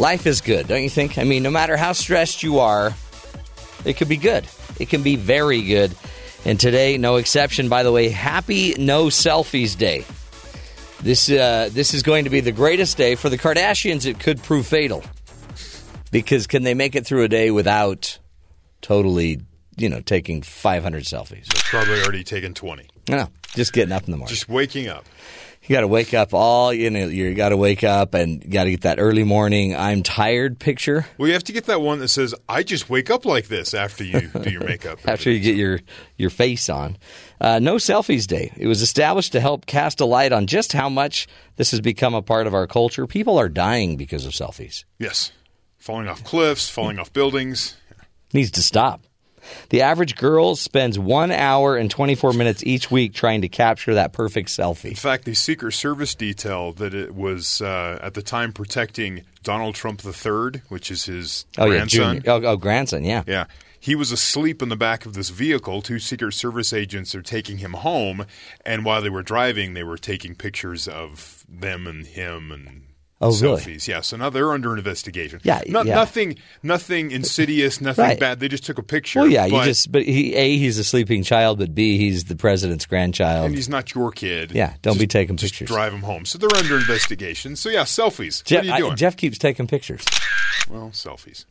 Life is good, don't you think? I mean, no matter how stressed you are, it could be good. It can be very good. And today, no exception. By the way, happy No Selfies Day. This uh, this is going to be the greatest day for the Kardashians. It could prove fatal because can they make it through a day without totally, you know, taking 500 selfies? Probably already taken 20. No, just getting up in the morning. Just waking up. You got to wake up all you know. You got to wake up and got to get that early morning. I'm tired picture Well, you have to get that one that says, I just wake up like this after you do your makeup. after you get your your face on. Uh, no selfies day. It was established to help cast a light on just how much this has become a part of our culture. People are dying because of selfies. Yes. Falling off cliffs, falling off buildings. needs to stop. The average girl spends one hour and 24 minutes each week trying to capture that perfect selfie. In fact, the Secret Service detail that it was uh, at the time protecting Donald Trump III, which is his Oh, grandson. junior. Oh, oh, grandson, yeah. Yeah. He was asleep in the back of this vehicle. Two Secret Service agents are taking him home, and while they were driving, they were taking pictures of them and him and Oh, really? selfies. Yeah. So now they're under investigation. Yeah, No- yeah. Nothing, nothing insidious, nothing Right. bad. They just took a picture. Well, yeah, you just, but he, A, he's a sleeping child, but B, he's the president's grandchild. and he's not your kid. Yeah, don't be Just- taking just pictures. Drive him home. So they're under investigation. So yeah, selfies. Jeff, what are you I- doing? Jeff keeps taking pictures. well, selfies.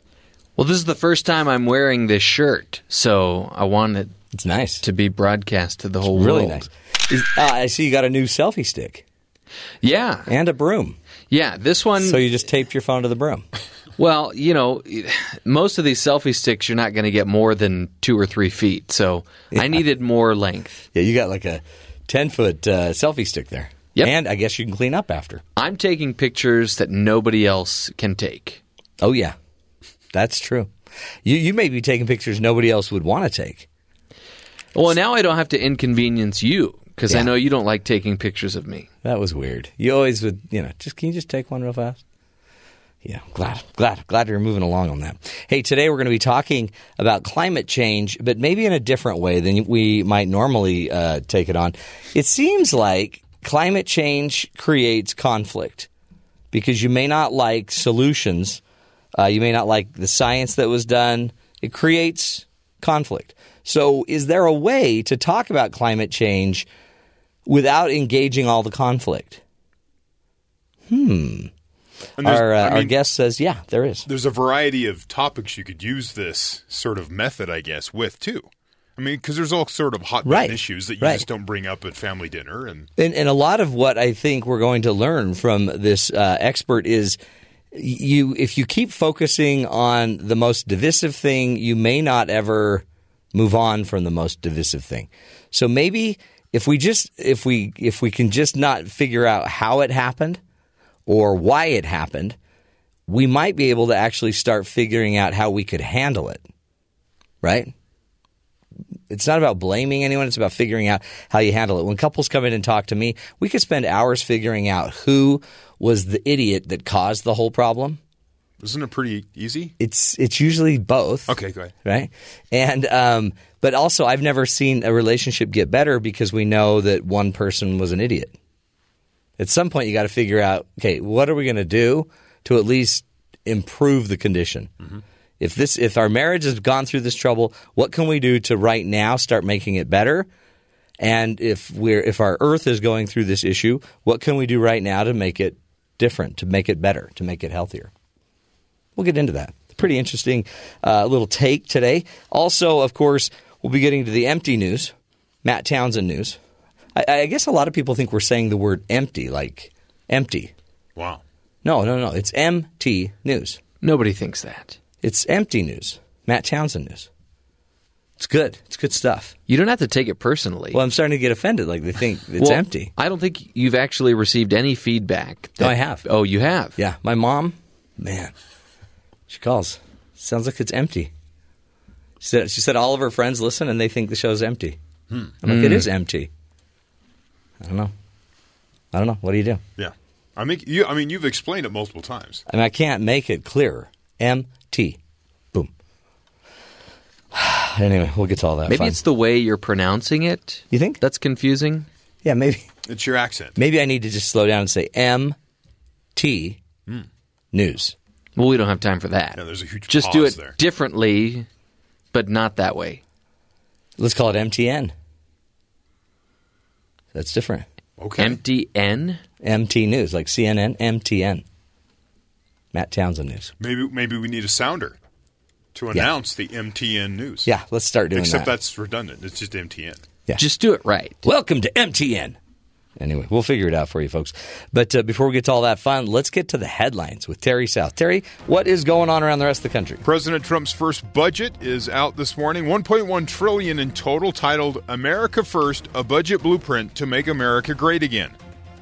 Well, this is the first time I'm wearing this shirt, so I want it It's nice. to be broadcast to the whole really world. nice. Is, uh, I see you got a new selfie stick Yeah, and a broom. Yeah. This one. So you just taped your phone to the broom. well, you know, most of these selfie sticks, you're not going to get more than two or three feet. So I needed more length. Yeah, you got like a 10 foot uh, selfie stick there. Yep. And I guess you can clean up after. I'm taking pictures that nobody else can take. Oh, yeah. That's true. You, you may be taking pictures nobody else would want to take. Well, now I don't have to inconvenience you because Yeah. I know you don't like taking pictures of me. That was weird. You always would, you know, just can you just take one real fast? Yeah, glad, glad, glad you're moving along on that. Hey, today we're going to be talking about climate change, but maybe in a different way than we might normally uh, take it on. It seems like climate change creates conflict because you may not like solutions, uh, you may not like the science that was done. It creates conflict. So, is there a way to talk about climate change without engaging all the conflict? And there's- Our, uh, I our guest says, yeah, there is. there's a variety of topics you could use this sort of method, I guess, with too. I mean, because there's all sort of hot button Right. issues that you Right. just don't bring up at family dinner, and And, and a lot of what I think we're going to learn from this uh, expert is you if you keep focusing on the most divisive thing, you may not ever move on from the most divisive thing. So maybe if we just if we if we can just not figure out how it happened or why it happened, we might be able to actually start figuring out how we could handle it. Right? it's not about blaming anyone. It's about figuring out how you handle it. When couples come in and talk to me, we could spend hours figuring out who was the idiot that caused the whole problem. isn't it pretty easy? It's it's usually both. Okay, go ahead. Right, and um, but also I've never seen a relationship get better because we know that one person was an idiot. At some point, you got to figure out, okay, what are we going to do to at least improve the condition? If this, if our marriage has gone through this trouble, what can we do to right now start making it better? And if we're if our Earth is going through this issue, what can we do right now to make it different, to make it better, to make it healthier? We'll get into that. Pretty interesting uh, little take today. Also, of course, we'll be getting to the empty news, Matt Townsend news. I, I guess a lot of people think we're saying the word empty, like empty. Wow. No, no, no. It's MT news. Nobody thinks that. It's empty news. Matt Townsend news. It's good. It's good stuff. You don't have to take it personally. Well, I'm starting to get offended. Like they think it's Well, empty. I don't think you've actually received any feedback. No, I have. Oh, you have. Yeah, my mom, man, She calls. Sounds like it's empty. She said, she said all of her friends listen and they think the show's empty. I'm like, it hmm. is empty. I don't know. I don't know. What do you do? Yeah. I mean, you, I mean, you've explained it multiple times. I mean, I can't make it clearer. MT. Boom. anyway, we'll get to all that. Maybe fun. it's the way you're pronouncing it. You think? That's confusing. Yeah, maybe. It's your accent. Maybe I need to just slow down and say MT hmm. news. Well, we don't have time for that. Yeah, there's a huge Just do it there. differently, but not that way. Let's call it MTN. That's different. Okay. MTN? N. MT News, like CNN, MTN. Matt Townsend News. Maybe maybe we need a sounder to announce the MTN news. Yeah, let's start doing Except that. Except that's redundant. It's just MTN. Yeah. Just do it right. Welcome to MTN. Anyway, we'll figure it out for you folks. But uh, before we get to all that fun, let's get to the headlines with Terry South. Terry, what is going on around the rest of the country? President Trump's first budget is out this morning, 1.1 trillion in total, titled "America First: A Budget Blueprint to Make America Great Again."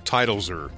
Titles are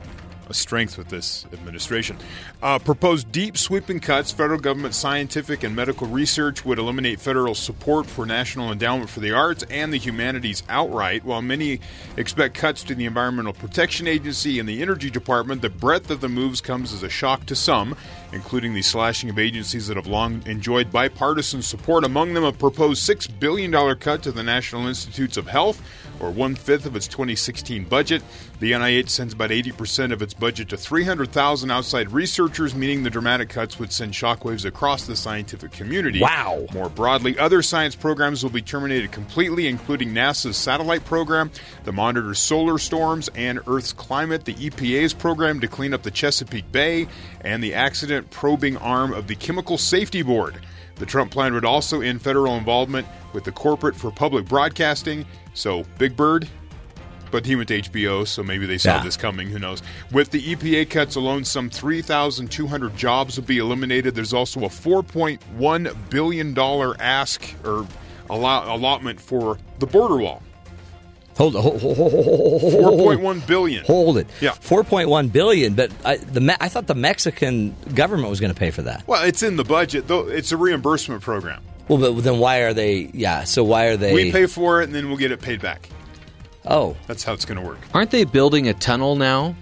a strength with this administration. Uh, proposed deep, sweeping cuts. Federal government scientific and medical research would eliminate federal support for National Endowment for the Arts and the Humanities outright. While many expect cuts to the Environmental Protection Agency and the Energy Department, the breadth of the moves comes as a shock to some, including the slashing of agencies that have long enjoyed bipartisan support. Among them, a proposed $6 billion cut to the National Institutes of Health, or one fifth of its 2016 budget. The NIH sends about 80% of its budget to 300,000 outside researchers, meaning the dramatic cuts would send shockwaves across the scientific community. Wow. More broadly, other science programs will be terminated completely, including NASA's satellite program, the monitors solar storms and Earth's climate, the EPA's program to clean up the Chesapeake Bay, and the accident probing arm of the Chemical Safety Board. The Trump plan would also end federal involvement with the corporate for public broadcasting. So, Big Bird, but he went to HBO, so maybe they saw Yeah. this coming. Who knows? With the EPA cuts alone, some 3,200 jobs will be eliminated. There's also a 4.1 billion dollar ask or allow- allotment for the border wall. Hold it. Hold, hold, hold, hold, hold, hold, hold, 4.1 billion. Hold it. Yeah. 4.1 billion, but I, the I thought the Mexican government was going to pay for that. Well, it's in the budget, though. It's a reimbursement program. Well, but then why are they? Yeah. So why are they? We pay for it, and then we'll get it paid back. Oh, That's how it's going to work. Aren't they building a tunnel now?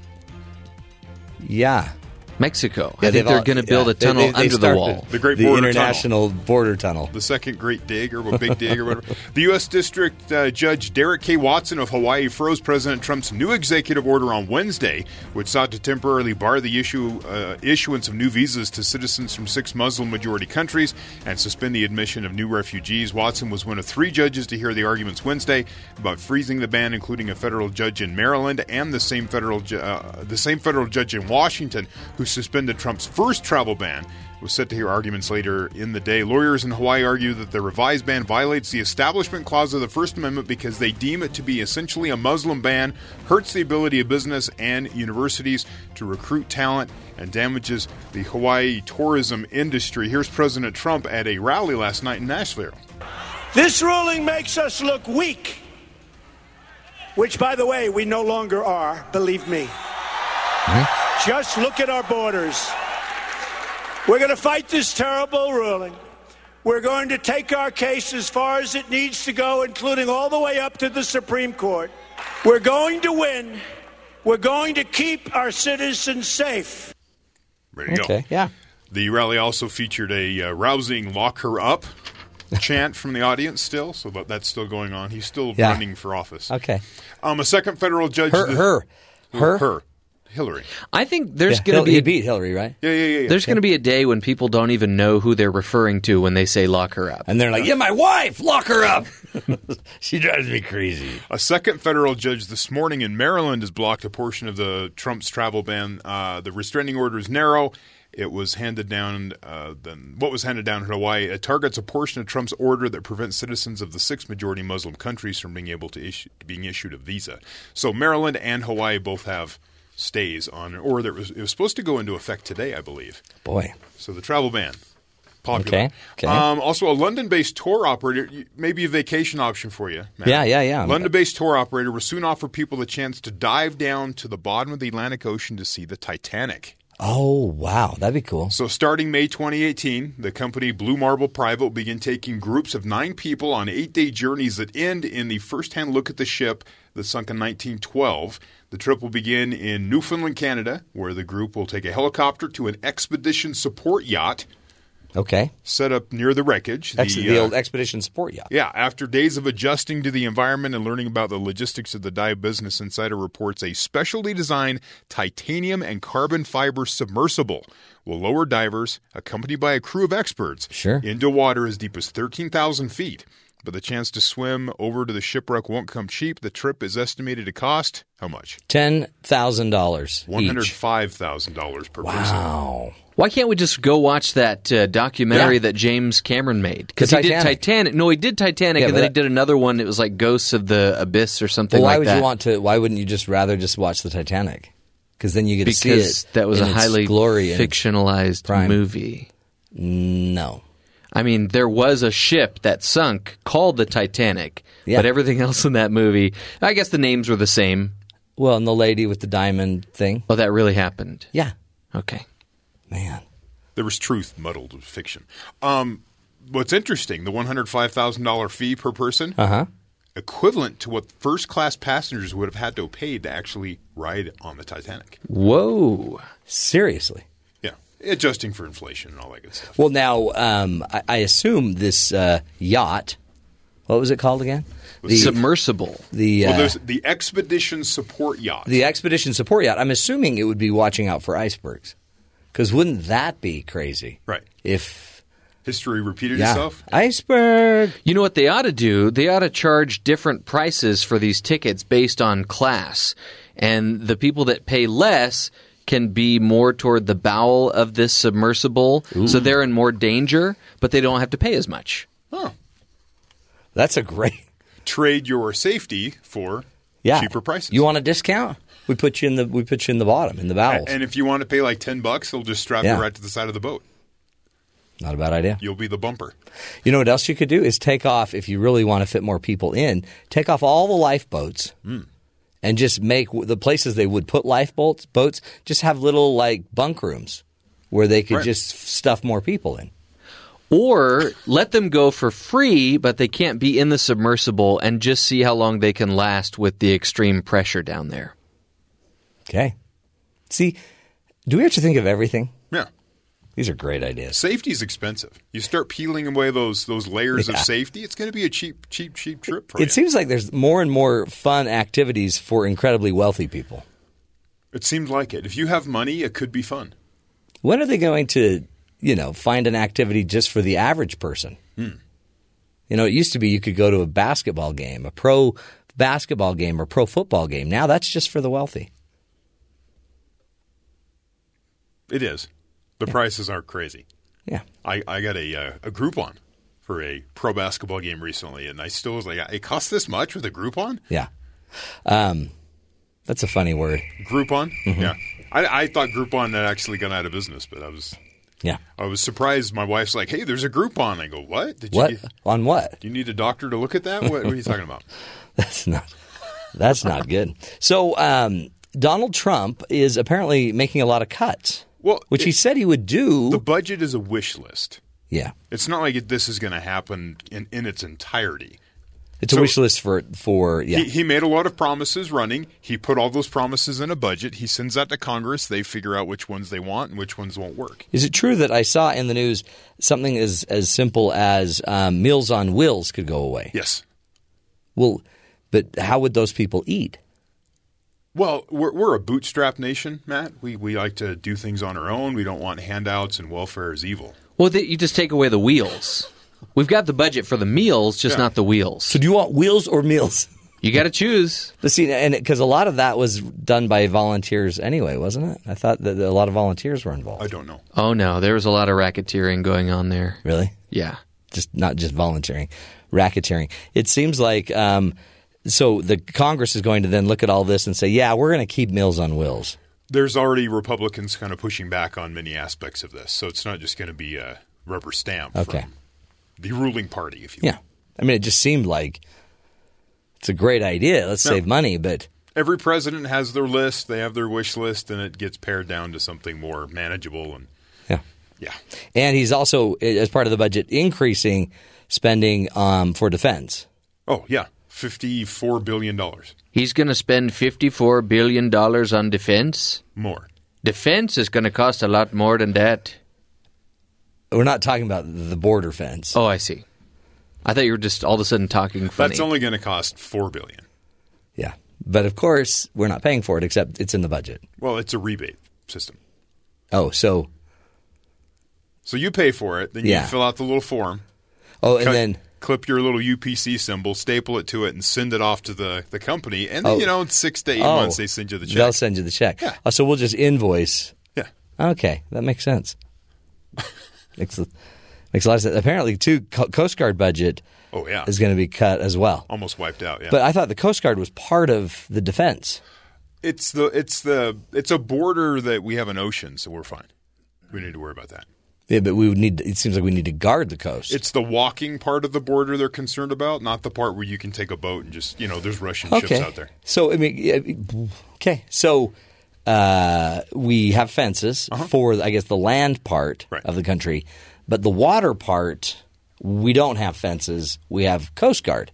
yeah. Mexico. Yeah, I think they've they're going to build yeah, a tunnel they- they- they under the wall. The Great the Border international border tunnel. the second Great Dig or a Big Dig or whatever. The U.S. District uh, Judge Derrick K. Watson of Hawaii froze President Trump's new executive order on Wednesday, which sought to temporarily bar the issue uh, issuance of new visas to citizens from six Muslim-majority countries and suspend the admission of new refugees. Watson was one of three judges to hear the arguments Wednesday about freezing the ban, including a federal judge in Maryland and the same federal ju- uh, the same federal judge in Washington who suspended Trump's first travel ban was set to hear arguments later in the day. Lawyers in Hawaii argue that the revised ban violates the Establishment Clause of the First Amendment because they deem it to be essentially a Muslim ban, hurts the ability of business and universities to recruit talent, and damages the Hawaii tourism industry. Here's President Trump at a rally last night in Nashville. This ruling makes us look weak, which, by the way, we no longer are, believe me. Just look at our borders. We're going to fight this terrible ruling. We're going to take our case as far as it needs to go, including all the way up to the Supreme Court. We're going to win. We're going to keep our citizens safe. There you Okay. go. Yeah. The rally also featured a uh, rousing "Lock her up" chant from the audience. Still, so that, that's still going on. He's still Yeah. running for office. Okay. Um, a second federal judge. Her. the- Her. Her. her, Hillary. I think there's Yeah, going Hil- to he be beat Hillary, right? Yeah, yeah, yeah. yeah. there's going to be a day when people don't even know who they're referring to when they say lock her up. And they're like, "Yeah, my wife, lock her up." she drives me crazy. A second federal judge this morning in Maryland has blocked a portion of the Trump's travel ban. Uh, the restraining order is narrow. It was handed down. Uh, then what was handed down in Hawaii? It targets a portion of Trump's order that prevents citizens of the six majority Muslim countries from being able to issue being issued a visa. So Maryland and Hawaii both have stays on or that was it was supposed to go into effect today, I believe. Boy. So the travel ban. Popular. Okay, okay. Um, also, a London-based tour operator, maybe a vacation option for you. Matt. Yeah, yeah, yeah. London-based tour operator will soon offer people the chance to dive down to the bottom of the Atlantic Ocean to see the Titanic. Oh wow, that'd be cool. So, starting May 2018, the company Blue Marble Private will begin taking groups of nine people on eight day journeys that end in the first hand look at the ship that sunk in 1912. The trip will begin in Newfoundland, Canada, where the group will take a helicopter to an expedition support yacht Okay, set up near the wreckage. Ex- the, uh, old expedition support yacht. yeah, after days of adjusting to the environment and learning about the logistics of the dive, Business Insider reports a specially designed titanium and carbon fiber submersible will lower divers, accompanied by a crew of experts, Sure. into water as deep as 13,000 feet. But the chance to swim over to the shipwreck won't come cheap. The trip is estimated to cost how much? Ten thousand dollars $105,000 per person. Wow. Why can't we just go watch that uh, documentary Yeah. that James Cameron made? Because The he did Titanic. Titanic. No, he did Titanic, Yeah, and but then he did another one. It was like Ghosts of the Abyss or something Well, why like would that. you want to? Why wouldn't you just rather just watch the Titanic? Because then you get to see it. that was in a highly glory fictionalized movie. No. I mean, there was a ship that sunk called the Titanic, Yeah. but everything else in that movie, I guess the names were the same. Well, and the lady with the diamond thing. Oh, that really happened. Yeah. Okay. Man. There was truth muddled with fiction. Um, what's interesting, the $105,000 fee per person, Uh huh. equivalent to what first class passengers would have had to pay to actually ride on the Titanic. Whoa. Seriously. Yeah, adjusting for inflation and all that good stuff. Well, now um, I, I assume this uh, yacht. What was it called again? The Submersible. the well, uh, there's the expedition support yacht. the expedition support yacht. I'm assuming it would be watching out for icebergs. Because wouldn't that be crazy? Right. If History repeated yeah, itself. iceberg. You know what they ought to do? They ought to charge different prices for these tickets based on class. And the people that pay less can be more toward the bow of this submersible, so they're in more danger, but they don't have to pay as much. That's a great. Trade your safety for Yeah. cheaper prices. You want a discount? We put you in the we put you in the bottom in the bowels. and if you want to pay like ten bucks, they'll just strap Yeah. you right to the side of the boat. Not a bad idea. You'll be the bumper. You know what else you could do is take off if you really want to fit more people in. Take off all the lifeboats hmm. And just make the places they would put lifeboats boats just have little like bunk rooms where they could Right. just stuff more people in. Or let them go for free, but they can't be in the submersible and just see how long they can last with the extreme pressure down there. Okay. See, do we have to think of everything? These are great ideas. Safety is expensive. You start peeling away those those layers Yeah. of safety, it's going to be a cheap, cheap, cheap trip for you. It seems like there's more and more fun activities for incredibly wealthy people. It seems like it. If you have money, it could be fun. When are they going to, you know, find an activity just for the average person? Hmm. You know, it used to be you could go to a basketball game, a pro basketball game or pro football game. Now that's just for the wealthy. It is. The prices aren't crazy. Yeah. I, I got a uh, a Groupon for a pro basketball game recently, and I still was like, it costs this much with a Groupon? Yeah. Um, that's a funny word. Groupon? Mm-hmm. Yeah. I, I thought Groupon had actually gone out of business, but I was Yeah. I was surprised. My wife's like, "Hey, there's a Groupon." I go, "What? Did What? you On what? do you need a doctor to look at that? What, what are you talking about?" That's not. That's not good. So um, Donald Trump is apparently making a lot of cuts. Well, which he said he would do. The budget is a wish list. yeah, It's not like this is going to happen in, in its entirety. it's a wish list for for yeah. He, he made a lot of promises running. He put all those promises in a budget. He sends that to Congress. They figure out which ones they want and which ones won't work. Is it true that I saw in the news something as as simple as um, Meals on Wheels could go away? Yes. Well, but how would those people eat? Well, we're, we're a bootstrap nation, Matt. We, we like to do things on our own. We don't want handouts, and welfare is evil. Well, th- you just take away the wheels. We've got the budget for the meals, just Yeah. not the wheels. So, do you want wheels or meals? You got to choose. But see, and because a lot of that was done by volunteers anyway, wasn't it? I thought that a lot of volunteers were involved. I don't know. Oh no, there was a lot of racketeering going on there. Really? Yeah. just not just volunteering, racketeering. It seems like um, so the Congress is going to then look at all this and say, yeah, we're going to keep Mills on wills. There's already Republicans kind of pushing back on many aspects of this, so it's not just going to be a rubber stamp Okay. from the ruling party, if you will. Yeah, I mean, it just seemed like it's a great idea. Let's Yeah. save money, but Every president has their list. They have their wish list, and it gets pared down to something more manageable. And Yeah. yeah, And he's also, as part of the budget, increasing spending um, for defense. oh yeah, fifty-four billion dollars He's going to spend $54 billion on defense. more. Defense is going to cost a lot more than that. We're not talking about the border fence. Oh, I see. I thought you were just all of a sudden talking funny. That's only going to cost four billion. Yeah. But of course, we're not paying for it, except it's in the budget. Well, it's a rebate system, Oh, so, so you pay for it. Then Yeah. you fill out the little form. oh, and cut- then, clip your little UPC symbol, staple it to it, and send it off to the, the company. And then, Oh. you know, in six to eight oh, months, they send you the check. They'll send you the check. Yeah. Oh, so we'll just invoice. yeah. Okay, that makes sense. makes, makes a lot of sense. Apparently, too, Coast Guard budget Oh, yeah. is going to be cut as well. Almost wiped out. Yeah. But I thought the Coast Guard was part of the defense. it's the it's the it's a border that we have an ocean, so we're fine. We need to worry about that. Yeah, but we would need. It seems like we need to guard the coast. It's the walking part of the border they're concerned about, not the part where you can take a boat and just you know there's Russian okay. ships out there. So I mean, okay. So uh, we have fences for, I guess, the land part Uh-huh. Right. of the country, but the water part, we don't have fences. We have Coast Guard,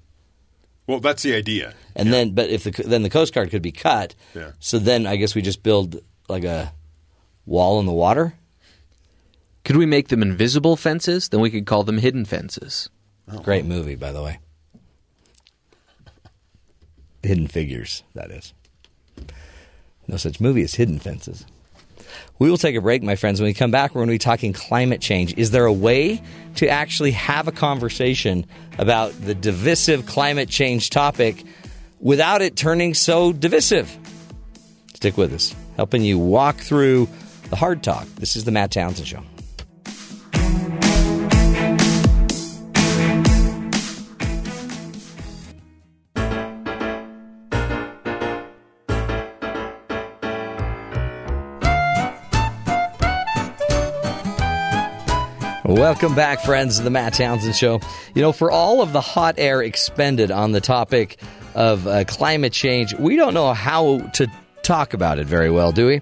Well, that's the idea. and then, but if the then the Coast Guard could be cut. Yeah. So then I guess we just build like a wall in the water. Could we make them invisible fences? Then we could call them hidden fences. Oh. Great movie, by the way. Hidden Figures, that is. No such movie as Hidden Fences. We will take a break, my friends. When we come back, we're going to be talking climate change. Is there a way to actually have a conversation about the divisive climate change topic without it turning so divisive? Stick with us, helping you walk through the hard talk. This is the Matt Townsend Show. Welcome back, friends, to the Matt Townsend Show. You know, for all of the hot air expended on the topic of uh, climate change, we don't know how to talk about it very well, do we?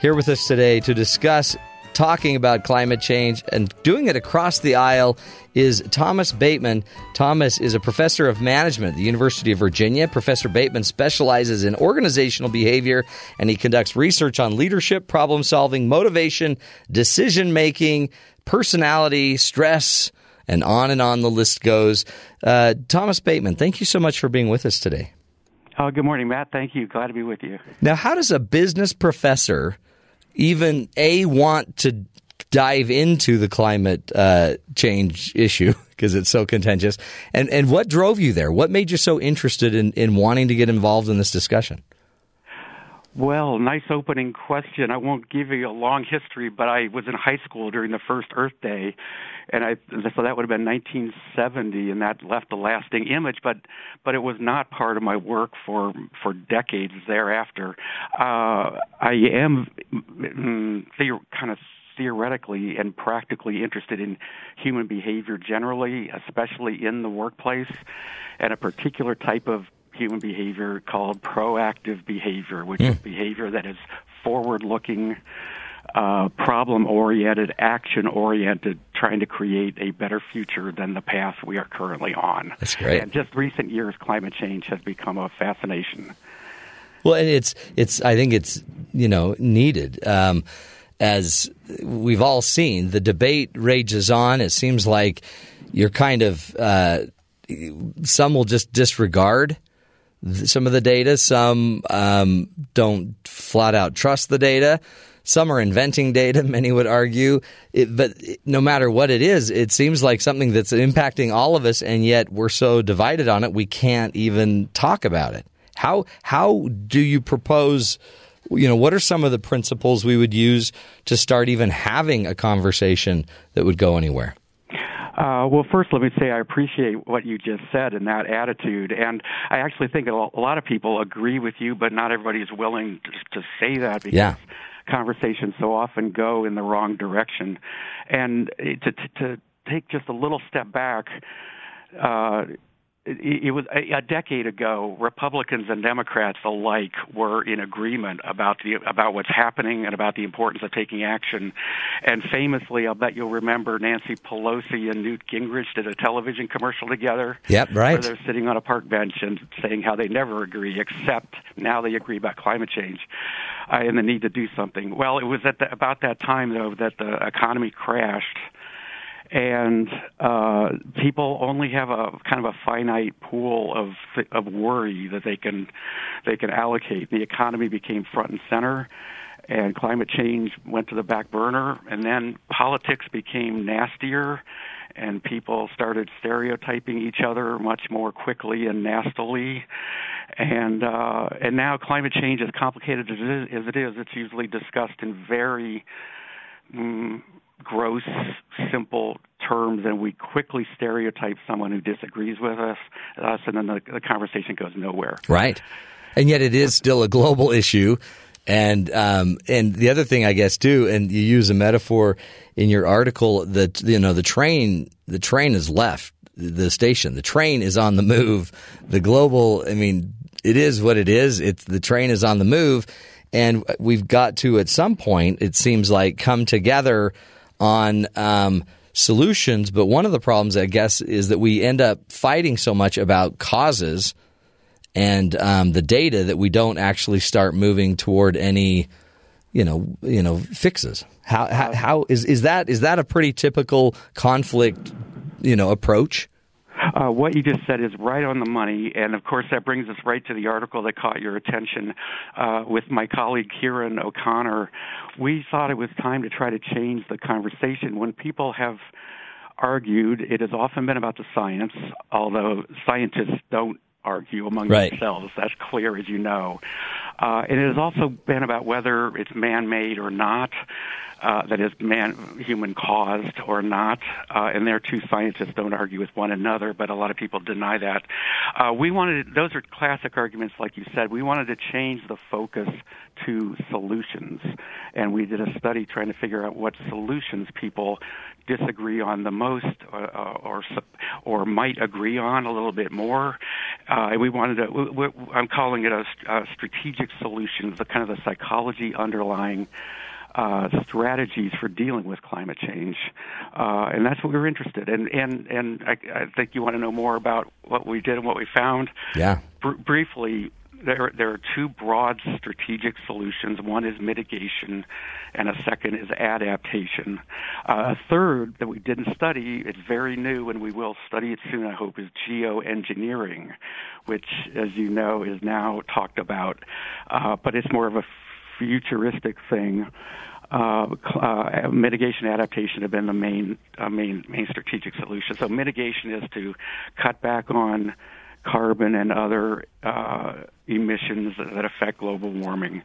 Here with us today to discuss talking about climate change and doing it across the aisle is Thomas Bateman. Thomas is a professor of management at the University of Virginia. Professor Bateman specializes in organizational behavior and he conducts research on leadership, problem solving, motivation, decision making, personality, stress, and on and on the list goes. Uh, Thomas Bateman, thank you so much for being with us today. Oh, good morning, Matt. Thank you. Glad to be with you. Now, how does a business professor even a want to dive into the climate uh, change issue because it's so contentious? And and what drove you there? What made you so interested in in wanting to get involved in this discussion? Well, nice opening question. I won't give you a long history, but I was in high school during the first Earth Day, and I so that would have been 1970, and that left a lasting image. But but it was not part of my work for for decades thereafter. Uh, I am mm, kind of theoretically and practically interested in human behavior generally, especially in the workplace, and a particular type of human behavior called proactive behavior, which is behavior that is forward looking, uh, problem oriented, action oriented, trying to create a better future than the path we are currently on. That's great. And just recent years, climate change has become a fascination. Well, and it's it's I think it's you know needed. Um, as we've all seen, the debate rages on. It seems like you're kind of uh, some will just disregard some of the data. Some um, don't flat out trust the data. Some are inventing data. Many would argue, it, but no matter what it is, it seems like something that's impacting all of us, and yet we're so divided on it we can't even talk about it. How how do you propose? You know, what are some of the principles we would use to start even having a conversation that would go anywhere? Uh, well, first, let me say I appreciate what you just said and that attitude. And I actually think a lot of people agree with you, but not everybody is willing to, to say that because Yeah. conversations so often go in the wrong direction. And to, to, to take just a little step back, uh, it, it was a, a decade ago. Republicans and Democrats alike were in agreement about the about what's happening and about the importance of taking action. And famously, I'll bet you'll remember Nancy Pelosi and Newt Gingrich did a television commercial together. Yep, right. Where they're sitting on a park bench and saying how they never agree, except now they agree about climate change uh, and the need to do something. Well, it was at the, about that time though that the economy crashed and uh, people only have a kind of a finite pool of of worry that they can they can allocate. The economy became front and center, and climate change went to the back burner, and then politics became nastier, and people started stereotyping each other much more quickly and nastily. And uh, and now climate change, as complicated as it is, it is, it's usually discussed in very mm, gross, simple terms, and we quickly stereotype someone who disagrees with us, us and then the, the conversation goes nowhere. Right, and yet it is still a global issue. And um, and the other thing, I guess, too, and you use a metaphor in your article that you know the train the train has left the station. The train is on the move. The global, I mean, it is what it is. It's the train is on the move, and we've got to at some point. It seems like come together on um, solutions. But one of the problems, I guess, is that we end up fighting so much about causes and um, the data that we don't actually start moving toward any, you know, you know, fixes. How, how, how is is that is that a pretty typical conflict, you know, approach? Uh, what you just said is right on the money, and of course that brings us right to the article that caught your attention uh, with my colleague Kieran O'Connor. We thought it was time to try to change the conversation. When people have argued, it has often been about the science, although scientists don't argue among right. themselves. That's clear, as you know. Uh, and it has also been about whether it's man-made or not uh, that is man human caused or not. Uh, and there two scientists don't argue with one another, but a lot of people deny that. Uh, we wanted those are classic arguments, like you said. We wanted to change the focus to solutions, and we did a study trying to figure out what solutions people disagree on the most, or uh, or, or might agree on a little bit more. Uh, we wanted to. I'm calling it a, a strategic solutions, the kind of the psychology underlying uh, strategies for dealing with climate change, uh, and that's what we were interested in. And and I, I think you want to know more about what we did and what we found. Yeah. Br- briefly, there there are two broad strategic solutions. One is mitigation, and a second is adaptation. Uh, a third that we didn't study, it's very new, and we will study it soon. I hope is geoengineering, which, as you know, is now talked about, uh, but it's more of a futuristic thing. Uh, uh, mitigation adaptation have been the main uh, main main strategic solution. So mitigation is to cut back on carbon and other uh, emissions that affect global warming.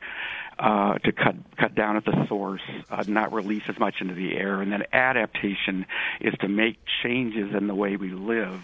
Uh, to cut cut down at the source, uh, not release as much into the air, and then adaptation is to make changes in the way we live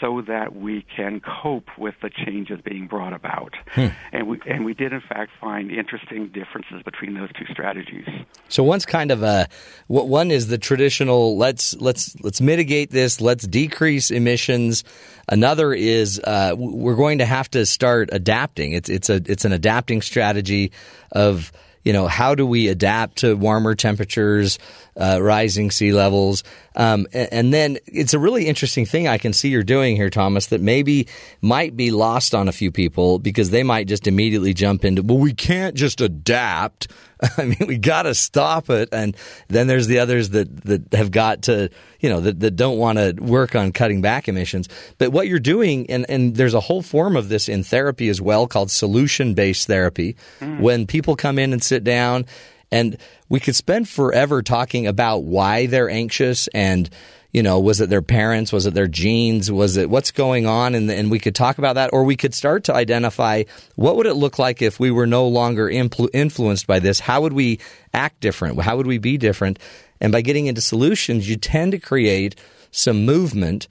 so that we can cope with the changes being brought about. Hmm. And we and we did in fact find interesting differences between those two strategies. So one's kind of a one is the traditional let's let's let's mitigate this, let's decrease emissions. Another is uh, we're going to have to start adapting. It's it's a it's an adapting strategy of you know, how do we adapt to warmer temperatures, uh, rising sea levels? Um, and, and, then it's a really interesting thing I can see you're doing here, Thomas, that maybe might be lost on a few people because they might just immediately jump into, well, we can't just adapt. I mean, we got to stop it. And then there's the others that, that have got to, you know, that, that don't want to work on cutting back emissions. But what you're doing, and, and there's a whole form of this in therapy as well called solution based therapy. Mm. When people come in and sit down, and we could spend forever talking about why they're anxious and, you know, was it their parents? Was it their genes? Was it what's going on? And, and we could talk about that, or we could start to identify what would it look like if we were no longer influ- influenced by this? How would we act different? How would we be different? And by getting into solutions, you tend to create some movement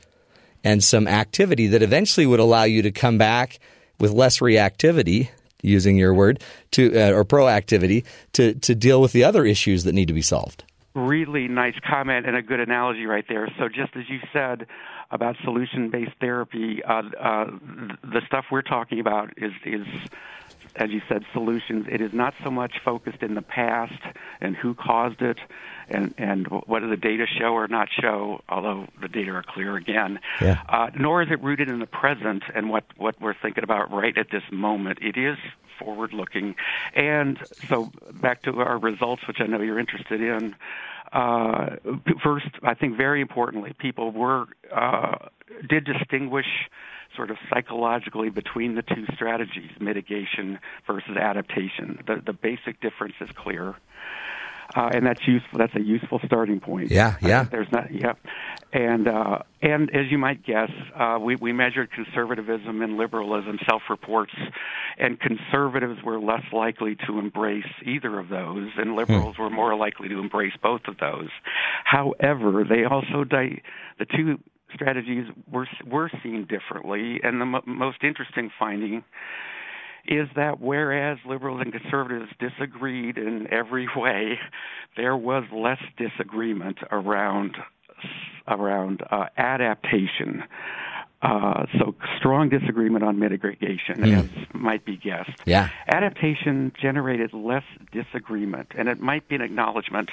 and some activity that eventually would allow you to come back with less reactivity using your word to uh, or proactivity to to deal with the other issues that need to be solved. Really nice comment and a good analogy right there. So, just as you said about solution-based therapy, uh, uh, the stuff we're talking about is is as you said, solutions. It is not so much focused in the past and who caused it and, and what do the data show or not show, although the data are clear again. Yeah. Uh, nor is it rooted in the present and what, what we're thinking about right at this moment. It is forward looking. And so back to our results, which I know you're interested in. Uh, first, I think very importantly, people were uh, did distinguish sort of psychologically between the two strategies, mitigation versus adaptation. The, the basic difference is clear. Uh, and that's useful. That's a useful starting point. Yeah, yeah. There's not. Yeah, and uh, and as you might guess, uh, we we measured conservatism and liberalism self-reports, and conservatives were less likely to embrace either of those, and liberals hmm. were more likely to embrace both of those. However, they also di- the two strategies were were seen differently, and the m- most interesting finding is that whereas liberals and conservatives disagreed in every way, there was less disagreement around around uh, adaptation. Uh, so strong disagreement on mitigation, mm. as might be guessed. Yeah. Adaptation generated less disagreement, and it might be an acknowledgement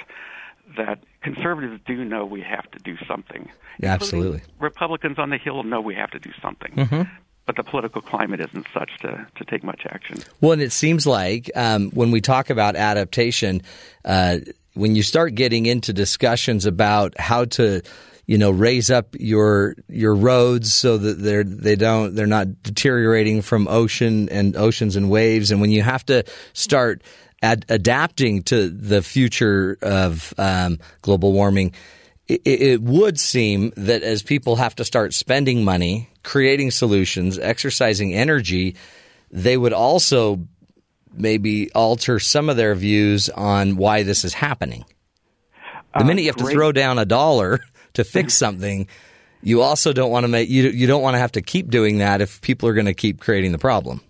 that conservatives do know we have to do something. Yeah, absolutely. Republicans on the Hill know we have to do something. Mm-hmm. But the political climate isn't such to, to take much action. Well, and it seems like um, when we talk about adaptation, uh, when you start getting into discussions about how to you know raise up your your roads so that they're they don't they're not deteriorating from ocean and oceans and waves and when you have to start ad- adapting to the future of um, global warming, it, it would seem that as people have to start spending money, creating solutions, exercising energy, they would also maybe alter some of their views on why this is happening. The minute you have to uh, throw down a dollar to fix something, you also don't want to make you you don't want to have to keep doing that if people are going to keep creating the problem.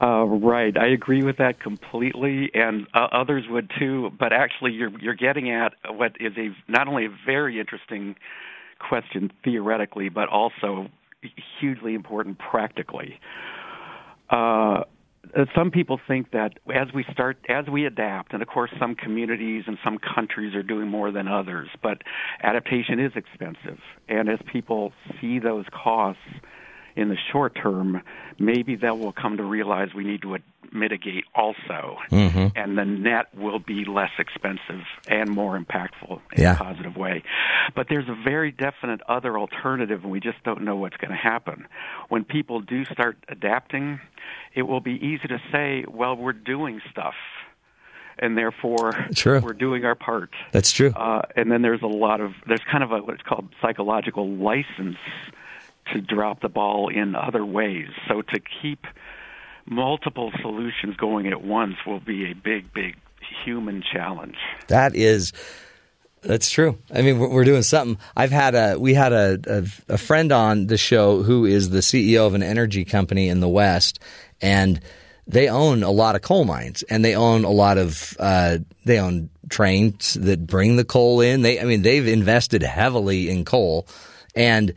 Uh, right, I agree with that completely, and uh, others would too. But actually, you're you're getting at what is a not only a very interesting question theoretically, but also hugely important practically. Uh, some people think that as we start, as we adapt, and of course, some communities and some countries are doing more than others, but adaptation is expensive, and as people see those costs in the short term, maybe they will come to realize we need to mitigate also, mm-hmm. and the net will be less expensive and more impactful in yeah. a positive way. But there's a very definite other alternative, and we just don't know what's going to happen. When people do start adapting, it will be easy to say, well, we're doing stuff and therefore true. we're doing our part. That's true. Uh, and then there's a lot of there's kind of a what's called psychological license to drop the ball in other ways. So to keep multiple solutions going at once will be a big, big human challenge. That is. That's true. I mean, we're doing something. I've had a we had a, a, a friend on the show who is the CEO of an energy company in the West, and they own a lot of coal mines, and they own a lot of uh, they own trains that bring the coal in. They, I mean, they've invested heavily in coal, and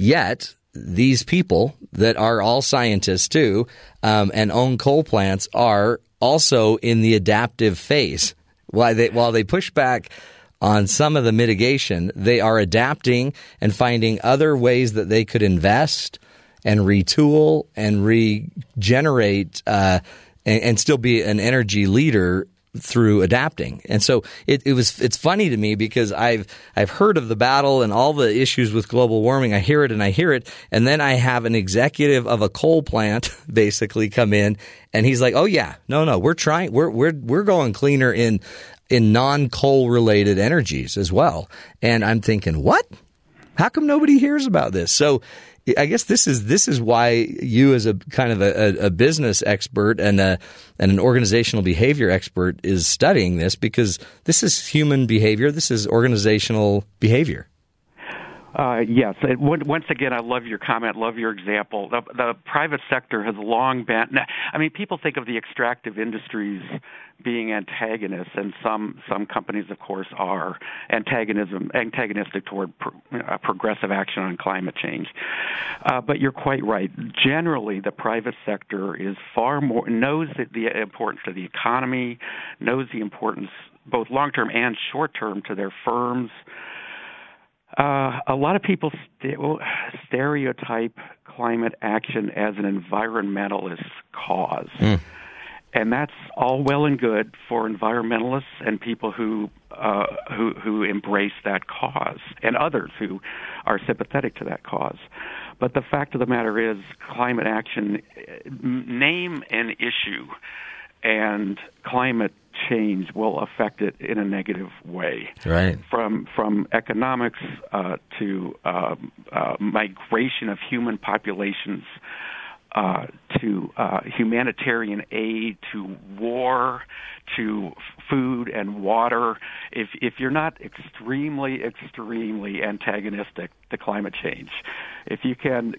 Yet, these people that are all scientists too um, and own coal plants are also in the adaptive phase. While they, while they push back on some of the mitigation, they are adapting and finding other ways that they could invest and retool and regenerate uh, and, and still be an energy leader through adapting. And so it, it was it's funny to me because I've I've heard of the battle and all the issues with global warming. I hear it and I hear it, and then I have an executive of a coal plant basically come in and he's like, "Oh yeah, no no, we're trying we're we're we're going cleaner in in non-coal related energies as well." And I'm thinking, "What? How come nobody hears about this?" So I guess this is this is why you, as a kind of a, a, business expert and a and an organizational behavior expert, is studying this because this is human behavior. This is organizational behavior. Uh, yes. It, once again, I love your comment, love your example. The, the private sector has long been. I mean, people think of the extractive industries being antagonists, and some some companies, of course, are antagonism antagonistic toward pro, uh, progressive action on climate change. Uh, but you're quite right. Generally, the private sector is far more knows the, the importance of the economy, knows the importance both long term and short term to their firms. Uh, a lot of people st- stereotype climate action as an environmentalist cause. Mm. And that's all well and good for environmentalists and people who uh, who who embrace that cause, and others who are sympathetic to that cause. But the fact of the matter is, climate action name an issue, and climate change will affect it in a negative way. Right. From from economics uh, to uh, uh, migration of human populations. Uh, to uh, humanitarian aid, to war, to food and water. If if you're not extremely, extremely antagonistic to climate change, if you can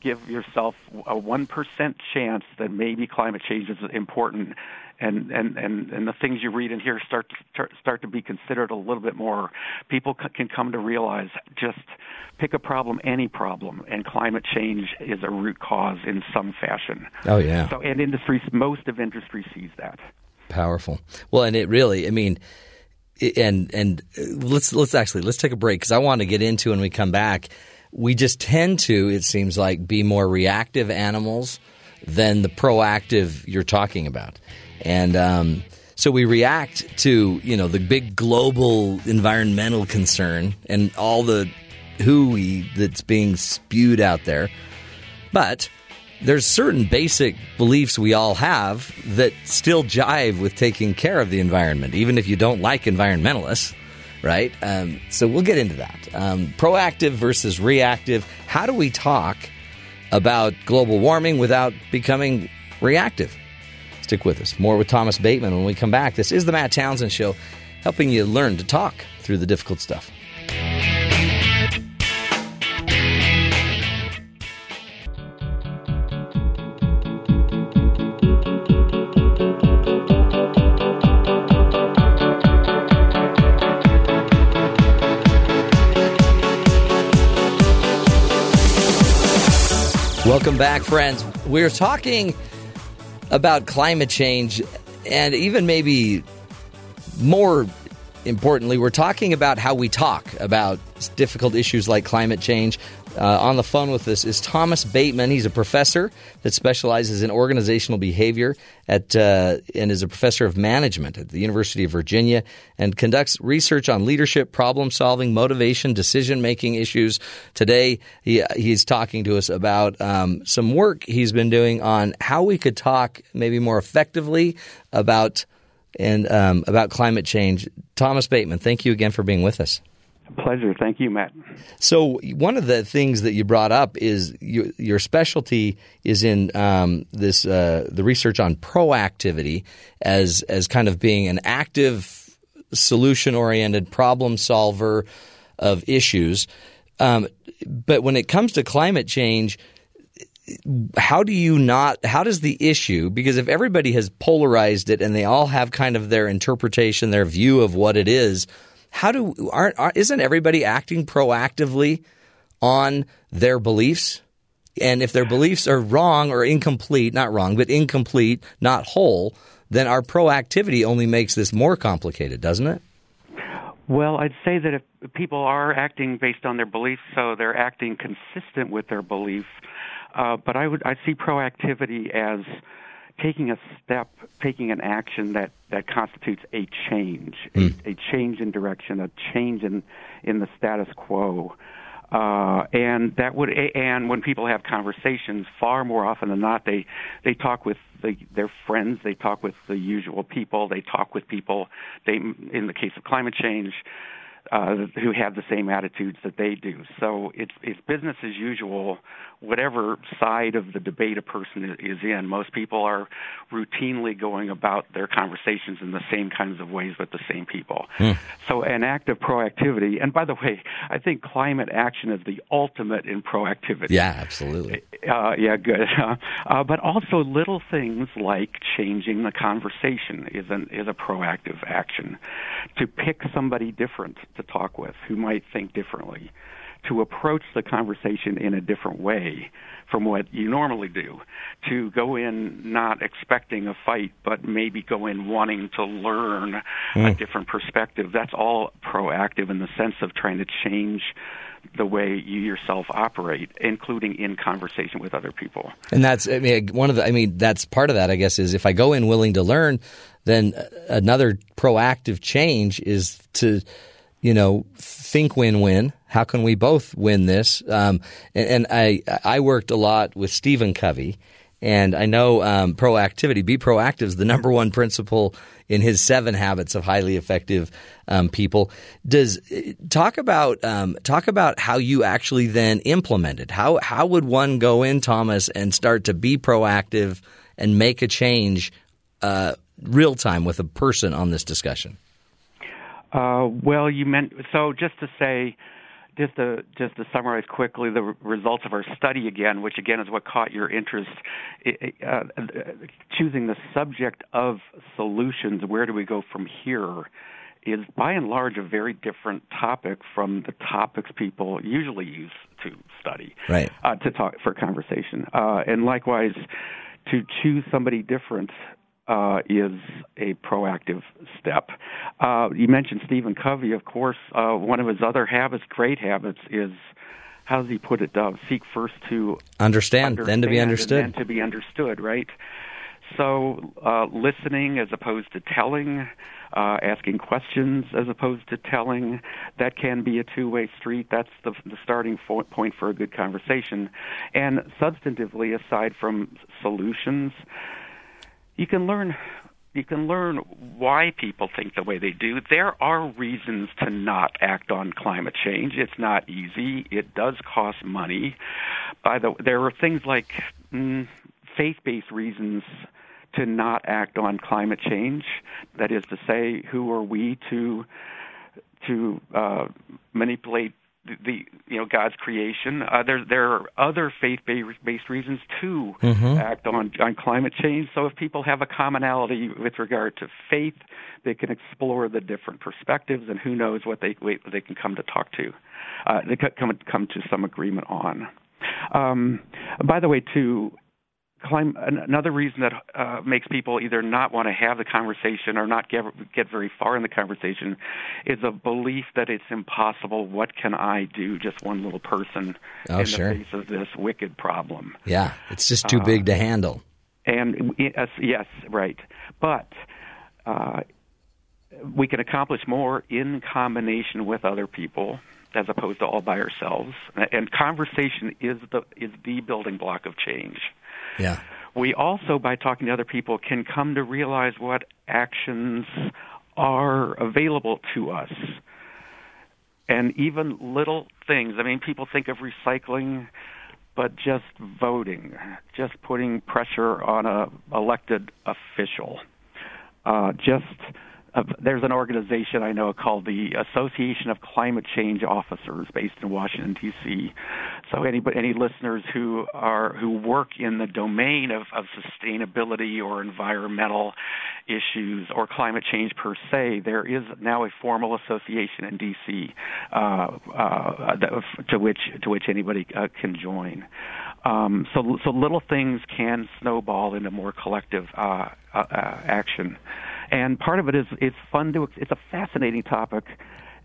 give yourself a one percent chance that maybe climate change is important, and and and and the things you read and hear start to start to be considered a little bit more. People can come to realize just pick a problem, any problem, and climate change is a root cause in some fashion. Oh yeah. So and industries, most of industry sees that. Powerful. Well, and it really, I mean, and and uh, let's let's actually let's take a break because I want to get into when we come back. We just tend to, it seems like, be more reactive animals than the proactive you're talking about. And um, so we react to you know the big global environmental concern and all the hooey that's being spewed out there. But there's certain basic beliefs we all have that still jive with taking care of the environment, even if you don't like environmentalists, right? Um, so we'll get into that. Um, proactive versus reactive. How do we talk about global warming without becoming reactive? Stick with us. More with Thomas Bateman when we come back. This is the Matt Townsend Show, helping you learn to talk through the difficult stuff. Welcome back, friends. We're talking about climate change and even maybe more importantly, we're talking about how we talk about difficult issues like climate change. Uh, on the phone with us is Thomas Bateman. He's a professor that specializes in organizational behavior at uh, and is a professor of management at the University of Virginia and conducts research on leadership, problem solving, motivation, decision making issues. Today, he, he's talking to us about um, some work he's been doing on how we could talk maybe more effectively about and um, about climate change. Thomas Bateman, thank you again for being with us. Pleasure. Thank you, Matt. So, one of the things that you brought up is you, your specialty is in um, this uh, the research on proactivity as as kind of being an active, solution oriented problem solver of issues. Um, but when it comes to climate change, how do you not how does the issue because if everybody has polarized it and they all have kind of their interpretation their view of what it is how do aren't, isn't everybody acting proactively on their beliefs? And if their beliefs are wrong or incomplete, not wrong, but incomplete, not whole, then our proactivity only makes this more complicated, doesn't it? Well, I'd say that if people are acting based on their beliefs, so they're acting consistent with their belief. Uh, but I would I see proactivity as taking a step, taking an action that, that constitutes a change, mm. a, a, change in direction, a change in, in the status quo. Uh, and that would, and when people have conversations, far more often than not, they they talk with the, their friends, they talk with the usual people, they talk with people. They, in the case of climate change, uh, who have the same attitudes that they do. So it's it's business as usual, whatever side of the debate a person is in. Most people are routinely going about their conversations in the same kinds of ways with the same people. Hmm. So an act of proactivity. And by the way, I think climate action is the ultimate in proactivity. Yeah, absolutely. Uh, yeah, good. Uh, but also little things like changing the conversation is an is a proactive action. To pick somebody different to talk with who might think differently, to approach the conversation in a different way from what you normally do, to go in not expecting a fight, but maybe go in wanting to learn mm. a different perspective. That's all proactive in the sense of trying to change the way you yourself operate, including in conversation with other people. And that's, I mean, one of the, I mean, that's part of that, I guess, is if I go in willing to learn, then another proactive change is to you know, think win-win. How can we both win this? Um, and, and, I I worked a lot with Stephen Covey, and I know um, proactivity. Be proactive is the number one principle in his seven habits of highly effective um, people. Does talk about um, talk about how you actually then implement it. How how would one go in, Thomas, and start to be proactive and make a change uh, real time with a person on this discussion? Uh, well, you meant so. Just to say, just to just to summarize quickly the results of our study again, which again is what caught your interest. Uh, choosing the subject of solutions, where do we go from here? Is by and large a very different topic from the topics people usually use to study, right? Uh, to talk for conversation, uh, and likewise to choose somebody different uh, is a proactive step. Uh, you mentioned Stephen Covey, of course. Uh, one of his other habits, great habits, is how does he put it? Uh, seek first to understand, understand, then to be understood, then to be understood, right? So, uh, listening as opposed to telling, uh, asking questions as opposed to telling, that can be a two-way street. That's the, the starting point for a good conversation. And substantively, aside from solutions, you can learn you can learn why people think the way they do. There are reasons to not act on climate change. It's not easy. It does cost money. By the there are things like mm, faith-based reasons to not act on climate change. That is to say, who are we to to uh, manipulate the, you know God's creation. Uh, there there are other faith based reasons to mm-hmm. act on on climate change. So if people have a commonality with regard to faith, they can explore the different perspectives, and who knows what they what they can come to talk to, uh, they come come to some agreement on. Um, by the way, too, another reason that uh, makes people either not want to have the conversation or not get get very far in the conversation is a belief that it's impossible. What can I do? Just one little person oh, in sure. the face of this wicked problem. Yeah, it's just too uh, big to handle. And yes, yes, right. But uh, we can accomplish more in combination with other people as opposed to all by ourselves. And conversation is the is the building block of change. Yeah. We also, by talking to other people, can come to realize what actions are available to us. And even little things. I mean, people think of recycling, but just voting, just putting pressure on a elected official, uh, just there's an organization I know called the Association of Climate Change Officers, based in Washington D.C. So any any listeners who are who work in the domain of, of sustainability or environmental issues or climate change per se, there is now a formal association in D.C. Uh, uh, to which to which anybody uh, can join. Um, so so little things can snowball into more collective uh, uh, action and part of it is it's fun to it's a fascinating topic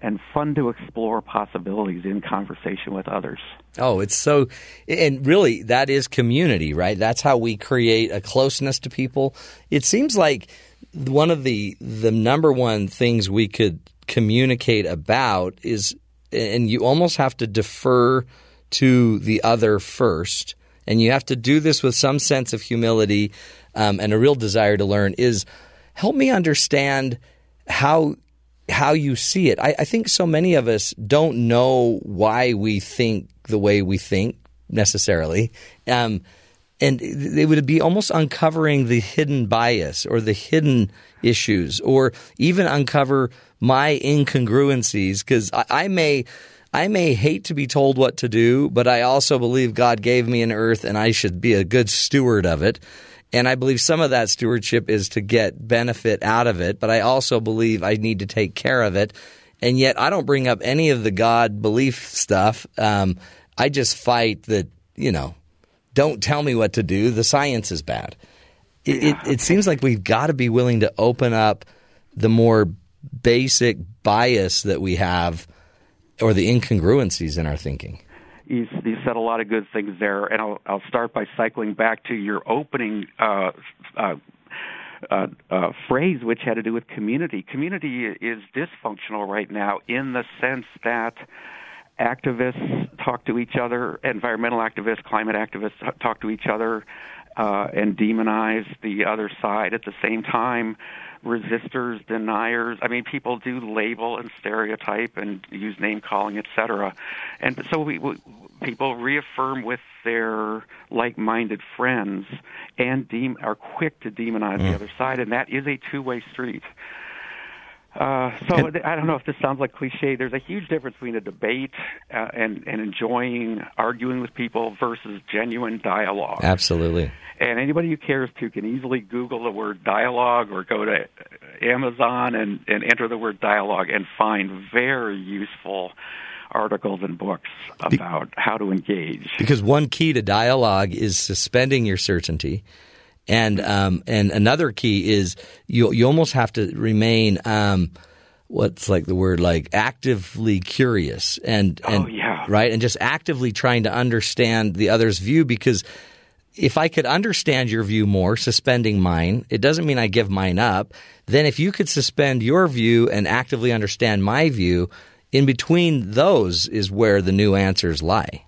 and fun to explore possibilities in conversation with others. Oh, it's so, and really, that is community, right? That's how we create a closeness to people. It seems like one of the the number one things we could communicate about is, and you almost have to defer to the other first, and you have to do this with some sense of humility um, and a real desire to learn. Is help me understand how how you see it. I, I think so many of us don't know why we think the way we think necessarily. Um, and it would be almost uncovering the hidden bias or the hidden issues or even uncover my incongruencies because I, I may I may hate to be told what to do, but I also believe God gave me an earth and I should be a good steward of it. And I believe some of that stewardship is to get benefit out of it, but I also believe I need to take care of it. And yet I don't bring up any of the God belief stuff. Um, I just fight that, you know, don't tell me what to do. The science is bad. It, yeah. it, it seems like we've got to be willing to open up the more basic bias that we have or the incongruencies in our thinking. You, you said a lot of good things there, and I'll, I'll start by cycling back to your opening uh, uh, uh, uh, phrase, which had to do with community. Community is dysfunctional right now in the sense that activists talk to each other, environmental activists, climate activists talk to each other, uh, and demonize the other side at the same time resistors, deniers. I mean, people do label and stereotype and use name calling, etc. And so we, we people reaffirm with their like-minded friends and de- are quick to demonize mm. the other side, and that is a two-way street. Uh, so and, I don't know if this sounds like cliche. There's a huge difference between a debate uh, and and enjoying arguing with people versus genuine dialogue. Absolutely. And anybody who cares to can easily Google the word dialogue or go to Amazon and, and enter the word dialogue and find very useful articles and books about how to engage. Because one key to dialogue is suspending your certainty. And um, and another key is you you almost have to remain um, what's like the word like actively curious and and oh, yeah. right and just actively trying to understand the other's view because if I could understand your view more, suspending mine, it doesn't mean I give mine up. Then if you could suspend your view and actively understand my view, in between those is where the new answers lie.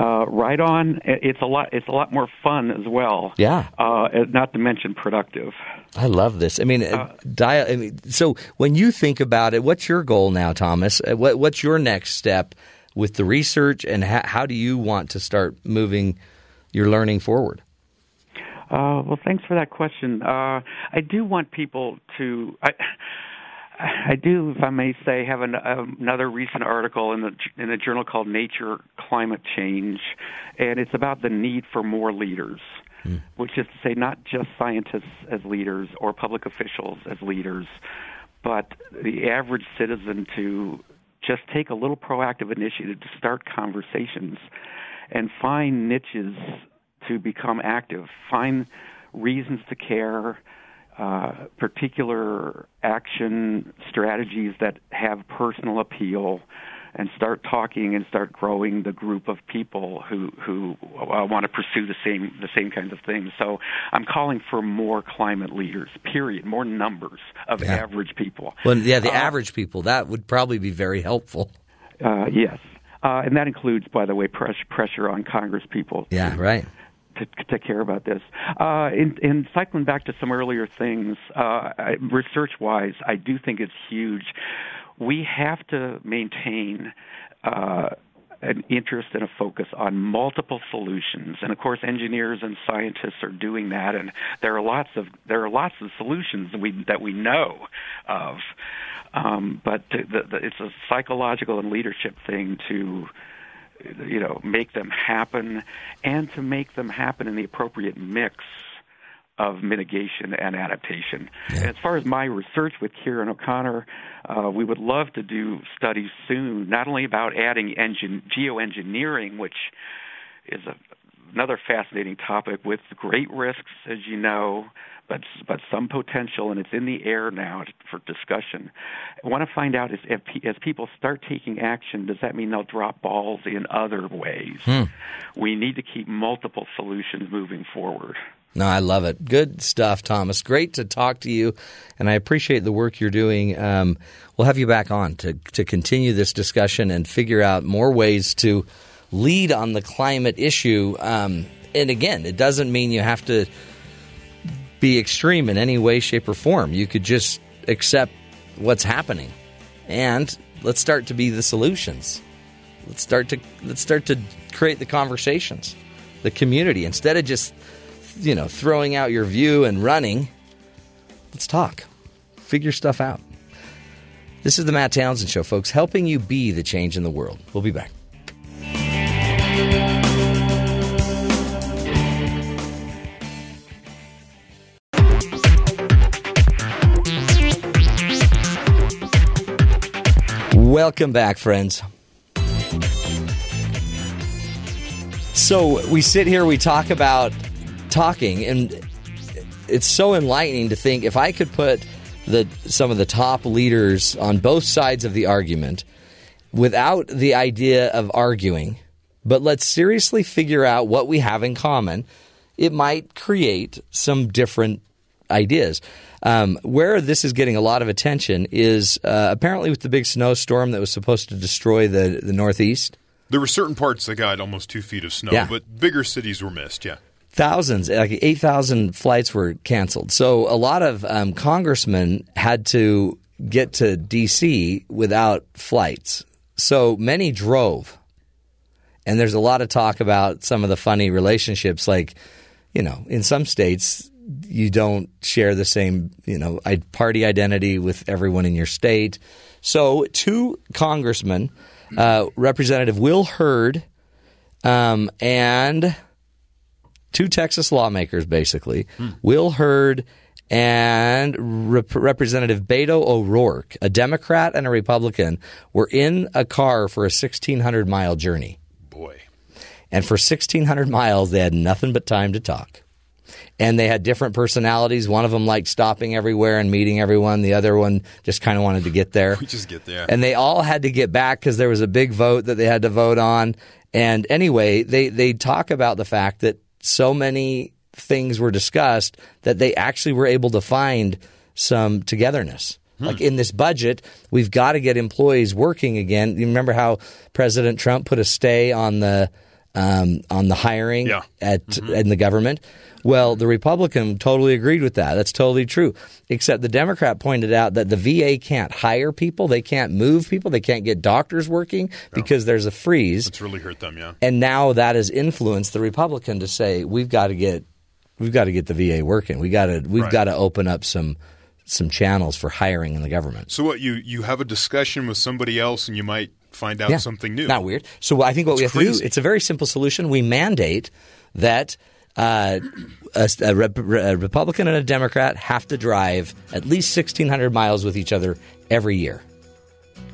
Uh, right on. It's a lot. It's a lot more fun as well. Yeah. Uh, not to mention productive. I love this. I mean, uh, di- I mean, so when you think about it, what's your goal now, Thomas? Uh, what, what's your next step with the research, and ha- how do you want to start moving? Your learning forward? Uh, well, thanks for that question. Uh, I do want people to. I, I do, if I may say, have an, another recent article in the in a journal called Nature Climate Change, and it's about the need for more leaders, mm. which is to say, not just scientists as leaders or public officials as leaders, but the average citizen to just take a little proactive initiative to start conversations and find niches to become active, find reasons to care, uh, particular action strategies that have personal appeal, and start talking and start growing the group of people who who uh, want to pursue the same the same kinds of things. So I'm calling for more climate leaders. Period. More numbers of yeah. average people. Well, yeah, the uh, average people that would probably be very helpful. Uh, yes, uh, and that includes, by the way, press, pressure on Congress people. Yeah, to, right. To, to care about this. Uh, in, in cycling back to some earlier things, uh, research wise, I do think it's huge. We have to maintain uh, an interest and a focus on multiple solutions. And of course engineers and scientists are doing that and there are lots of there are lots of solutions that we that we know of. Um, but the, the, it's a psychological and leadership thing to you know make them happen and to make them happen in the appropriate mix of mitigation and adaptation. Yeah. And as far as my research with Kieran O'Connor, uh, we would love to do studies soon, not only about adding engine, geoengineering, which is a, another fascinating topic with great risks, as you know, but but some potential, and it's in the air now for discussion. I want to find out is if as people start taking action, does that mean they'll drop balls in other ways? Hmm. We need to keep multiple solutions moving forward. No, I love it. Good stuff, Thomas. Great to talk to you, and I appreciate the work you're doing. Um, we'll have you back on to to continue this discussion and figure out more ways to lead on the climate issue. Um, and again, it doesn't mean you have to be extreme in any way, shape, or form. You could just accept what's happening, and let's start to be the solutions. Let's start to let's start to create the conversations, the community instead of just you know throwing out your view and running. Let's talk, figure stuff out. This is the Matt Townsend Show, folks, helping you be the change in the world. We'll be back. Welcome back, friends. So we sit here, we talk about talking, and it's so enlightening to think if I could put the some of the top leaders on both sides of the argument without the idea of arguing, but let's seriously figure out what we have in common, it might create some different ideas. Um, where this is getting a lot of attention is uh, apparently with the big snowstorm that was supposed to destroy the, the Northeast. There were certain parts that got almost two feet of snow, Yeah. but bigger cities were missed. Yeah. Thousands, like 8,000 flights were canceled. So a lot of um, congressmen had to get to D.C. without flights. So many drove. And there's a lot of talk about some of the funny relationships. Like, you know, in some states, you don't share the same, you know, party identity with everyone in your state. So two congressmen, uh, Representative Will Hurd um, and two Texas lawmakers, basically, Will Hurd and Rep- Representative Beto O'Rourke, a Democrat and a Republican, were in a car for a 1,600 mile journey. Boy. And for 1,600 miles, they had nothing but time to talk. And they had different personalities. One of them liked stopping everywhere and meeting everyone. The other one just kind of wanted to get there. We just get there. And they all had to get back because there was a big vote that they had to vote on. And anyway, they, they talk about the fact that so many things were discussed that they actually were able to find some togetherness. Hmm. Like in this budget, we've got to get employees working again. You remember how President Trump put a stay on the um, on the hiring Yeah. at in the government. Well, the Republican totally agreed with that. That's totally true. Except the Democrat pointed out that the VA can't hire people, they can't move people, they can't get doctors working because there's a freeze. It's really hurt them, yeah. And now that has influenced the Republican to say we've got to get we've got to get the VA working. We got to we've Right. got to open up some some channels for hiring in the government. So what you you have a discussion with somebody else and you might find out something new. Not weird. So I think what we have It's to do, it's a very simple solution. We mandate that uh, a, a Rep- a Republican and a Democrat have to drive at least 1,600 miles with each other every year.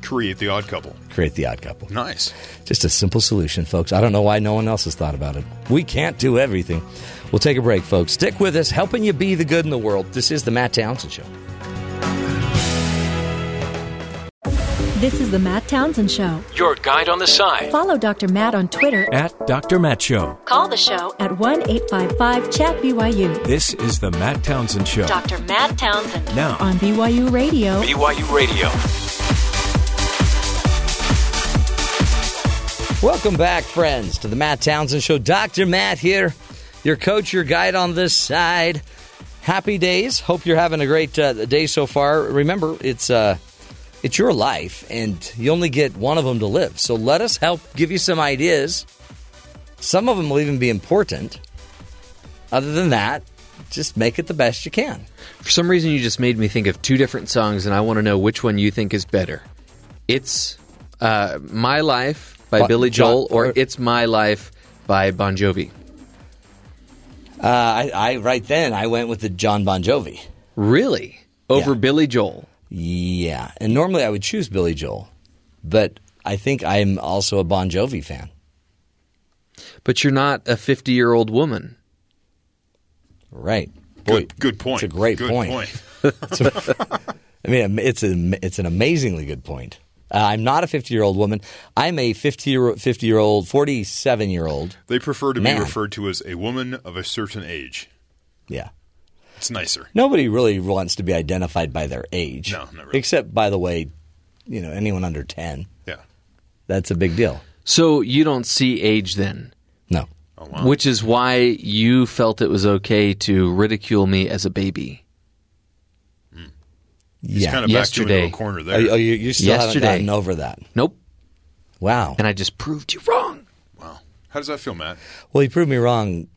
Create the odd couple. Create the odd couple. Nice. Just a simple solution, folks. I don't know why no one else has thought about it. We can't do everything. We'll take a break, folks. Stick with us, helping you be the good in the world. This is the Matt Townsend Show. This is the Matt Townsend Show. Your guide on the side. Follow Dr. Matt on Twitter. At Dr. Matt Show. Call the show at 1 855 Chat BYU. This is the Matt Townsend Show. Dr. Matt Townsend Now, on BYU Radio. BYU Radio. Welcome back, friends, to the Matt Townsend Show. Dr. Matt here, your coach, your guide on this side. Happy days. Hope you're having a great uh, day so far. Remember, it's uh, it's your life, and you only get one of them to live. So let us help give you some ideas. Some of them will even be important. Other than that, just make it the best you can. For some reason, you just made me think of two different songs, and I want to know which one you think is better. It's uh, "My Life" by Bon- Billy Joel, John- or or- "It's My Life" by Bon Jovi. Uh, I, I right then I went with the Jon Bon Jovi. Really, over Yeah. Billy Joel. Yeah, and normally I would choose Billy Joel, but I think I'm also a Bon Jovi fan. But you're not a 50 year old woman. Right. Good good point. It's a great Good point. I mean, it's a, it's an amazingly good point. Uh, I'm not a 50 year old woman. I'm a 50 year 50 year old, 47 year old. They prefer to Man. be referred to as a woman of a certain age. Yeah. It's nicer. Nobody really wants to be identified by their age. No, not really. Except, by the way, you know, anyone under 10. Yeah. That's a big deal. So you don't see age then, No. Oh wow. which is why you felt it was okay to ridicule me as a baby. Hmm. He's Yeah. kind of backed you into Yesterday. a corner there. you- oh, you, you still haven't Yesterday. gotten over that. Nope. Wow. And I just proved you wrong. wow. How does that feel, Matt? Well, you proved me wrong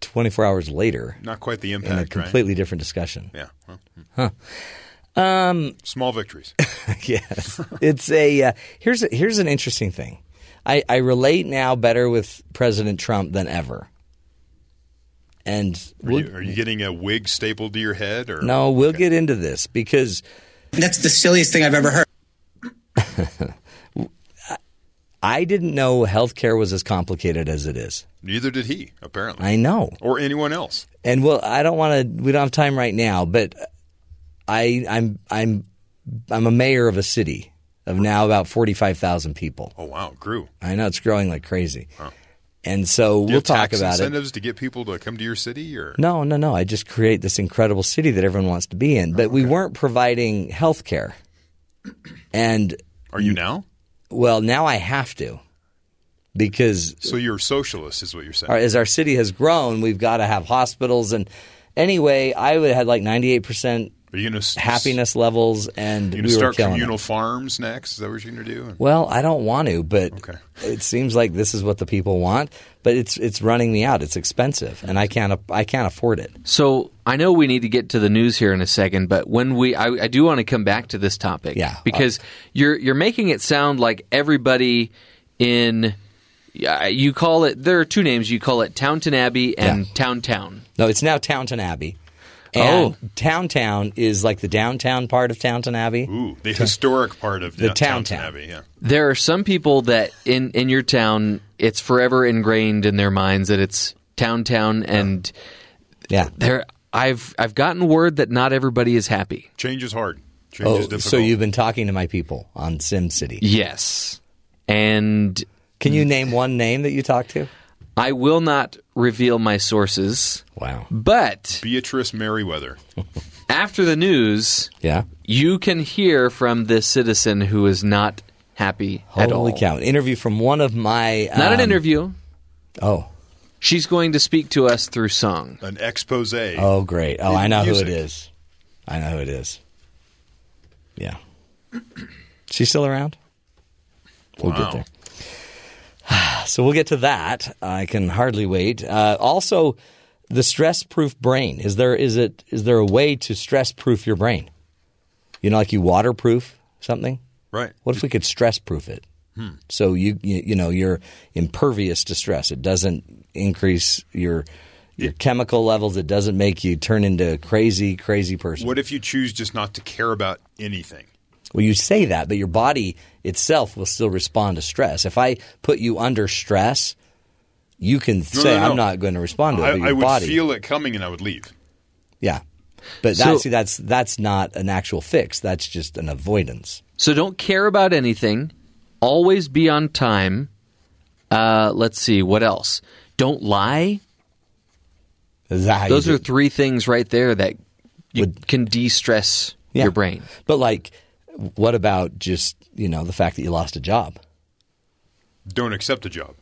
24 hours later Not quite the impact, in a impact, right? completely different discussion. Yeah. Well, hmm. Um, Small victories. yes, it's a uh, here's a, here's an interesting thing. I, I relate now better with President Trump than ever. And Are we'll, you, are you getting a wig stapled to your head? Or no, we'll get into this because That's the silliest thing I've ever heard. I didn't know healthcare was as complicated as it is. Neither did he, apparently, I know. or anyone else. And well, I don't want to. We don't have time right now, but I, I'm, I'm, I'm a mayor of a city of now about forty-five thousand people. Oh wow, it grew. I know it's growing like crazy, and so we'll talk about it. incentives to get people to come to your city, or No, no, no. I just create this incredible city that everyone wants to be in, but oh, we weren't providing health care, and are you now? Well, now I have to because So you're a socialist, is what you're saying? our, as our city has grown, we've got to have hospitals. And anyway, I would had like ninety eight percent Are you going to happiness levels, and You we going to were start killing communal it. farms next? Is that what you're going to do? Well, I don't want to, but Okay. it seems like this is what the people want. But it's it's running me out. It's expensive, and I can't I can't afford it. So I know we need to get to the news here in a second, but when we, I, I do want to come back to this topic, Yeah. because you're you're making it sound like everybody in, yeah, you call it. There are two names. You call it Townton Abbey and Yeah. Town Town. No, it's now Townton Abbey. Oh. And Oh. Town Town is like the downtown part of Townton Abbey. Ooh, the historic part of The the town Downton town. Abbey. Yeah. There are some people that in in your town, it's forever ingrained in their minds that it's Town Town, and Yeah. there. I've I've gotten word that not everybody is happy. Change is hard. Change Oh, is difficult. so you've been talking to my people on Sim City. Yes, and Can you name one name that you talked to? I will not reveal my sources, Wow. but Beatrice Merriweather. after the news, Yeah. you can hear from this citizen who is not happy at all. Holy cow! An interview from one of my Not an um, interview. Oh, She's going to speak to us through song. An expose. oh, great! Oh, I know who it is. I know who it is. Yeah. She's still around. We'll Wow. get there. So we'll get to that. I can hardly wait. Uh, also, the stress-proof brain. Is there is it is there a way to stress-proof your brain? You know, like you waterproof something. Right. What if we could stress-proof it? So you, you you know you're impervious to stress. It doesn't increase your your chemical levels. It doesn't make you turn into a crazy crazy person. What if you choose just not to care about anything? Well, you say that, but your body itself will still respond to stress. If I put you under stress, you can No, say no, no. I'm not going to respond to it. I, but your I would body, feel it coming and I would leave. yeah. But So- see, that's that's not an actual fix. That's just an avoidance. So don't care about anything. Always be on time. Uh, let's see what else. Don't lie. Is that how Those are three things right there that you Would- can de-stress Yeah. your brain. But like, what about just you know the fact that you lost a job? Don't accept a job.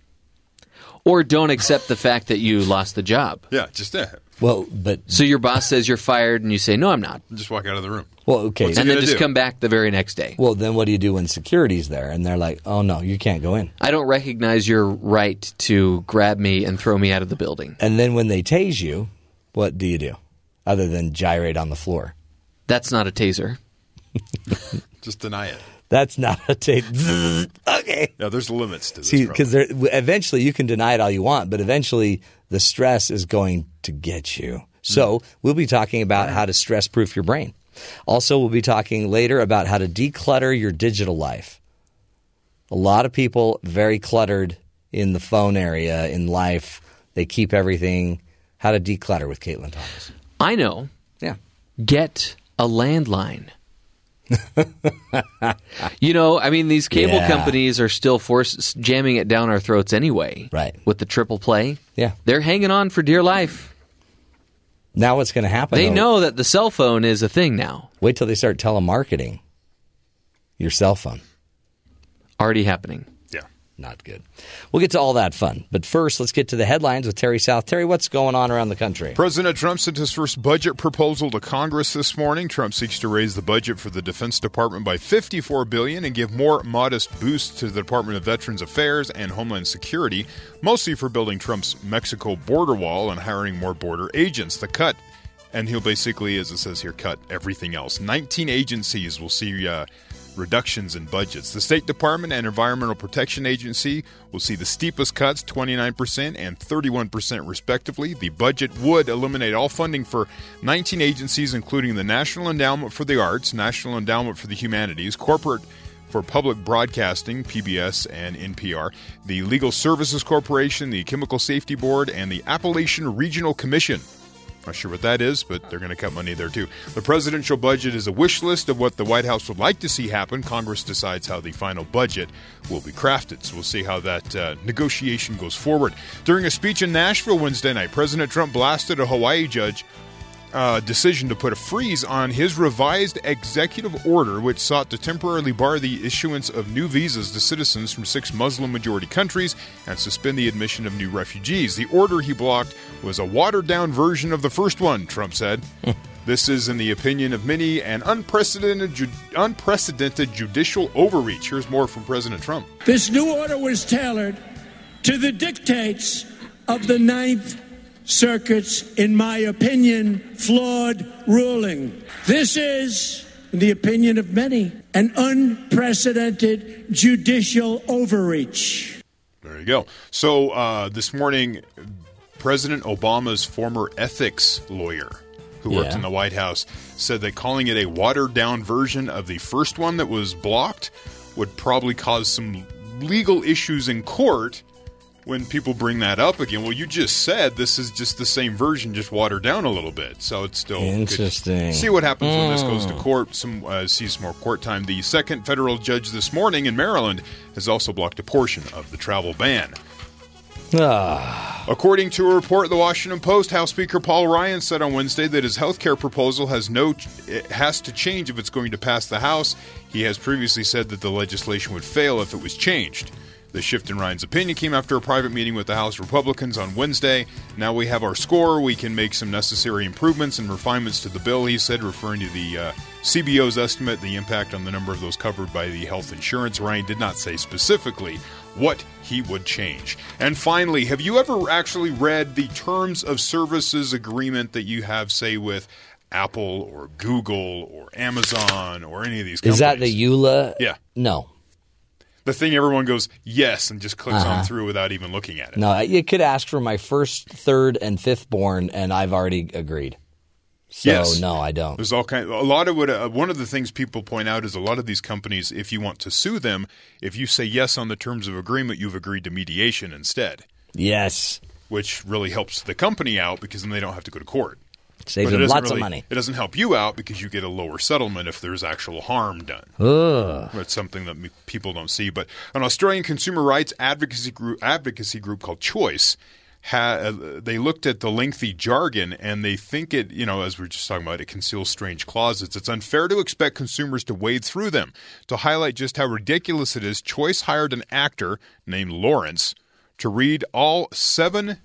Or don't accept the fact that you lost the job. Yeah, just that. Well, but So your boss says you're fired, and you say, "No, I'm not," just walk out of the room. well, okay. What's and then just do? come back the very next day. Well, then what do you do when security's there and they're like, "Oh no, you can't go in." I don't recognize your right to grab me and throw me out of the building. And then when they tase you, what do you do other than gyrate on the floor? That's not a taser. Just deny it. That's not a tase. okay. No, there's limits to this. See, because eventually you can deny it all you want, but eventually the stress is going to get you. So hmm. we'll be talking about how to stress proof your brain. Also, we'll be talking later about how to declutter your digital life. A lot of people very cluttered in the phone area in life. They keep everything. How to declutter with Caitlin Thomas. I know. Yeah. Get a landline. you know, I mean, these cable Yeah. companies are still force jamming it down our throats anyway. Right. With the triple play. Yeah. They're hanging on for dear life. Now what's going to happen? They though- know that the cell phone is a thing now. Wait till they start telemarketing your cell phone. Already happening. Not good. We'll get to all that fun. But first, let's get to the headlines with Terry South. Terry, what's going on around the country? President Trump sent his first budget proposal to Congress this morning. Trump seeks to raise the budget for the Defense Department by 54 billion and give more modest boosts to the Department of Veterans Affairs and Homeland Security, mostly for building Trump's Mexico border wall and hiring more border agents. The cut and he'll basically, as it says here, cut everything else. 19 agencies will see uh, reductions in budgets. The State Department and Environmental Protection Agency will see the steepest cuts, 29% and 31% respectively. The budget would eliminate all funding for 19 agencies, including the National Endowment for the Arts, National Endowment for the Humanities, Corporate for Public Broadcasting, PBS and NPR, the Legal Services Corporation, the Chemical Safety Board, and the Appalachian Regional Commission. Not sure what that is, but they're going to cut money there too. The presidential budget is a wish list of what the White House would like to see happen. Congress decides how the final budget will be crafted. So we'll see how that uh, negotiation goes forward. During a speech in Nashville Wednesday night, President Trump blasted a Hawaii judge uh, decision to put a freeze on his revised executive order, which sought to temporarily bar the issuance of new visas to citizens from six Muslim majority countries and suspend the admission of new refugees. The order he blocked was a watered down version of the first one, Trump said. this is, in the opinion of many, an unprecedented, ju- unprecedented judicial overreach. Here's more from President Trump. This new order was tailored to the dictates of the Ninth Circuit's, in my opinion, flawed ruling. This is, in the opinion of many, an unprecedented judicial overreach. There you go. So uh, this morning, President Obama's former ethics lawyer, who worked Yeah. in the White House, said that calling it a watered down version of the first one that was blocked would probably cause some legal issues in court when people bring that up again. Well, you just said this is just the same version, just watered down a little bit. So it's still. Interesting. See what happens when this goes to court. Some uh, see some more court time. The second federal judge this morning in Maryland has also blocked a portion of the travel ban. Ah, According to a report, in the Washington Post, House Speaker Paul Ryan said on Wednesday that his health care proposal has no it has to change if it's going to pass the House. He has previously said that the legislation would fail if it was changed. The shift in Ryan's opinion came after a private meeting with the House Republicans on Wednesday. Now we have our score. We can make some necessary improvements and refinements to the bill, he said, referring to the uh, CBO's estimate, the impact on the number of those covered by the health insurance. Ryan did not say specifically what he would change. And finally, have you ever actually read the terms of services agreement that you have, say, with Apple or Google or Amazon or any of these companies? is that the EULA? Yeah. No. The thing everyone goes yes and just clicks Uh-huh. on through without even looking at it? No, it could ask for my first, third, and fifth born, and I've already agreed. So Yes. no, I don't. There's all kind. A lot of what. Uh, one of the things people point out is a lot of these companies, if you want to sue them, if you say yes on the terms of agreement, you've agreed to mediation instead, Yes, which really helps the company out because then they don't have to go to court. Saves it them doesn't lots really- of money. It doesn't help you out because you get a lower settlement if there's actual harm done. Ugh. That's something that people don't see. But an Australian consumer rights advocacy group, advocacy group called Choice, ha- uh, they looked at the lengthy jargon and they think it, you know, as we are just talking about, it conceals strange clauses. It's unfair to expect consumers to wade through them. To highlight just how ridiculous it is, Choice hired an actor named Lawrence to read all seven.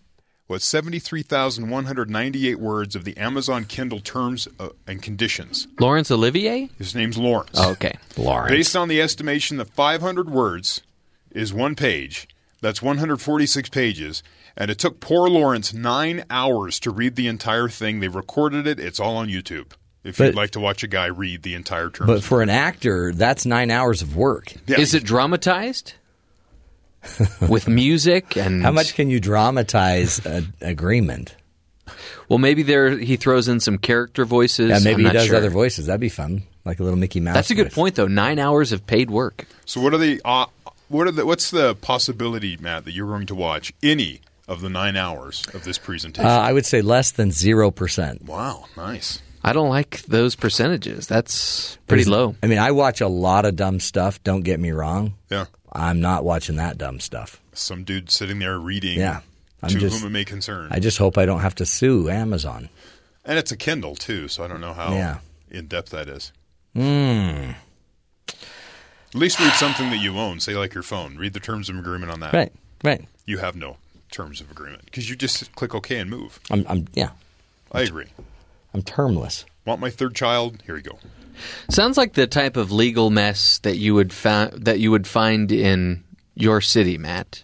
What 73,198 words of the Amazon Kindle terms uh, and conditions. Laurence Olivier? His name's Lawrence. Oh, okay. Lawrence. Based on the estimation that 500 words is one page, that's 146 pages, and it took poor Lawrence nine hours to read the entire thing. They recorded it. It's all on YouTube. If But- you'd like to watch a guy read the entire terms. But for an actor, that's nine hours of work. Yeah. Is it dramatized? With music and How much can you dramatize an agreement? Well, maybe there he throws in some character voices. Yeah, maybe I'm he does sure. other voices. That'd be fun, like a little Mickey Mouse. That's a good voice. point, though. Nine hours of paid work. So what are the uh, what are the what's the possibility, Matt, that you're going to watch any of the nine hours of this presentation? Uh, I would say less than zero percent. wow, nice. I don't like those percentages. That's pretty low. I mean, I watch a lot of dumb stuff. Don't get me wrong. Yeah, I'm not watching that dumb stuff. some dude sitting there reading. Yeah. I'm to just- whom it may concern. I just hope I don't have to sue Amazon. and it's a Kindle too, so I don't know how Yeah. in depth that is. Hmm. At least read something that you own, say like your phone. Read the terms of agreement on that. Right, right. You have no terms of agreement because you just click OK and move. I'm, I'm yeah, I agree. I'm termless. Want my third child? Here you go. Sounds like the type of legal mess that you would fa- that you would find in your city, Matt.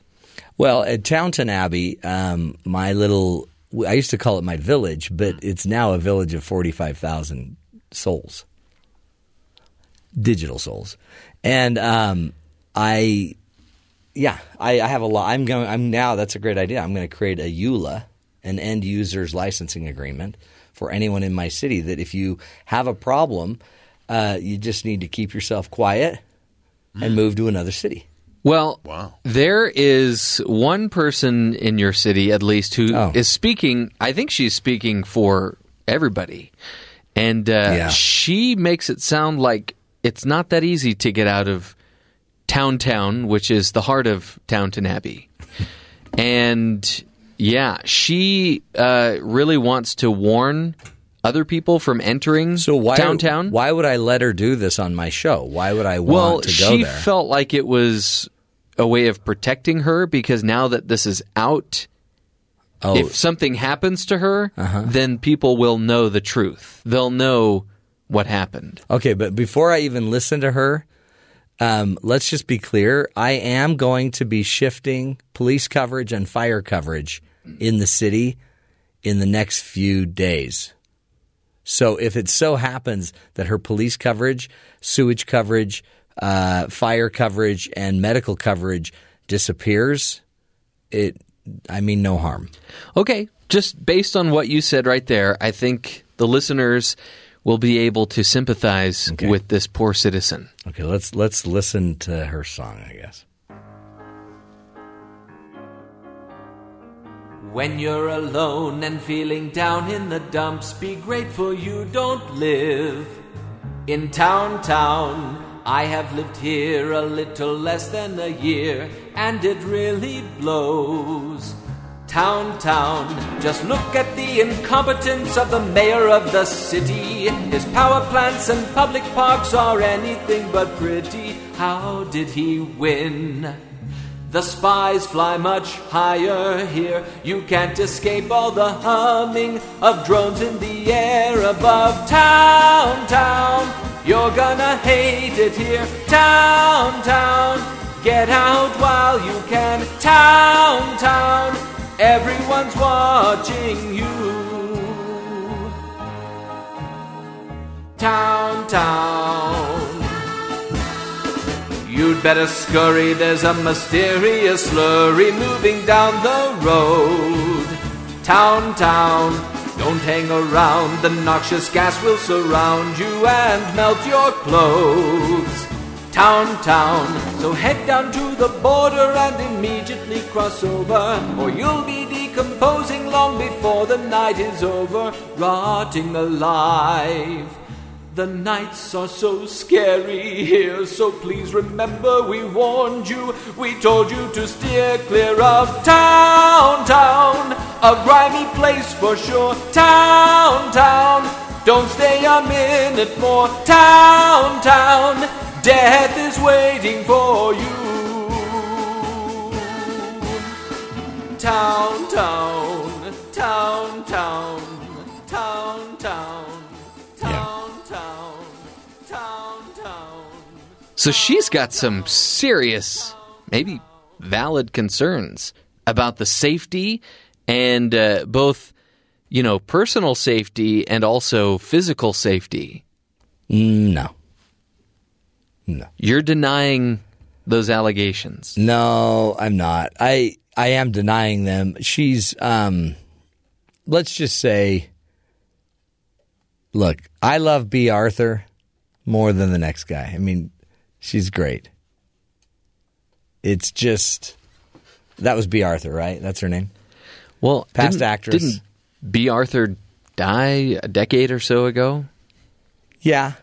Well, at Taunton Abbey, um, my little, I used to call it my village, but it's now a village of 45,000 souls, digital souls. And um, I, yeah, I, I have a lot. I'm going, I'm now, that's a great idea. I'm going to create a EULA, an end user's licensing agreement for anyone in my city that if you have a problem, uh, you just need to keep yourself quiet and move to another city. Well, Wow. there is one person in your city, at least, who is Oh. speaking. I think she's speaking for everybody, and uh, Yeah. she makes it sound like it's not that easy to get out of Town Town, which is the heart of Downton Abbey. and yeah, she uh, really wants to warn other people from entering So why downtown. Why would I let her do this on my show? Why would I want well, to go she felt like it was a way of protecting her because now that this is out, oh, Uh-huh. if something happens to her, then people will know the truth. They'll know what happened. okay, but before I even listen to her, um, let's just be clear. I am going to be shifting police coverage and fire coverage in the city in the next few days. So if it so happens that her police coverage, sewage coverage, uh, fire coverage, and medical coverage disappears, it I mean no harm. Okay, just based on what you said right there, I think the listeners will be able to sympathize Okay. with this poor citizen. Okay, let's let's listen to her song, I guess. When you're alone and feeling down in the dumps, be grateful you don't live in town, town. I have lived here a little less than a year, and it really blows. Town, town, just look at the incompetence of the mayor of the city. His power plants and public parks are anything but pretty. How did he win? The spies fly much higher here. You can't escape all the humming of drones in the air above town, town. You're gonna hate it here, town, town. Get out while you can, town, town. Everyone's watching you. Town, town. You'd better scurry, there's a mysterious slurry moving down the road. Town, town, don't hang around, the noxious gas will surround you and melt your clothes. Town, town, so head down to the border and immediately cross over, or you'll be decomposing long before the night is over, rotting alive. The nights are so scary here, so please remember we warned you. We told you to steer clear of town, town, a grimy place for sure. Town, town, don't stay a minute more. Town, town, Death is waiting for you. Town, town, town, town, town, town, town, yeah. town, town, town. So she's got some serious, maybe valid concerns about the safety and uh, both, you know, personal safety and also physical safety. Mm, no no, You're denying those allegations. no. I'm not. I I am denying them. She's um, let's just say, look, I love Bea Arthur more than the next guy. I mean, she's great. It's just that was Bea Arthur, right? That's her name. Well, Past didn't, actress. Didn't Bea Arthur die a decade or so ago? Yeah.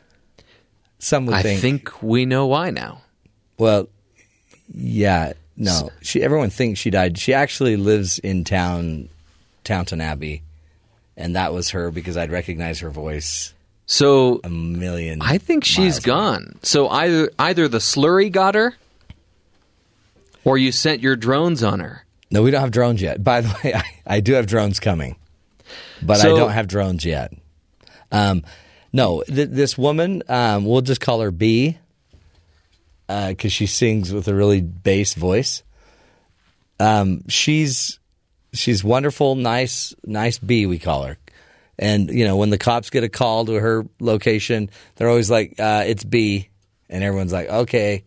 Some would I think. think we know why now. Well, yeah, no. She everyone thinks she died. She actually lives in town, Townton Abbey, and that was her because I'd recognize her voice. So a million. I think she's gone. So either either the slurry got her, or you sent your drones on her. No, we don't have drones yet. By the way, I, I do have drones coming, but I don't have drones yet. Um, no, th- this woman, um, we'll just call her B, because she sings with a really bass voice. Um, she's she's wonderful, nice, nice B. We call her, and you know when the cops get a call to her location, they're always like, uh, "It's B," and everyone's like, "Okay."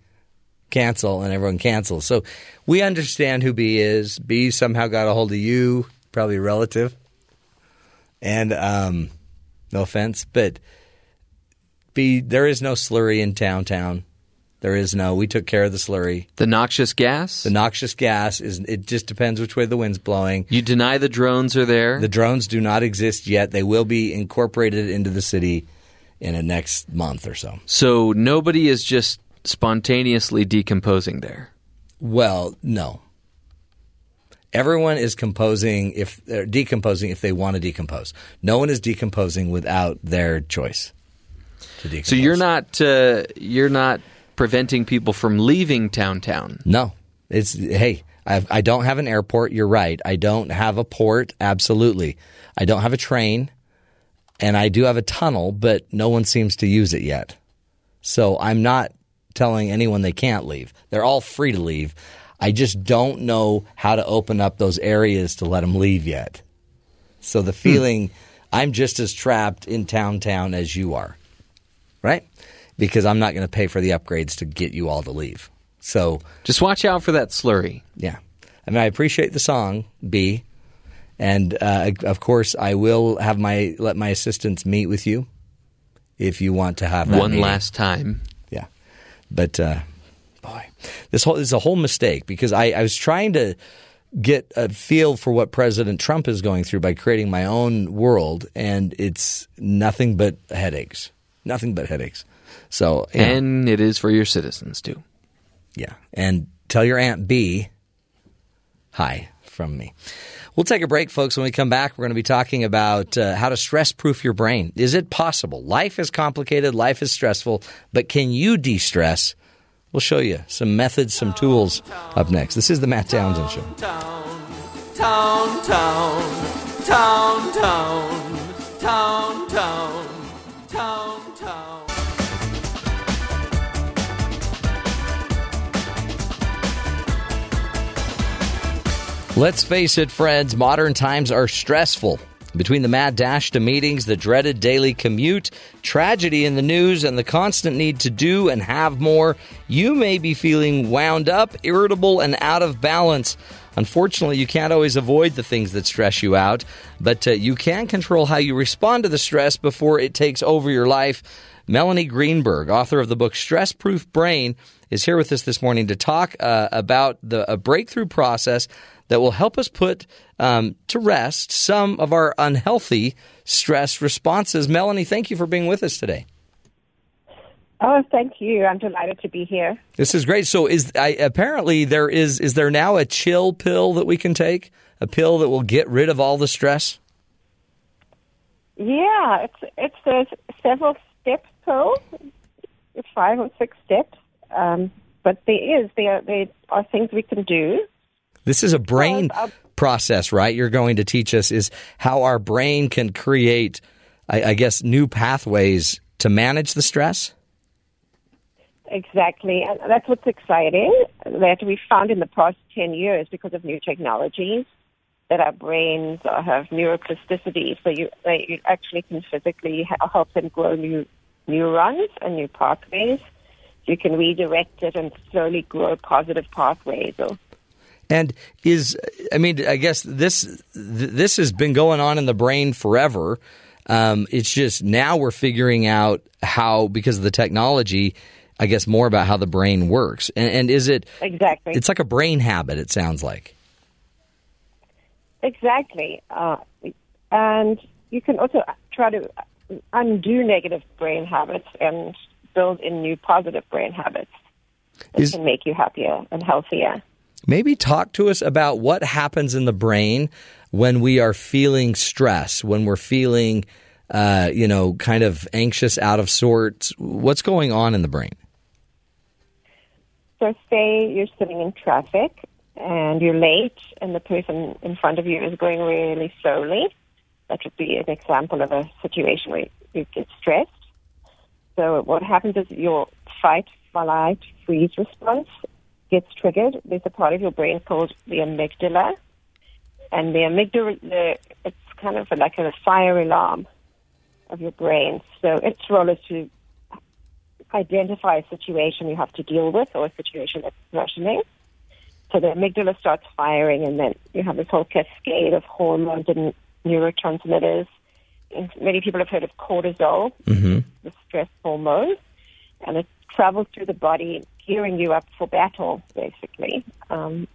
cancel and everyone cancels. So we understand who B is. B somehow got a hold of you, probably a relative. And um, no offense, but B, there is no slurry in downtown. There is no. We took care of the slurry. The noxious gas. The noxious gas is. It just depends which way the wind's blowing. you deny the drones are there. The drones do not exist yet. They will be incorporated into the city in the next month or so. so nobody is just spontaneously decomposing there. Well, no. Everyone is composing if they're decomposing if they want to decompose. No one is decomposing without their choice to decompose. So you're not uh, you're not preventing people from leaving town town. No, it's hey. I've, I don't have an airport. You're right. I don't have a port. Absolutely. I don't have a train, and I do have a tunnel, but no one seems to use it yet. So I'm not telling anyone they can't leave. They're all free to leave. I just don't know how to open up those areas to let them leave yet. So the feeling I'm just as trapped in town town as you are, right? Because I'm not going to pay for the upgrades to get you all to leave. So Just watch out for that slurry. yeah, I mean I appreciate the song B, and uh, of course I will have my let my assistants meet with you if you want to have that One meeting. last time. Yeah, but uh, this whole this is a whole mistake because I, I was trying to get a feel for what President Trump is going through by creating my own world, and it's nothing but headaches, nothing but headaches. So you know, And it is for your citizens too. yeah, and tell your aunt B hi from me. We'll take a break, folks. When we come back, we're going to be talking about uh, how to stress proof your brain. Is it possible? Life is complicated, life is stressful, but can you de stress? We'll show you some methods, some tools up next. This is the Matt Townsend Show. Town, town, town, town, town, town, town, town, town. Let's face it, friends, modern times are stressful. Between the mad dash to meetings, the dreaded daily commute, tragedy in the news, and the constant need to do and have more, you may be feeling wound up, irritable, and out of balance. Unfortunately, you can't always avoid the things that stress you out, but uh, you can control how you respond to the stress before it takes over your life. Melanie Greenberg, author of the book Stress Proof Brain, is here with us this morning to talk uh, about the a breakthrough process that will help us put um, to rest some of our unhealthy stress responses. Melanie, thank you for being with us today. Oh, thank you. I'm delighted to be here. This is great. So, is I, apparently there is is there now a chill pill that we can take? A pill that will get rid of all the stress? Yeah, it's it's a several step pill. Five or six steps, um, but there is there there are things we can do. This is a brain Well, process, right? You're going to teach us is how our brain can create, I, I guess, new pathways to manage the stress. Exactly, and that's what's exciting. That we found in the past ten years because of new technologies that our brains have neuroplasticity, so you, you actually can physically help them grow new neurons and new pathways. You can redirect it and slowly grow positive pathways. Or And is I mean I guess this th- this has been going on in the brain forever. Um, it's just now we're figuring out how because of the technology. I guess more about how the brain works. And, and is it exactly. It's like a brain habit. It sounds like. Exactly. Uh, and you can also try to undo negative brain habits and build in new positive brain habits that Is- can make you happier and healthier. Maybe talk to us about what happens in the brain when we are feeling stress, when we're feeling uh, you know, kind of anxious, out of sorts. What's going on in the brain? So, say you're sitting in traffic and you're late, and the person in front of you is going really slowly. That would be an example of a situation where you get stressed. So, what happens is your fight, flight, freeze response gets triggered. There's a part of your brain called the amygdala, and the amygdala, the, it's kind of like a fire alarm of your brain. So, its role is to identify a situation you have to deal with or a situation that's threatening. So the amygdala starts firing, and then you have this whole cascade of hormones and neurotransmitters. And many people have heard of cortisol, Mm-hmm. the stress hormone, and it travels through the body, gearing you up for battle, basically. Um,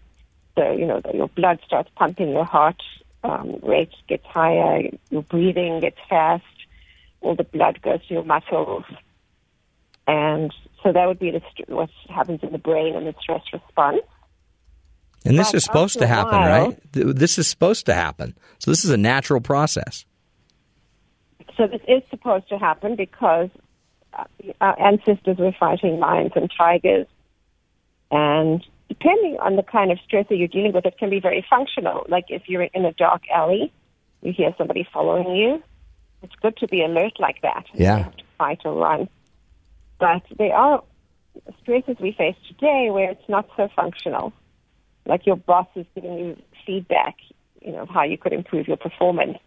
so, you know, your blood starts pumping, your heart um, rate gets higher, your breathing gets fast, all the blood goes to your muscles. And so that would be the, what happens in the brain and the stress response. And this But is supposed to happen, while- right? This is supposed to happen. So this is a natural process. So this is supposed to happen because Uh, our ancestors were fighting lions and tigers, and depending on the kind of stress that you're dealing with, it can be very functional. Like if you're in a dark alley, you hear somebody following you. It's good to be alert like that. Yeah. You have to fight or run. But there are stresses we face today where it's not so functional. Like your boss is giving you feedback, you know, how you could improve your performance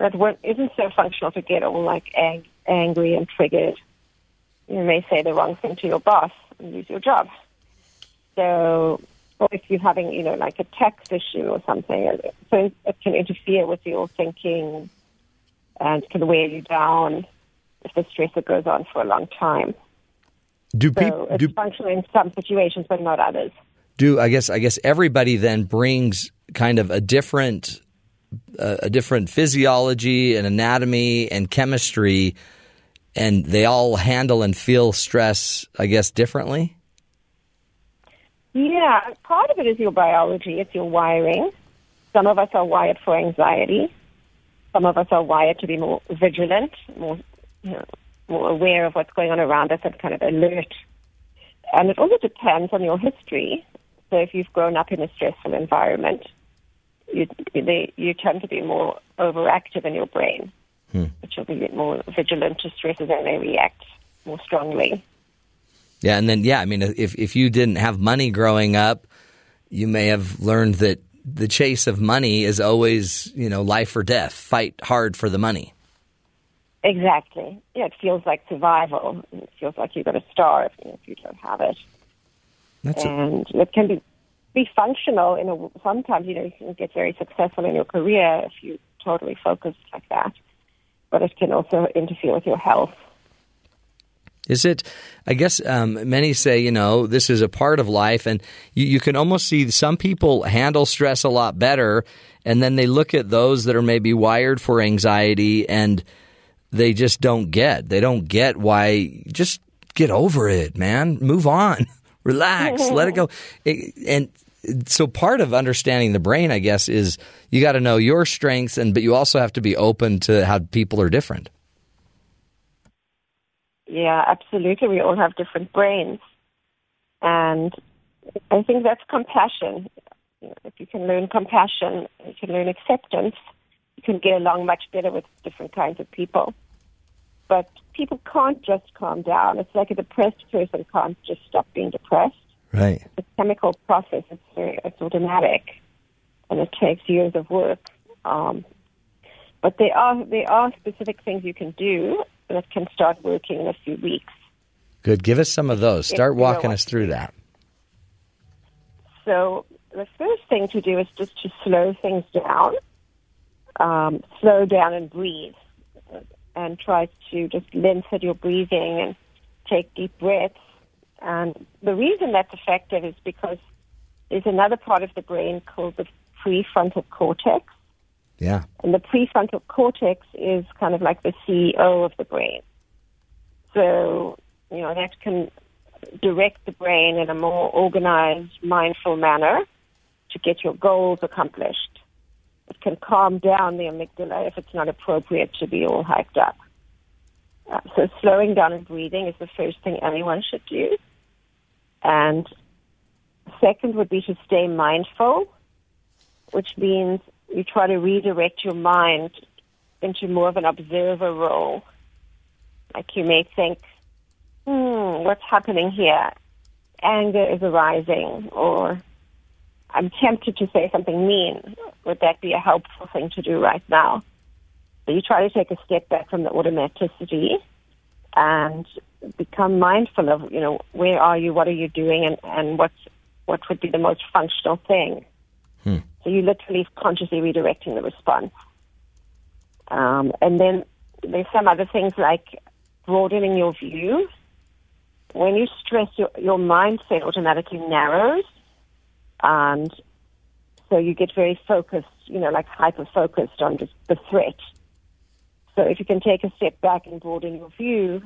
that isn't so functional to get all like ang- angry and triggered. You may say the wrong thing to your boss and lose your job. So, or if you're having, you know, like a tax issue or something, so it can interfere with your thinking and can wear you down if the stressor goes on for a long time. Do people do, functional in some situations, but not others. do I guess I guess everybody then brings kind of a different uh, a different physiology and anatomy and chemistry and they all handle and feel stress I guess differently? Yeah, part of it is your biology, it's your wiring. Some of us are wired for anxiety. Some of us are wired to be more vigilant, more, you know, more aware of what's going on around us and kind of alert. And it also depends on your history. So if you've grown up in a stressful environment, you, they, you tend to be more overactive in your brain, Hmm. will be a bit more vigilant to stresses and they react more strongly. Yeah, and then yeah, I mean, if if you didn't have money growing up, you may have learned that the chase of money is always you know life or death. Fight hard for the money. Exactly. Yeah, it feels like survival. It feels like you're going to starve if you don't have it. That's a, and it can be be functional in a sometimes you know you can get very successful in your career if you totally focus like that but it can also interfere with your health Is it? I guess um, many say, you know, this is a part of life, and you, you can almost see some people handle stress a lot better, and then they look at those that are maybe wired for anxiety, and they just don't get. They don't get why. Just get over it, man. Move on. Relax. let it go. It- and so part of understanding the brain, I guess, is you got to know your strengths, and but you also have to be open to how people are different. yeah absolutely. We all have different brains. And i think that's compassion. If you can learn compassion you can learn acceptance you can get along much better with different kinds of people. But people can't just calm down. It's like a depressed person can't just stop being depressed Right. it's a chemical process. It's very, it's automatic, and it takes years of work. Um, but there are there are specific things you can do that can start working in a few weeks. Good. Give us some of those. Start walking us through that. So the first thing to do is just to slow things down, um, slow down and breathe, and try to just lengthen your breathing and take deep breaths. And the reason that's effective is because there's another part of the brain called the prefrontal cortex. Yeah. And the prefrontal cortex is kind of like the CEO of the brain. So, you know, that can direct the brain in a more organized, mindful manner to get your goals accomplished. It can calm down the amygdala if it's not appropriate to be all hyped up. Uh, so slowing down and breathing is the first thing anyone should do. And second would be to stay mindful, which means you try to redirect your mind into more of an observer role. Like you may think, hmm, what's happening here? Anger is arising, or I'm tempted to say something mean. Would that be a helpful thing to do right now? So you try to take a step back from the automaticity and become mindful of, you know, where are you, what are you doing, and, and what's, what would be the most functional thing. Hmm. So you're literally consciously redirecting the response. Um, and then there's some other things like broadening your view. When you stress, your, your mindset automatically narrows. And so you get very focused, you know, like hyper focused on just the threat. So if you can take a step back and broaden your view,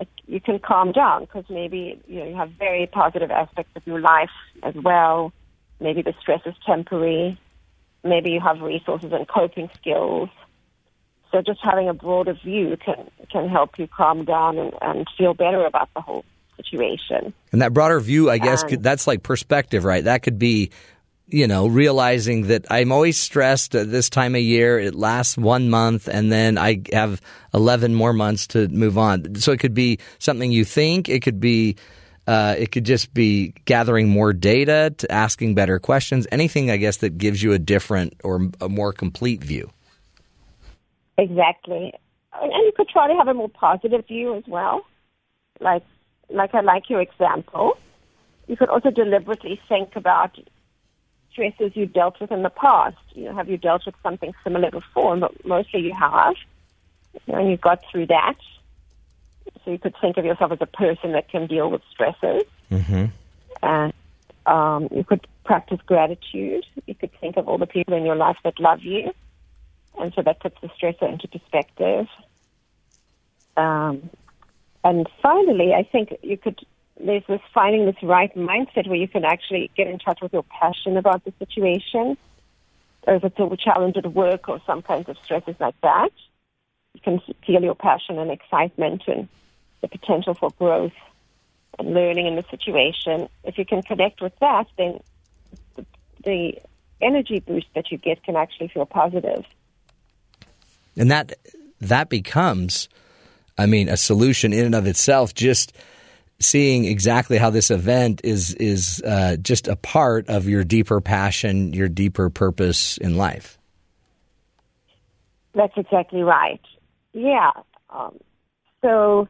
it, you can calm down because maybe you know you have very positive aspects of your life as well. Maybe the stress is temporary. Maybe you have resources and coping skills. So just having a broader view can can help you calm down and, and feel better about the whole situation. And that broader view, I guess, Um, could, that's like perspective, right? That could be, you know, realizing that I'm always stressed at this time of year. It lasts one month, and then I have 11 more months to move on. So it could be something you think. It could be. Uh, it could just be gathering more data, to asking better questions, anything I guess that gives you a different or a more complete view. Exactly. And you could try to have a more positive view as well. Like, like I like your example. You could also deliberately think about stresses you dealt with in the past. You know, have you dealt with something similar before? But mostly you have. You know, and you got through that. So you could think of yourself as a person that can deal with stresses. Mm-hmm. And um, you could practice gratitude. You could think of all the people in your life that love you. And so that puts the stressor into perspective. Um, and finally, I think you could, there's this finding this right mindset where you can actually get in touch with your passion about the situation. Or if it's a challenge at work or some kinds of stresses like that, you can feel your passion and excitement and the potential for growth and learning in the situation. If you can connect with that, then the, the energy boost that you get can actually feel positive. and that that becomes i mean a solution in and of itself just seeing exactly how this event is is uh, just a part of your deeper passion your deeper purpose in life That's exactly right. Yeah. Um, so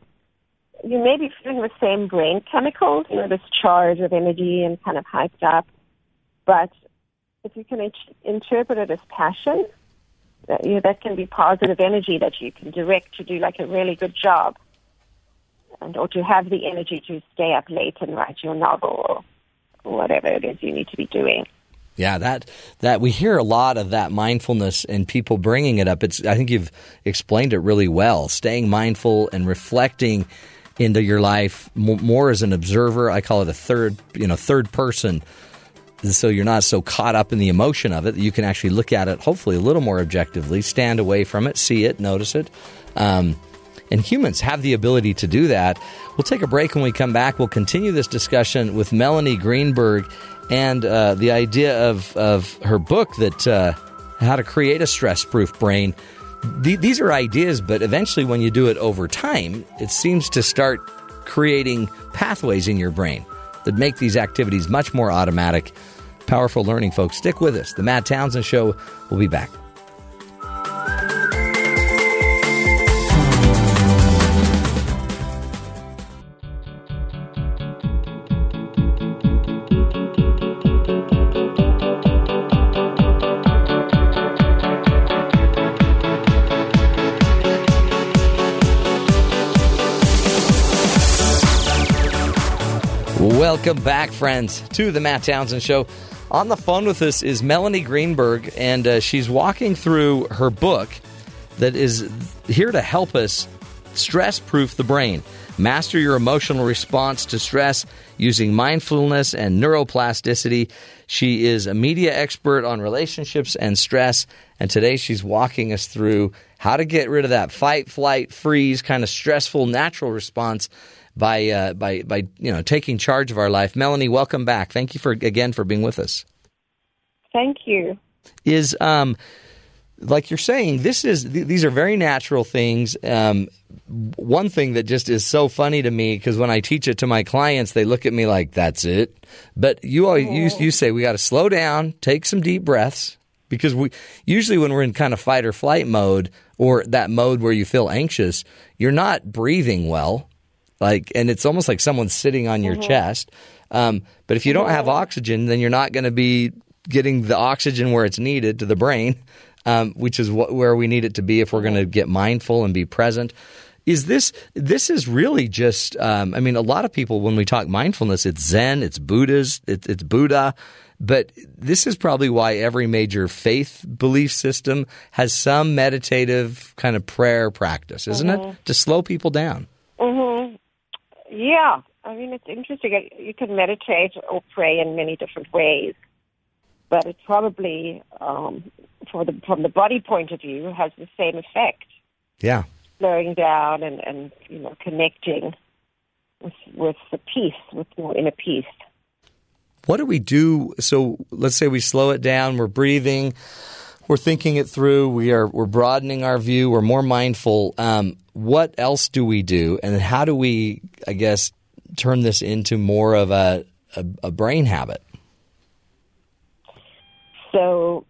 you may be feeling the same brain chemicals, you know, this charge of energy and kind of hyped up. But if you can in- interpret it as passion, that, you know, that can be positive energy that you can direct to do like a really good job. And, or to have the energy to stay up late and write your novel or whatever it is you need to be doing. Yeah, that that we hear a lot of that mindfulness and people bringing it up. It's I think you've explained it really well. Staying mindful and reflecting into your life more as an observer. I call it a third, you know, third person. So you're not so caught up in the emotion of it that you can actually look at it, hopefully a little more objectively, stand away from it, see it, notice it. Um, and humans have the ability to do that. We'll take a break when we come back. We'll continue this discussion with Melanie Greenberg and uh, the idea of, of her book that uh, how to create a stress proof brain. Th- these are ideas, but eventually, when you do it over time, it seems to start creating pathways in your brain that make these activities much more automatic. Powerful learning, folks. Stick with us. The Matt Townsend Show will be back. Welcome back, friends, to the Matt Townsend Show. On the phone with us is Melanie Greenberg, and uh, she's walking through her book that is here to help us stress proof the brain. Master your emotional response to stress using mindfulness and neuroplasticity. She is a media expert on relationships and stress, and today she's walking us through how to get rid of that fight, flight, freeze kind of stressful natural response by uh, by by you know taking charge of our life. Melanie, welcome back. Thank you for again for being with us. Thank you. Is um like you're saying, this is th- these are very natural things. Um, one thing that just is so funny to me because when I teach it to my clients, they look at me like that's it. But you always you, you say we got to slow down, take some deep breaths because we usually when we're in kind of fight or flight mode or that mode where you feel anxious, you're not breathing well. Like, and it's almost like someone's sitting on your chest. Um, but if you don't have oxygen, then you're not going to be getting the oxygen where it's needed to the brain um, which is what, where we need it to be if we're going to get mindful and be present. Is this this is really just? Um, I mean, a lot of people when we talk mindfulness, it's Zen, it's Buddha's, it's, it's Buddha, but this is probably why every major faith belief system has some meditative kind of prayer practice, isn't Mhm. it? To slow people down. hmm Yeah, I mean it's interesting. You can meditate or pray in many different ways, but it probably, um, for the from the body point of view, has the same effect. Yeah. Slowing down and and you know connecting with with the peace, with your inner peace. What do we do? So let's say we slow it down. We're breathing. We're thinking it through. We are we're broadening our view. We're more mindful. Um, what else do we do? And how do we, I guess, turn this into more of a a, a brain habit? So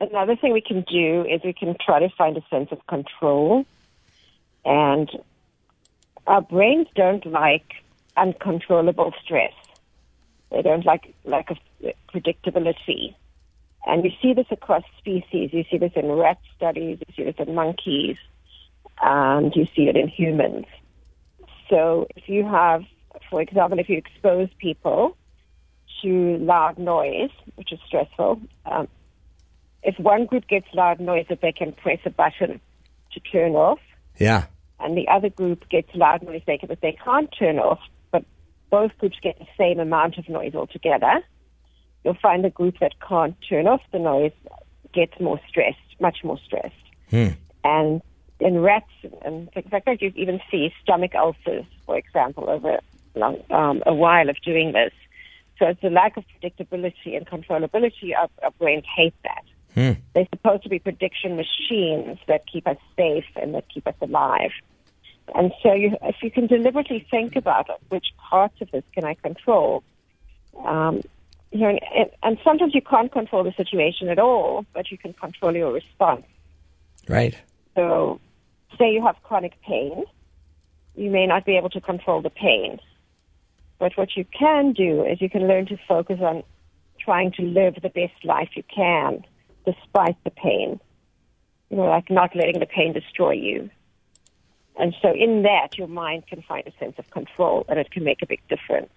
another thing we can do is we can try to find a sense of control. And our brains don't like uncontrollable stress. They don't like like a predictability. And you see this across species. You see this in rat studies. You see this in monkeys. And you see it in humans. So if you have, for example, if you expose people to loud noise, which is stressful, um, if one group gets loud noise that they can press a button to turn off, Yeah. and the other group gets loud noise they can, that they can't turn off, but both groups get the same amount of noise altogether, you'll find the group that can't turn off the noise gets more stressed, much more stressed. Hmm. And in rats and things like that, you even see stomach ulcers, for example, over um, a while of doing this. So it's the lack of predictability and controllability. Our, our brains hate that. Hmm. They're supposed to be prediction machines that keep us safe and that keep us alive. And so, you, if you can deliberately think about it, which parts of this can I control? Um, you know, and, and sometimes you can't control the situation at all, but you can control your response. Right. So, say you have chronic pain, you may not be able to control the pain. But what you can do is you can learn to focus on trying to live the best life you can despite the pain. You know, like not letting the pain destroy you. And so in that, your mind can find a sense of control and it can make a big difference.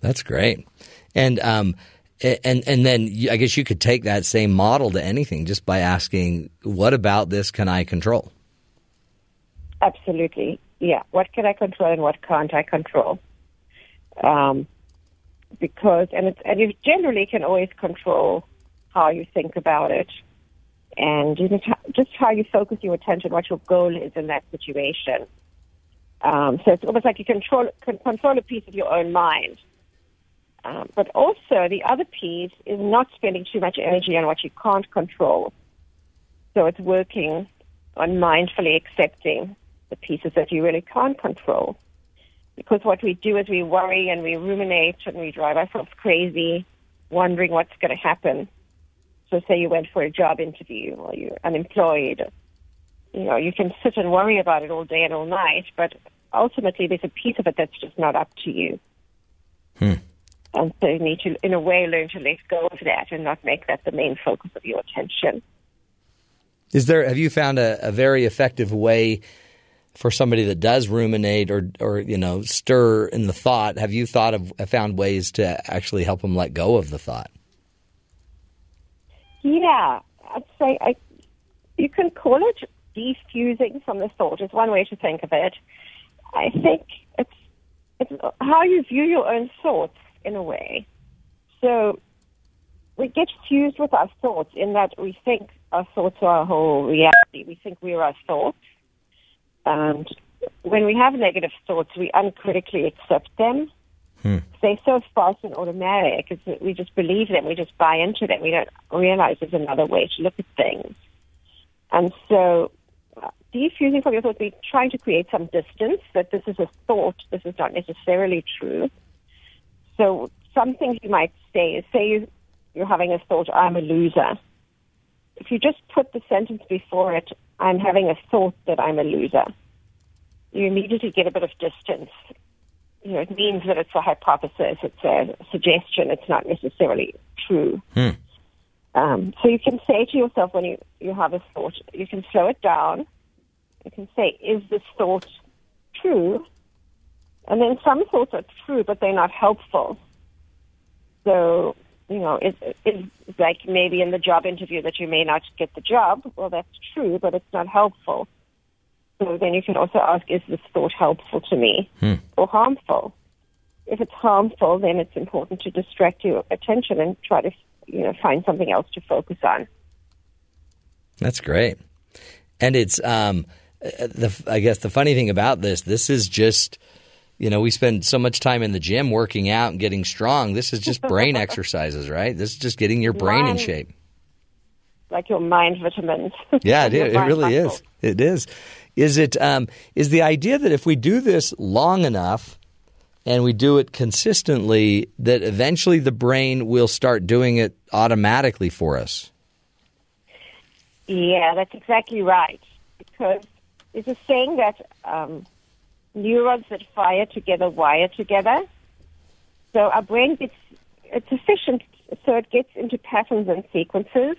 That's great. And um, and and then I guess you could take that same model to anything just by asking, "What about this can I control?" Absolutely. Yeah. What can I control and what can't I control? Um, because, and, it's, and you generally can always control how you think about it and just, how you focus your attention, what your goal is in that situation. Um, so it's almost like you control, control a piece of your own mind. Um, but also, the other piece is not spending too much energy on what you can't control. So it's working on mindfully accepting the pieces that you really can't control. Because what we do is we worry and we ruminate and we drive ourselves crazy, wondering what's going to happen. So, say you went for a job interview or you're unemployed, you know, you can sit and worry about it all day and all night, but ultimately there's a piece of it that's just not up to you. Hmm. And so you need to, in a way, learn to let go of that and not make that the main focus of your attention. Is there? Have you found a, a very effective way for somebody that does ruminate or or you know stir in the thought? Have you thought of found ways to actually help them let go of the thought? Yeah, I'd say I, you can call it defusing from the thought is one way to think of it. I think it's it's how you view your own thoughts in a way. So we get fused with our thoughts in that we think our thoughts are our whole reality. We think we're our thoughts. And when we have negative thoughts, we uncritically accept them. Hmm. They're so fast and automatic. It's, we just believe them. We just buy into them. We don't realize there's another way to look at things. And so, uh, defusing from your thoughts, we're trying to create some distance that this is a thought. This is not necessarily true. So, some things you might say is say you, you're having a thought, I'm a loser. If you just put the sentence before it, I'm having a thought that I'm a loser, you immediately get a bit of distance. You know, it means that it's a hypothesis, it's a suggestion, it's not necessarily true. Hmm. Um, so you can say to yourself when you, you have a thought, you can slow it down. You can say, is this thought true? And then some thoughts are true, but they're not helpful. So, you know, it, it's like maybe in the job interview that you may not get the job. Well, that's true, but it's not helpful. So then you can also ask, is this thought helpful to me Hmm. or harmful? If it's harmful, then it's important to distract your attention and try to, you know, find something else to focus on. That's great. And it's um uh, the I guess the funny thing about this this is just you know we spend so much time in the gym working out and getting strong. This is just brain exercises, right? This is just getting your brain in shape. Like your mind vitamins. Yeah, it, it really muscle. is. It is. Is it um is the idea that if we do this long enough and we do it consistently that eventually the brain will start doing it automatically for us? Yeah, that's exactly right. Because it's a saying that um, neurons that fire together wire together. So our brain gets it's efficient, so it gets into patterns and sequences.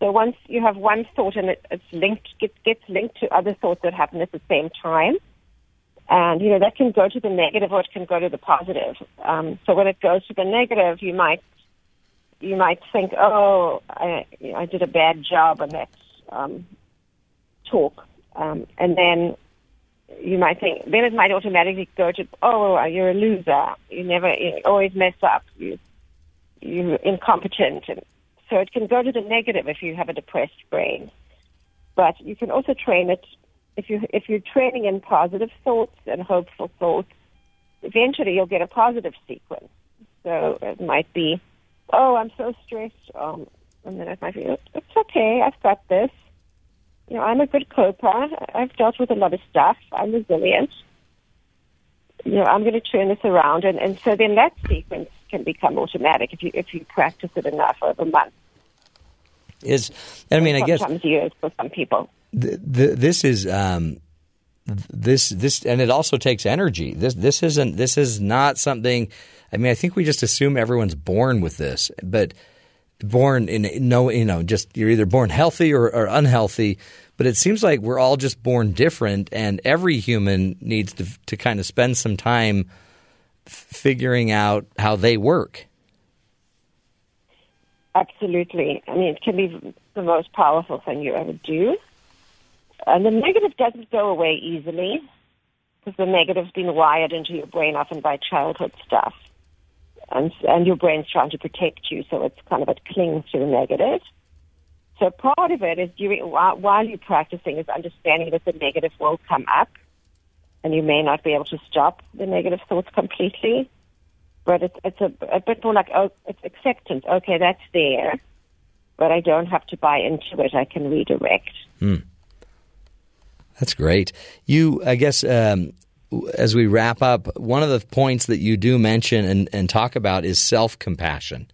So once you have one thought and it, it's linked, gets gets linked to other thoughts that happen at the same time, and you know that can go to the negative or it can go to the positive. Um, so when it goes to the negative, you might you might think, oh, I, I did a bad job on that um, talk. Um, and then you might think, then it might automatically go to, oh, you're a loser. You never, you always mess up. You, you're incompetent. And so it can go to the negative if you have a depressed brain. But you can also train it if you if you're training in positive thoughts and hopeful thoughts. Eventually, you'll get a positive sequence. So it might be, oh, I'm so stressed, um, and then it might be, it's okay, I've got this. You know, I'm a good coper. I've dealt with a lot of stuff. I'm resilient. You know, I'm going to turn this around, and, and so then that sequence can become automatic if you if you practice it enough over months. Is I mean, I guess sometimes years for some people. th- th- this is um, this this and it also takes energy. This this isn't this is not something. I mean, I think we just assume everyone's born with this, but born in no you know just you're either born healthy or, or unhealthy. But it seems like we're all just born different, and every human needs to to kind of spend some time figuring out how they work. Absolutely. I mean, it can be the most powerful thing you ever do. And the negative doesn't go away easily because the negative's been wired into your brain often by childhood stuff. And, and your brain's trying to protect you, so it's kind of it clings to the negative. So part of it is during, while, you're practicing is understanding that the negative will come up and you may not be able to stop the negative thoughts completely but it's it's a, a bit more like oh, it's acceptance. Okay, that's there, but I don't have to buy into it. I can redirect. Hmm. That's great. You, I guess, um, as we wrap up, one of the points that you do mention and, and talk about is self compassion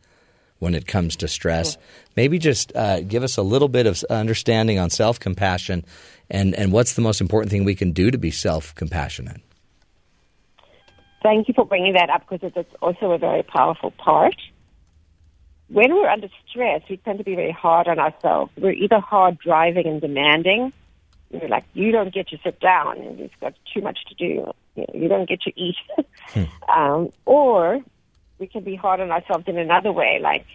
when it comes to stress. Maybe just uh, give us a little bit of understanding on self compassion and, and what's the most important thing we can do to be self compassionate. Thank you for bringing that up because it's also a very powerful part. When we're under stress, we tend to be very hard on ourselves. We're either hard driving and demanding. We're like, you don't get to sit down and you've got too much to do. You, know, you don't get to eat. um, or we can be hard on ourselves in another way, like,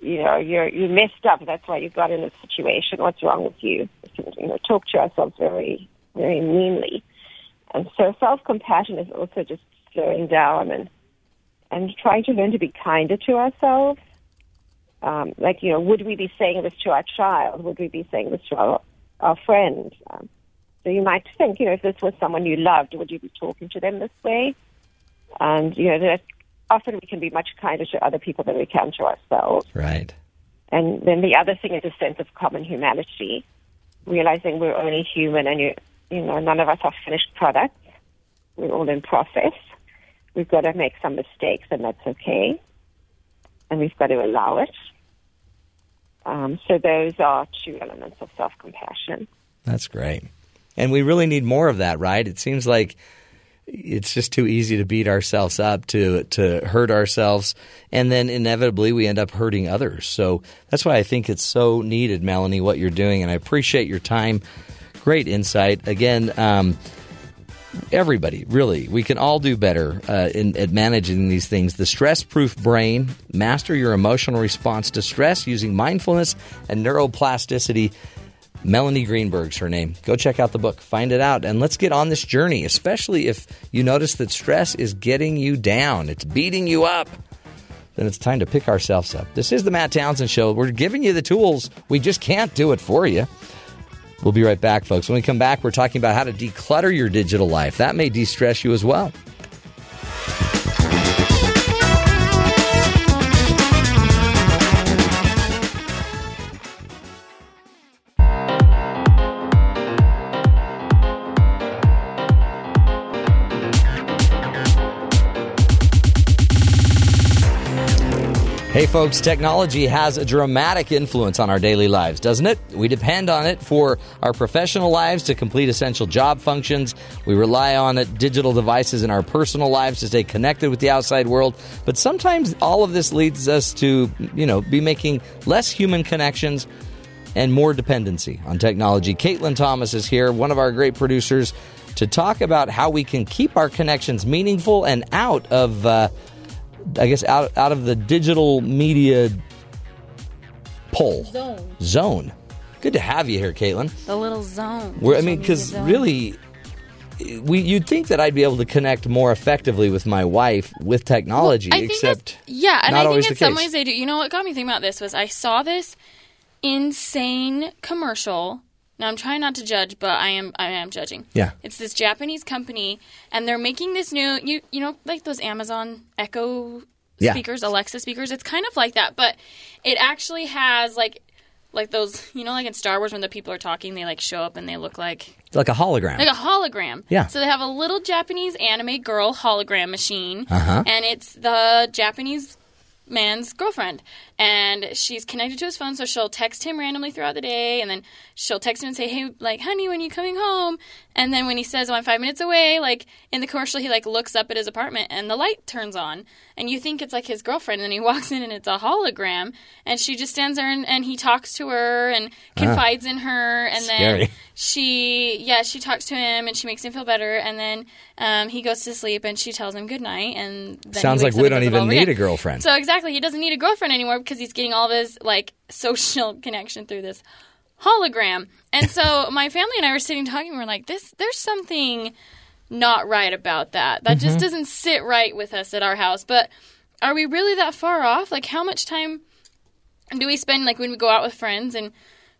you know, you're you messed up. That's why you got in this situation. What's wrong with you? You know, talk to ourselves very, very meanly. And so self compassion is also just slowing down and and trying to learn to be kinder to ourselves. Um, like, you know, would we be saying this to our child? Would we be saying this to our, our friend? Um, so you might think, you know, if this was someone you loved, would you be talking to them this way? And, you know, that often we can be much kinder to other people than we can to ourselves. Right. And then the other thing is a sense of common humanity, realizing we're only human and you, you know, none of us are finished products. We're all in process. We've got to make some mistakes, and that's okay. And we've got to allow it. Um, so those are two elements of self-compassion. That's great. And we really need more of that, right? It seems like it's just too easy to beat ourselves up, to to hurt ourselves, and then inevitably we end up hurting others. So that's why I think it's so needed, Melanie, what you're doing, and I appreciate your time. Great insight. Again, um, everybody, really, we can all do better uh, in, at managing these things. The stress proof brain, master your emotional response to stress using mindfulness and neuroplasticity. Melanie Greenberg's her name. Go check out the book, find it out, and let's get on this journey, especially if you notice that stress is getting you down, it's beating you up. Then it's time to pick ourselves up. This is the Matt Townsend Show. We're giving you the tools, we just can't do it for you. We'll be right back, folks. When we come back, we're talking about how to declutter your digital life. That may de stress you as well. Hey, folks, technology has a dramatic influence on our daily lives, doesn't it? We depend on it for our professional lives to complete essential job functions. We rely on it, digital devices in our personal lives to stay connected with the outside world. But sometimes all of this leads us to, you know, be making less human connections and more dependency on technology. Caitlin Thomas is here, one of our great producers, to talk about how we can keep our connections meaningful and out of. Uh, I guess out out of the digital media pole Zone. zone. Good to have you here, Caitlin. The little zone. Where I mean, because really, we you'd think that I'd be able to connect more effectively with my wife with technology, I think except Yeah, and I think in some case. ways they do. You know what got me thinking about this was I saw this insane commercial. Now I'm trying not to judge, but I am I am judging. Yeah. It's this Japanese company and they're making this new you you know like those Amazon Echo Yeah. speakers, Alexa speakers. It's kind of like that, but it actually has like like those you know like in Star Wars when the people are talking they like show up and they look like like a hologram. like a hologram. Yeah. So they have a little Japanese anime girl hologram machine, Uh-huh. and it's the Japanese man's girlfriend, and she's connected to his phone, so she'll text him randomly throughout the day, and then she'll text him and say, "Hey, like, honey, when you coming home?" And then when he says, "Oh, I'm five minutes away," like in the commercial, he like looks up at his apartment, and the light turns on, and you think it's like his girlfriend, and then he walks in, and it's a hologram, and she just stands there, and, and he talks to her and confides in her, and then she yeah she talks to him and she makes him feel better. And then um, he goes to sleep and she tells him good night. And then Sounds like we don't even need again. a girlfriend. so exactly. He doesn't need a girlfriend anymore because he's getting all of his like social connection through this hologram and so my family and i were sitting talking We're like this there's something not right about that. That just Mm-hmm. doesn't sit right with us at our house. But are we really that far off? Like how much time do we spend like when we go out with friends and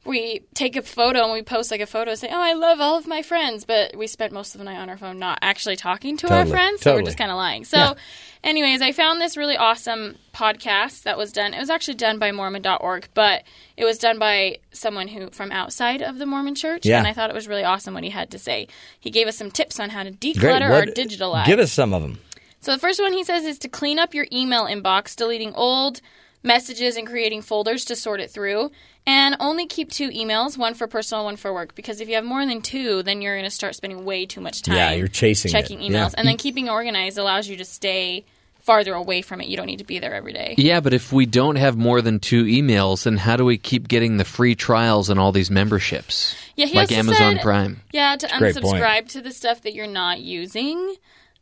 we take a photo and we post like a photo say oh i love all of my friends but we spent most of the night on our phone not actually talking to our friends so we're just kind of lying so Yeah. anyways i found this really awesome podcast that was done it was actually done by mormon.org but it was done by someone who from outside of the mormon church Yeah. and i thought it was really awesome what he had to say he gave us some tips on how to declutter our What- digital lives Give us some of them. so the first one he says is to clean up your email inbox, deleting old messages and creating folders to sort it through. And only keep two emails, one for personal, one for work. Because if you have more than two, then you're going to start spending way too much time. Yeah, you're chasing it. checking emails, Yeah. and then keeping organized allows you to stay farther away from it. You don't need to be there every day. Yeah, but if we don't have more than two emails, then how do we keep getting the free trials and all these memberships? Yeah, he like also Amazon said- Prime. Yeah, to unsubscribe to the stuff that you're not using.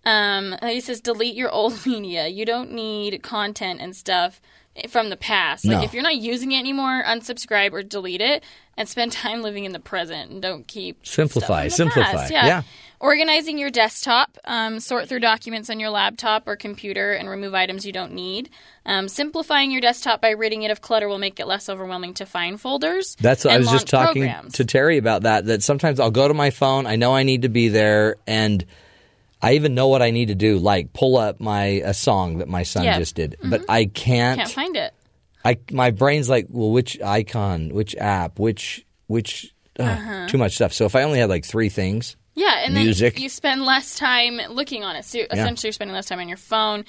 Um, he says delete your old media. You don't need content and stuff from the past. Like No. if you're not using it anymore, unsubscribe or delete it and spend time living in the present and don't keep Simplify, stuff from the simplify. Yeah. Yeah. Organizing your desktop, um, sort through documents on your laptop or computer and remove items you don't need. Um, simplifying your desktop by ridding it of clutter will make it less overwhelming to find folders. That's I was just talking programs. to Terry about that. That sometimes I'll go to my phone. I know I need to be there, and I even know what I need to do, like pull up my a song that my son Yeah. just did. But I can't. Can't find it. I my brain's like, well, which icon, which app, which which Uh-huh. too much stuff. So if I only had like three things, Yeah, and then Music. you spend less time looking on it. So essentially, you're spending less time on your phone.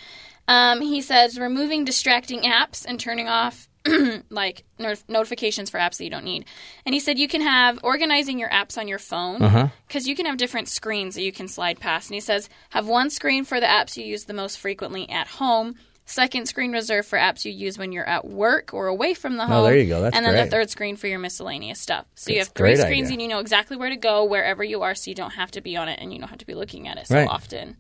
Um, he says removing distracting apps and turning off like not- notifications for apps that you don't need. And he said you can have organizing your apps on your phone because you can have different screens that you can slide past. And he says have one screen for the apps you use the most frequently at home. Second screen reserved for apps you use when you're at work or away from the home. Oh, there you go. That's and then great. the third screen for your miscellaneous stuff. So you have three screens idea. and you know exactly where to go wherever you are, so you don't have to be on it and you don't have to be looking at it so Right. often.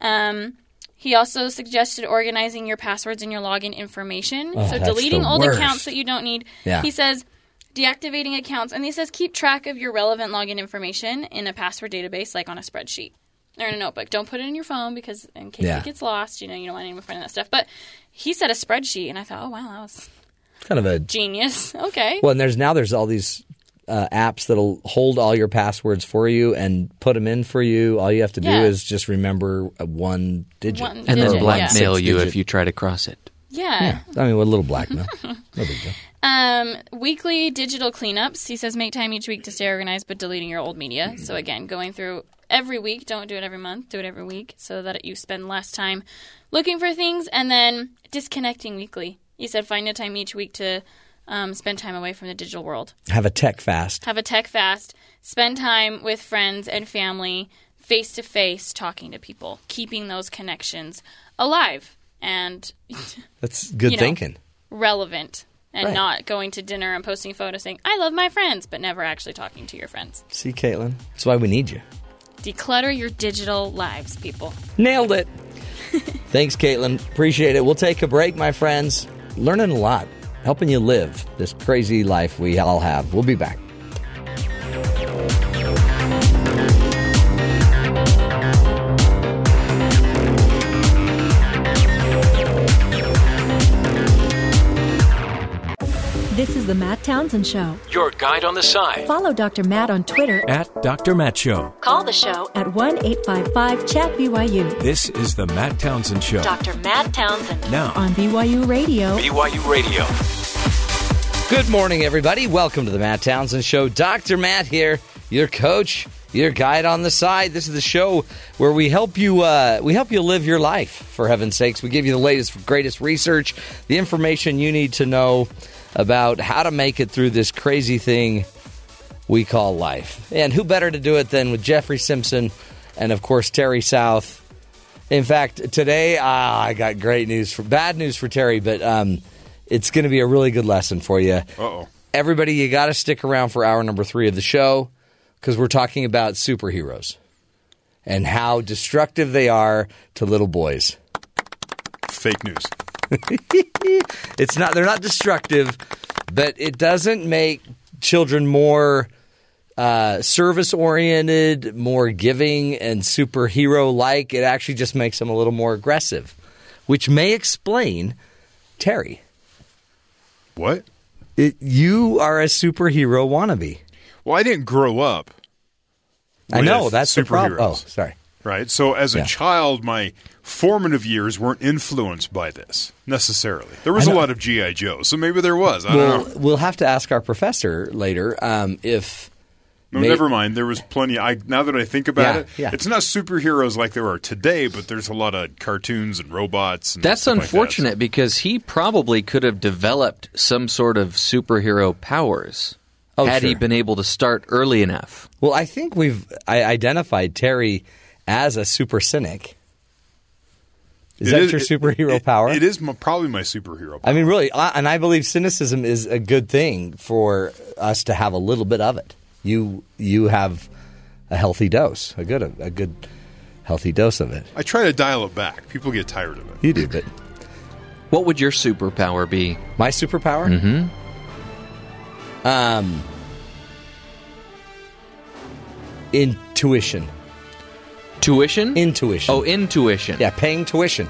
Um, he also suggested organizing your passwords and your login information. Oh, so deleting old worst. accounts that you don't need. Yeah. He says deactivating accounts, and he says keep track of your relevant login information in a password database, like on a spreadsheet or in a notebook. Don't put it in your phone because in case Yeah. it gets lost, you know you don't want anyone finding that stuff. But he said a spreadsheet, and I thought, oh wow, that was kind of a genius. Okay. well, and there's now there's all these uh, apps that'll hold all your passwords for you and put them in for you. All you have to do Yeah. is just remember uh, one digit, One And Digit, then yeah. blackmail Six you if you try to cross it. yeah. I mean, with a little blackmail. no big deal. Um, weekly digital cleanups. He says make time each week to stay organized, but deleting your old media. So again, going through every week. Don't do it every month. Do it every week, so that you spend less time looking for things, and then disconnecting weekly. He said find a time each week to um, spend time away from the digital world. Have a tech fast. Have a tech fast. Spend time with friends and family, face to face, talking to people, keeping those connections alive and That's good You know. thinking. relevant and Right. not going to dinner and posting photos saying I love my friends, but never actually talking to your friends. See, Caitlin, that's why we need you. Declutter your digital lives, people. Nailed it. Thanks, Caitlin. Appreciate it. We'll take a break, my friends. Learning a lot, helping you live this crazy life we all have. We'll be back. This is the Matt Townsend Show. Your guide on the side Follow Dr. Matt on Twitter at Dr. Matt Show. Call the show at 1 855 Chat BYU. This is the Matt Townsend Show. Dr. Matt Townsend Now, on BYU Radio. BYU Radio. Good morning, everybody. Welcome to the Matt Townsend Show. Dr. Matt here, your coach, your guide on the side. This is the show where we help you uh, we help you live your life. For heaven's sakes, we give you the latest, greatest research, the information you need to know about how to make it through this crazy thing we call life. And who better to do it than with Jeffrey Simpson and, of course, Terry South. In fact, today ah, I got great news for bad news for Terry, but um, it's going to be a really good lesson for you. Oh. Everybody, you got to stick around for hour number three of the show because we're talking about superheroes and how destructive they are to little boys. Fake news. It's not they're not destructive, but it doesn't make children more uh, service oriented, more giving, and superhero like. It actually just makes them a little more aggressive, which may explain Terry. What? It, you are a superhero wannabe. Well, I didn't grow up. I know that's the problem. Oh, sorry. Right. So as a Yeah. child, my formative years weren't influenced by this necessarily. There was a lot of GI Joe, so maybe there was. I We'll, don't know. we'll have to ask our professor later um, if. No, may- never mind. There was plenty. I now that I think about Yeah, it, yeah. it's not superheroes like there are today, but there's a lot of cartoons and robots. And That's stuff like that. unfortunate because he probably could have developed some sort of superhero powers Oh, had he been able to start early enough. Well, I think we've I identified Terry as a super cynic. Is It that is- your superhero it- power? It is my, probably my superhero. Power. I mean, really, I- and I believe cynicism is a good thing for us to have a little bit of it. You you have a healthy dose, a good a good healthy dose of it. I try to dial it back. People get tired of it. You do, but What would your superpower be? my superpower, Mm-hmm. um, intuition. Tuition? Intuition. Oh, intuition. Yeah, paying tuition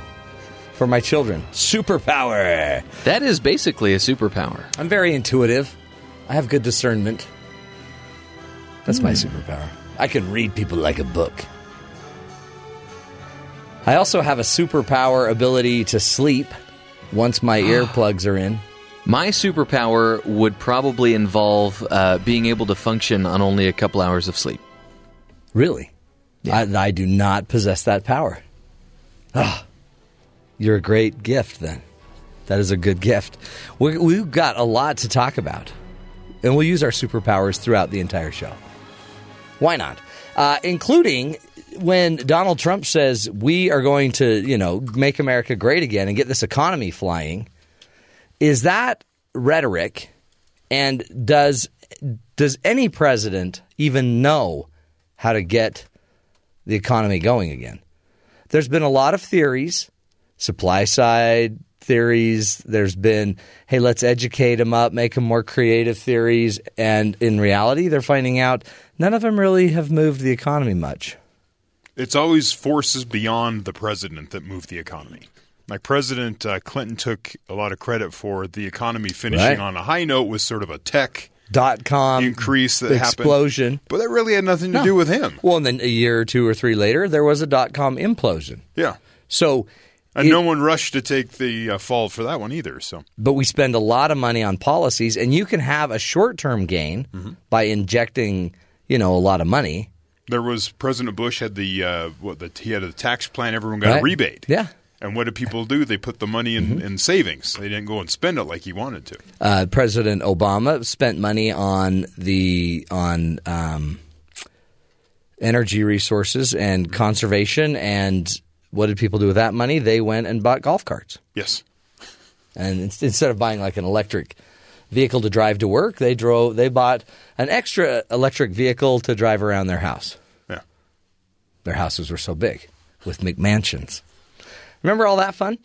for my children. Superpower. That is basically a superpower. I'm very intuitive. I have good discernment. That's my superpower. I can read people like a book. I also have a superpower ability to sleep once my earplugs are in. My superpower would probably involve uh, being able to function on only a couple hours of sleep. Really? I, I do not possess that power. Ah, you're a great gift, then. That is a good gift. We, we've got a lot to talk about, and we'll use our superpowers throughout the entire show. Why not? Uh, including when Donald Trump says we are going to, you know, make America great again and get this economy flying. Is that rhetoric? And does does any president even know how to get the economy going again? There's been a lot of theories, supply side theories. There's been, hey, let's educate them up, make them more creative theories. And in reality, they're finding out none of them really have moved the economy much. It's always forces beyond the president that move the economy. Like President uh, Clinton took a lot of credit for the economy finishing Right. on a high note with sort of a tech Dot com increase that explosion. happened. But that really had nothing to No. do with him. Well, and then a year or two or three later, there was a dot com implosion. Yeah. So, And it- no one rushed to take the uh, fall for that one either. So but we spend a lot of money on policies, and you can have a short term gain Mm-hmm. by injecting, you know, a lot of money. there was President Bush had the uh, what the he had a tax plan. Everyone got Right. a rebate. Yeah. And what did people do? They put the money in, Mm-hmm. in savings. They didn't go and spend it like he wanted to. Uh, President Obama spent money on the on um, energy resources and conservation, and what did people do with that money? They went and bought golf carts. Yes. And instead of buying like an electric vehicle to drive to work, they drove. They bought an extra electric vehicle to drive around their house. Yeah. Their houses were so big with McMansions. Remember all that fun?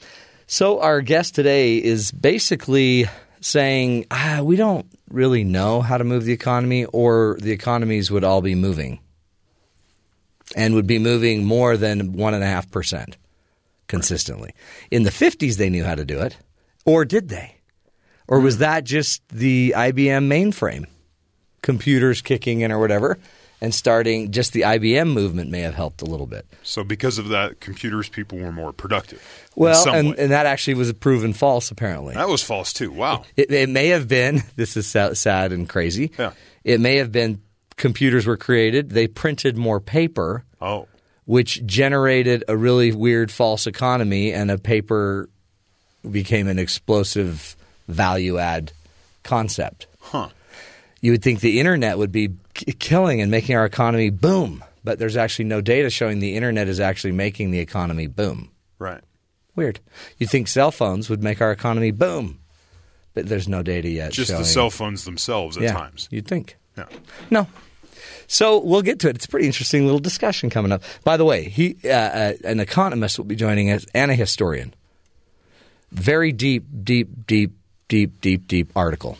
So our guest today is basically saying ah, we don't really know how to move the economy, or the economies would all be moving, and would be moving more than one and a half percent consistently. In the fifties, they knew how to do it, or did they? Or was that just the IBM mainframe, computers kicking in or whatever, and starting? Just the IBM movement may have helped a little bit. So because of that, computers people were more productive. Well, and, and that actually was proven false, apparently. that was false too. Wow. It, it may have been, this is sad and crazy. Yeah. It may have been computers were created, they printed more paper, Oh. which generated a really weird false economy, and a paper became an explosive value add concept. Huh. You would think the internet would be k- killing and making our economy boom, but there's actually no data showing the internet is actually making the economy boom. Right. Weird. You'd think cell phones would make our economy boom, but there's no data yet. Just showing. the cell phones themselves at yeah, times. You'd think. Yeah. No. So we'll get to it. It's a pretty interesting little discussion coming up. By the way, he uh, uh, an economist will be joining us and a historian. Very deep, deep, deep, deep, deep, deep article.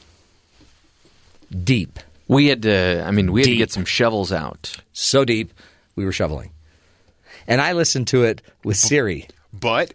Deep. We had to. I mean, we had to get some shovels out. So deep, we were shoveling. And I listened to it with Siri. But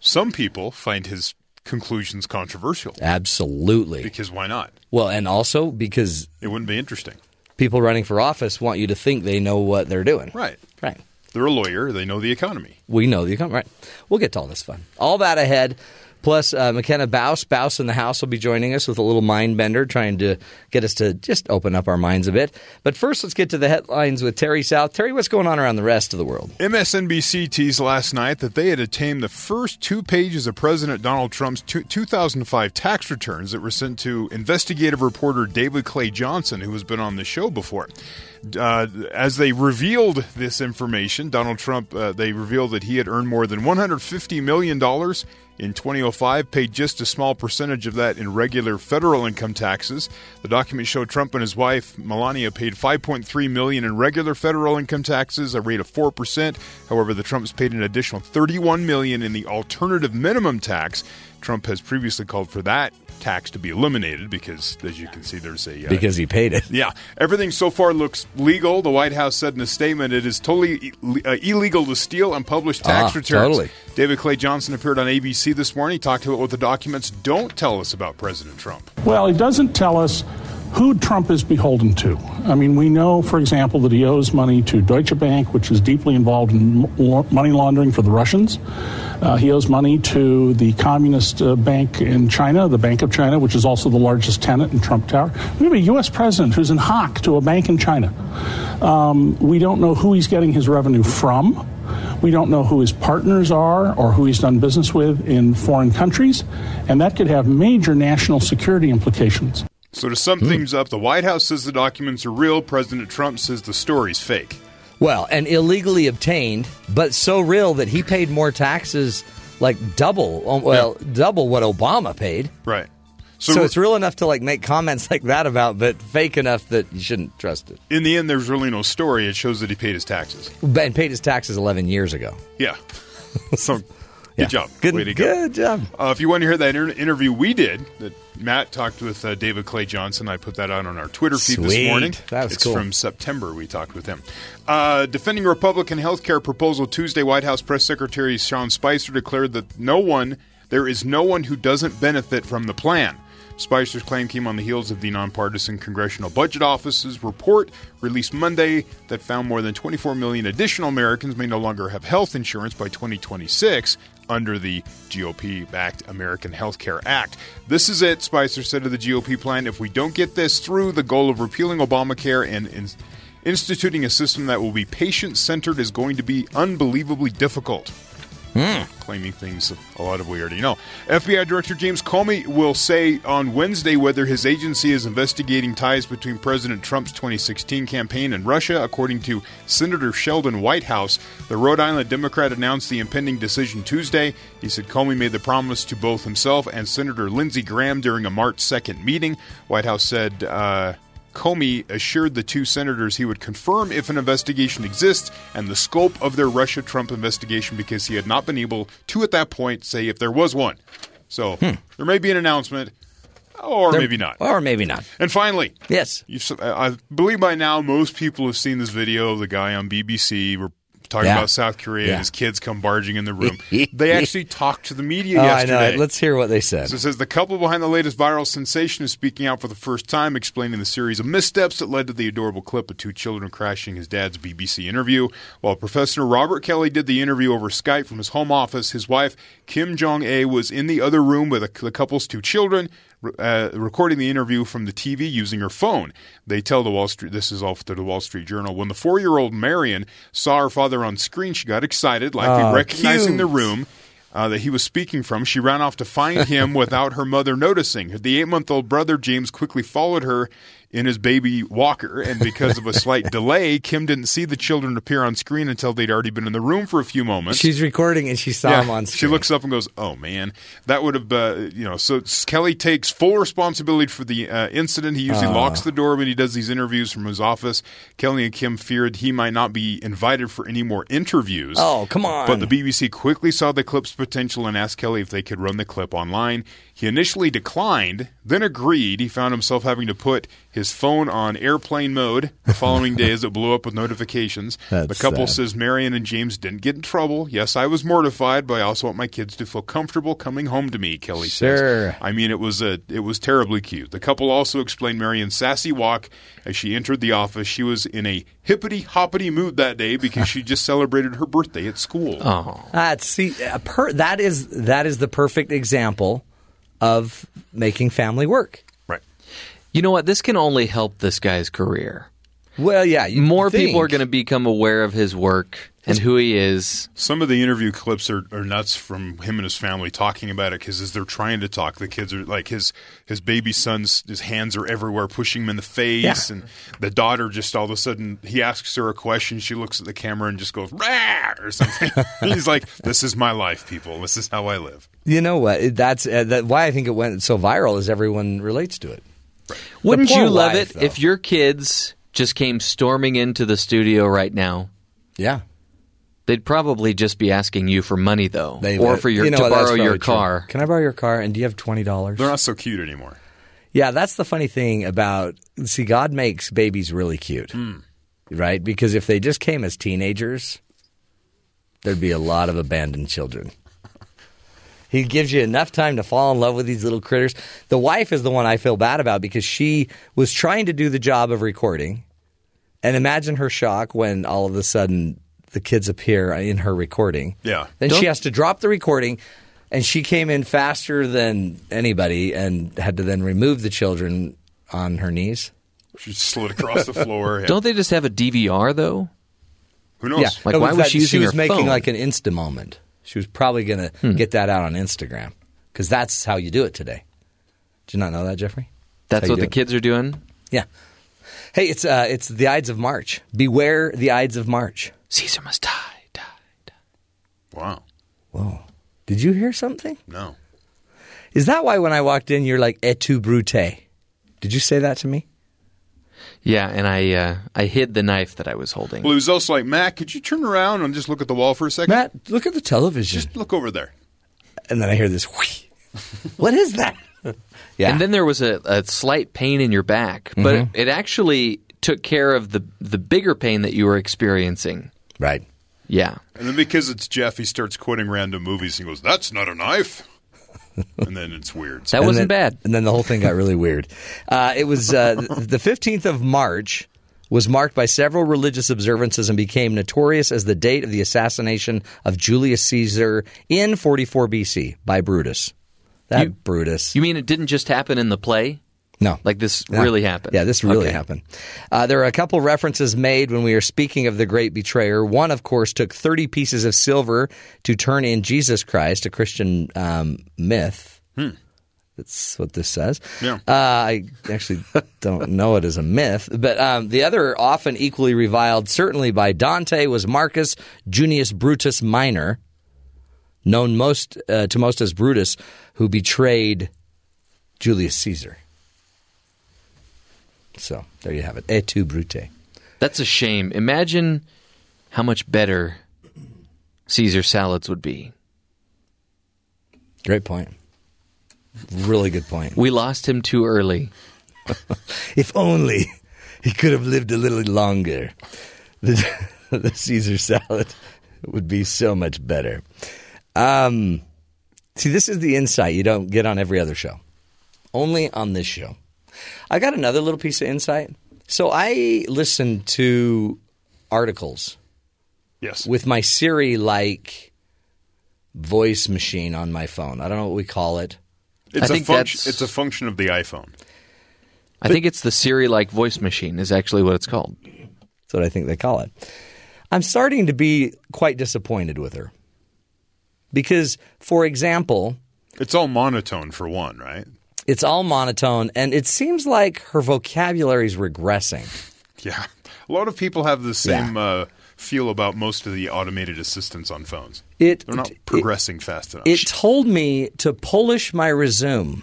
some people find his conclusions controversial Absolutely. because why not? Well, and also because It wouldn't be interesting. people running for office want you to think they know what they're doing. Right. Right. They're a lawyer. They know the economy. We know the economy. Right. We'll get to all this fun. All that ahead. Plus, uh, McKenna Baus, Baus in the house, will be joining us with a little mind bender, trying to get us to just open up our minds a bit. But first, let's get to the headlines with Terry South. Terry, what's going on around the rest of the world? MSNBC teased last night that they had obtained the first two pages of President Donald Trump's two- 2005 tax returns that were sent to investigative reporter David Cay Johnston, who has been on the show before. Uh, as they revealed this information, Donald Trump, uh, they revealed that he had earned more than $150 million in 2005, paid just a small percentage of that in regular federal income taxes. The document showed Trump and his wife Melania paid 5.3 million in regular federal income taxes, a rate of 4%. However, the Trumps paid an additional 31 million in the alternative minimum tax Trump has previously called for that tax to be eliminated because, as you can see, there's a uh, because he paid it. yeah, everything so far looks legal. The White House said in a statement it is totally i- uh, illegal to steal and publish tax Ah, returns. totally. David Cay Johnston appeared on ABC this morning. He talked about what the documents don't tell us about President Trump. Well, he doesn't tell us who Trump is beholden to. I mean, we know, for example, that he owes money to Deutsche Bank, which is deeply involved in money laundering for the Russians. Uh, he owes money to the Communist uh, Bank in China, the Bank of China, which is also the largest tenant in Trump Tower. We have a U.S. president who's in hock to a bank in China. Um, we don't know who he's getting his revenue from. We don't know who his partners are or who he's done business with in foreign countries, and that could have major national security implications. So to sum things up, the White House says the documents are real. President Trump says the story's fake. Well, and illegally obtained, but so real that he paid more taxes, like double, um, well, double what Obama paid. Right. So, it's real enough to like make comments like that about, but fake enough that you shouldn't trust it. In the end, there's really no story. It shows that he paid his taxes. And paid his taxes 11 years ago. Yeah. so good job. Good- Way to go. good job. Uh, if you want to hear that inter- interview we did, that Matt talked with uh, David Cay Johnston, I put that out on our Twitter feed this Sweet. morning. That was it's cool. from September. We talked with him. Uh, defending Republican health care proposal Tuesday, White House Press Secretary Sean Spicer declared that no one, there is no one who doesn't benefit from the plan. Spicer's claim came on the heels of the nonpartisan Congressional Budget Office's report released Monday that found more than 24 million additional Americans may no longer have health insurance by 2026 under the GOP backed American Health Care Act. This is it, Spicer said of the GOP plan. If we don't get this through, the goal of repealing Obamacare and in- instituting a system that will be patient centered is going to be unbelievably difficult claiming things a lot of we already know. FBI Director James Comey will say on Wednesday whether his agency is investigating ties between President Trump's 2016 campaign and Russia. According to Senator Sheldon Whitehouse, the Rhode Island Democrat announced the impending decision Tuesday. He said Comey made the promise to both himself and Senator Lindsey Graham during a March 2nd meeting. White House said. Uh, Comey assured the two senators he would confirm if an investigation exists and the scope of their Russia Trump investigation because he had not been able to, at that point, say if there was one. So hmm. there may be an announcement, or There- maybe not. Or maybe not. And finally, Yes. I believe by now most people have seen this video of the guy on BBC. Talking Yeah. about South Korea Yeah. and his kids come barging in the room. they actually talked to the media Oh, I yesterday. know. Let's hear what they said. So it says the couple behind the latest viral sensation is speaking out for the first time, explaining the series of missteps that led to the adorable clip of two children crashing his dad's BBC interview. While Professor Robert Kelly did the interview over Skype from his home office, his wife Kim Jung-a was in the other room with the couple's two children. Uh, recording the interview from the TV using her phone. They tell the Wall Street, this is all to the Wall Street Journal. When the four year old Marion saw her father on screen, she got excited, likely Oh, recognizing the room uh, that he was speaking from. She ran off to find him without her mother noticing. The eight month old brother, James, quickly followed her in his baby walker, and because of a slight delay, Kim didn't see the children appear on screen until they'd already been in the room for a few moments. She's recording and she saw him on She looks up and goes, "Oh man, that would have uh, you know." So Kelly takes full responsibility for the uh, incident. He usually Ah. locks the door when he does these interviews from his office. Kelly and Kim feared he might not be invited for any more interviews. Oh, come on. But the BBC quickly saw the clip's potential and asked Kelly if they could run the clip online. He initially declined, then agreed. He found himself having to put his phone on airplane mode the following day as it blew up with notifications. the couple sad. says Marion and James didn't get in trouble. Yes, I was mortified, but I also want my kids to feel comfortable coming home to me. Kelly Sure. says. I mean, it was a it was terribly cute. The couple also explained Marion's sassy walk as she entered the office. She was in a hippity hoppity mood that day because she just celebrated her birthday at school. Oh. That's see, a per, that is that is the perfect example of making family work. Right. You know what? This can only help this guy's career. Well, yeah, you More think. people are going to become aware of his work and who he is. Some of the interview clips are, are nuts from him and his family talking about it because as they're trying to talk, the kids are like his his baby son's his hands are everywhere, pushing him in the face, Yeah. and the daughter just all of a sudden he asks her a question, she looks at the camera and just goes rah or something. He's like, "This is my life, people. This is how I live." You know what? That's uh, that, why I think it went so viral is everyone relates to it. Wouldn't you love wife, it though. if your kids just came storming into the studio right now? Yeah. They'd probably just be asking you for money though, They- or for your you know to borrow your probably true. car. Can I borrow your car? And do you have twenty dollars? They're not so cute anymore. Yeah, that's the funny thing about see, God makes babies really cute, hmm. right? Because if they just came as teenagers, there'd be a lot of abandoned children. He gives you enough time to fall in love with these little critters. The wife is the one I feel bad about because she was trying to do the job of recording. And imagine her shock when all of a sudden the kids appear in her recording. Yeah. Then Don't- she has to drop the recording, and she came in faster than anybody and had to then remove the children on her knees. She slid across the floor. yeah. Don't they just have a DVR though? Who knows? Yeah. Like, No, why was that- she using She was her making phone? like an Insta moment. She was probably going to get that out on Instagram because that's how you do it today. Did you not know that, Jeffrey? That's how what the it. kids are doing. Yeah. Hey, it's uh, it's the Ides of March. Beware the Ides of March. Caesar must die, die, die. Wow. Whoa. Did you hear something? No. Is that why when I walked in, you're like et tu brute? Did you say that to me? Yeah, and I uh, I hid the knife that I was holding. Well, it was also like, Matt, could you turn around and just look at the wall for a second? Matt, look at the television. Just look over there. And then I hear this. Whee. what is that? yeah. And then there was a, a slight pain in your back, but Mhm. it actually took care of the the bigger pain that you were experiencing. Right. Yeah. And then because it's Jeff, he starts quoting random movies. He goes, "That's not a knife," and then it's weird. And then- bad. And then the whole thing got really weird. Uh, it was uh, the 15th of March was marked by several religious observances and became notorious as the date of the assassination of Julius Caesar in 44 BC by Brutus. That You- Brutus. You mean it didn't just happen in the play? No. Like this Yeah. really happened? Yeah, this really Okay. happened. Uh, there are a couple references made when we are speaking of the great betrayer. One, of course, took 30 pieces of silver to turn in Jesus Christ, a Christian um, myth. Hmm. That's what this says. Yeah. Uh, I actually don't know it as a myth, but um, the other often equally reviled, certainly by Dante, was Marcus Junius Brutus Minor, known most uh, to most as Brutus, who betrayed Julius Caesar. So there you have it. Et tu, Brute. That's a shame. Imagine how much better Caesar salads would be. Great point. Really good point. We lost him too early. if only he could have lived a little longer, the, the Caesar salad would be so much better. Um, see, this is the insight you don't get on every other show. Only on this show. I got another little piece of insight. So I listen to articles. Yes. With my Siri like voice machine on my phone. I don't know what we call it. It's I a think function. that's- It's a function of the iPhone. I think it's the Siri like voice machine is actually what it's called. That's what I think they call it. I'm starting to be quite disappointed with her. Because, for example, It's all monotone for one, right? It's all monotone, and it seems like her vocabulary is regressing. Yeah. A lot of people have the same uh, feel about most of the automated assistants on phones. It- They're not it- progressing fast enough. It told me to polish my resume.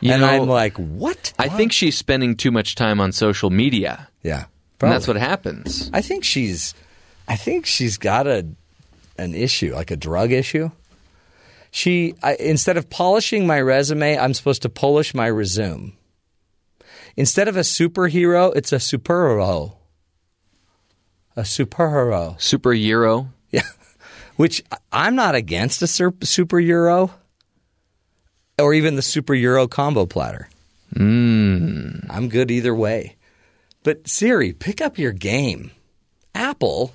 You and know, I'm like, what? I think she's spending too much time on social media. Yeah. And that's what happens. I think she's I think she's got a an issue, like a drug issue. She I, instead of polishing my resume, I'm supposed to polish my resume. Instead of a superhero, it's a superhero. A superhero. Super Euro. Yeah. Which I'm not against a sur- super euro or even the super euro combo platter. Mm. I'm good either way. But Siri, pick up your game. Apple,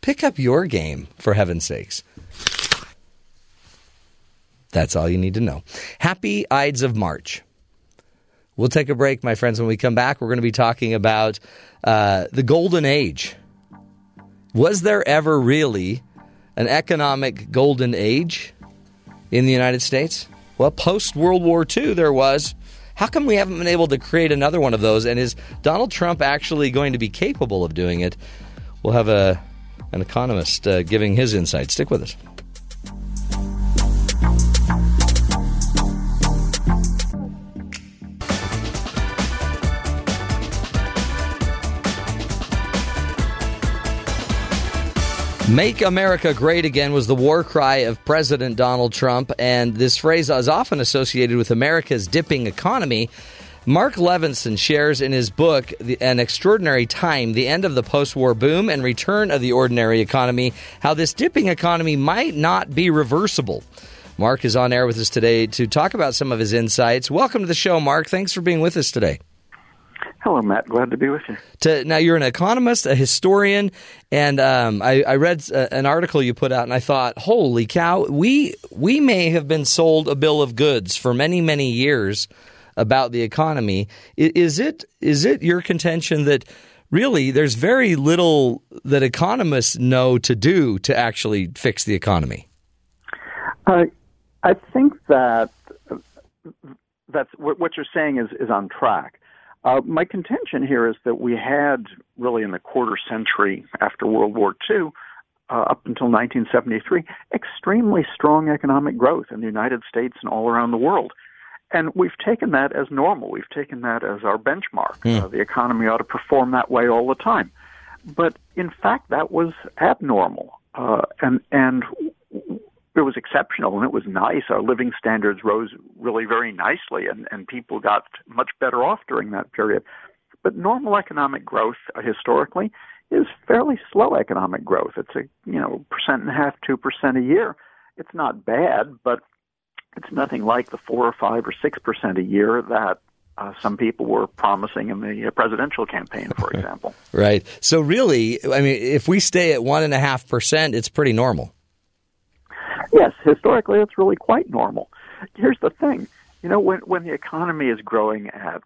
pick up your game, for heaven's sakes. That's all you need to know. Happy Ides of March. We'll take a break, my friends. When we come back, we're going to be talking about uh, the golden age. Was there ever really an economic golden age in the United States? Well, post World War II, there was. How come we haven't been able to create another one of those? And is Donald Trump actually going to be capable of doing it? We'll have a, an economist uh, giving his insight. Stick with us. Make America Great Again was the war cry of President Donald Trump, and this phrase is often associated with America's dipping economy. Marc Levinson shares in his book, An Extraordinary Time The End of the Post War Boom and Return of the Ordinary Economy, how this dipping economy might not be reversible. Marc is on air with us today to talk about some of his insights. Welcome to the show, Marc. Thanks for being with us today. Hello, Matt. Glad to be with you. To, now, you're an economist, a historian, and um, I, I, read uh, an article you put out, and I thought, "Holy cow! We we may have been sold a bill of goods for many many years about the economy. Is it is it your contention that?" Really, there's very little that economists know to do to actually fix the economy. Uh, I think that that's what you're saying is, is on track. Uh, my contention here is that we had really in the quarter century after World War II, uh, up until 1973, extremely strong economic growth in the United States and all around the world. And we've taken that as normal. We've taken that as our benchmark. Mm. Uh, the economy ought to perform that way all the time. But in fact, that was abnormal. Uh, and, and it was exceptional and it was nice. Our living standards rose really very nicely, and, and people got much better off during that period. But normal economic growth uh, historically is fairly slow economic growth. It's a you know percent and a half, two percent a year. It's not bad, but it's nothing like the four or five or six percent a year that uh, some people were promising in the uh, presidential campaign, for example. right. So really, I mean, if we stay at one and a half percent, it's pretty normal. Yes, historically, it's really quite normal. Here's the thing: you know, when when the economy is growing at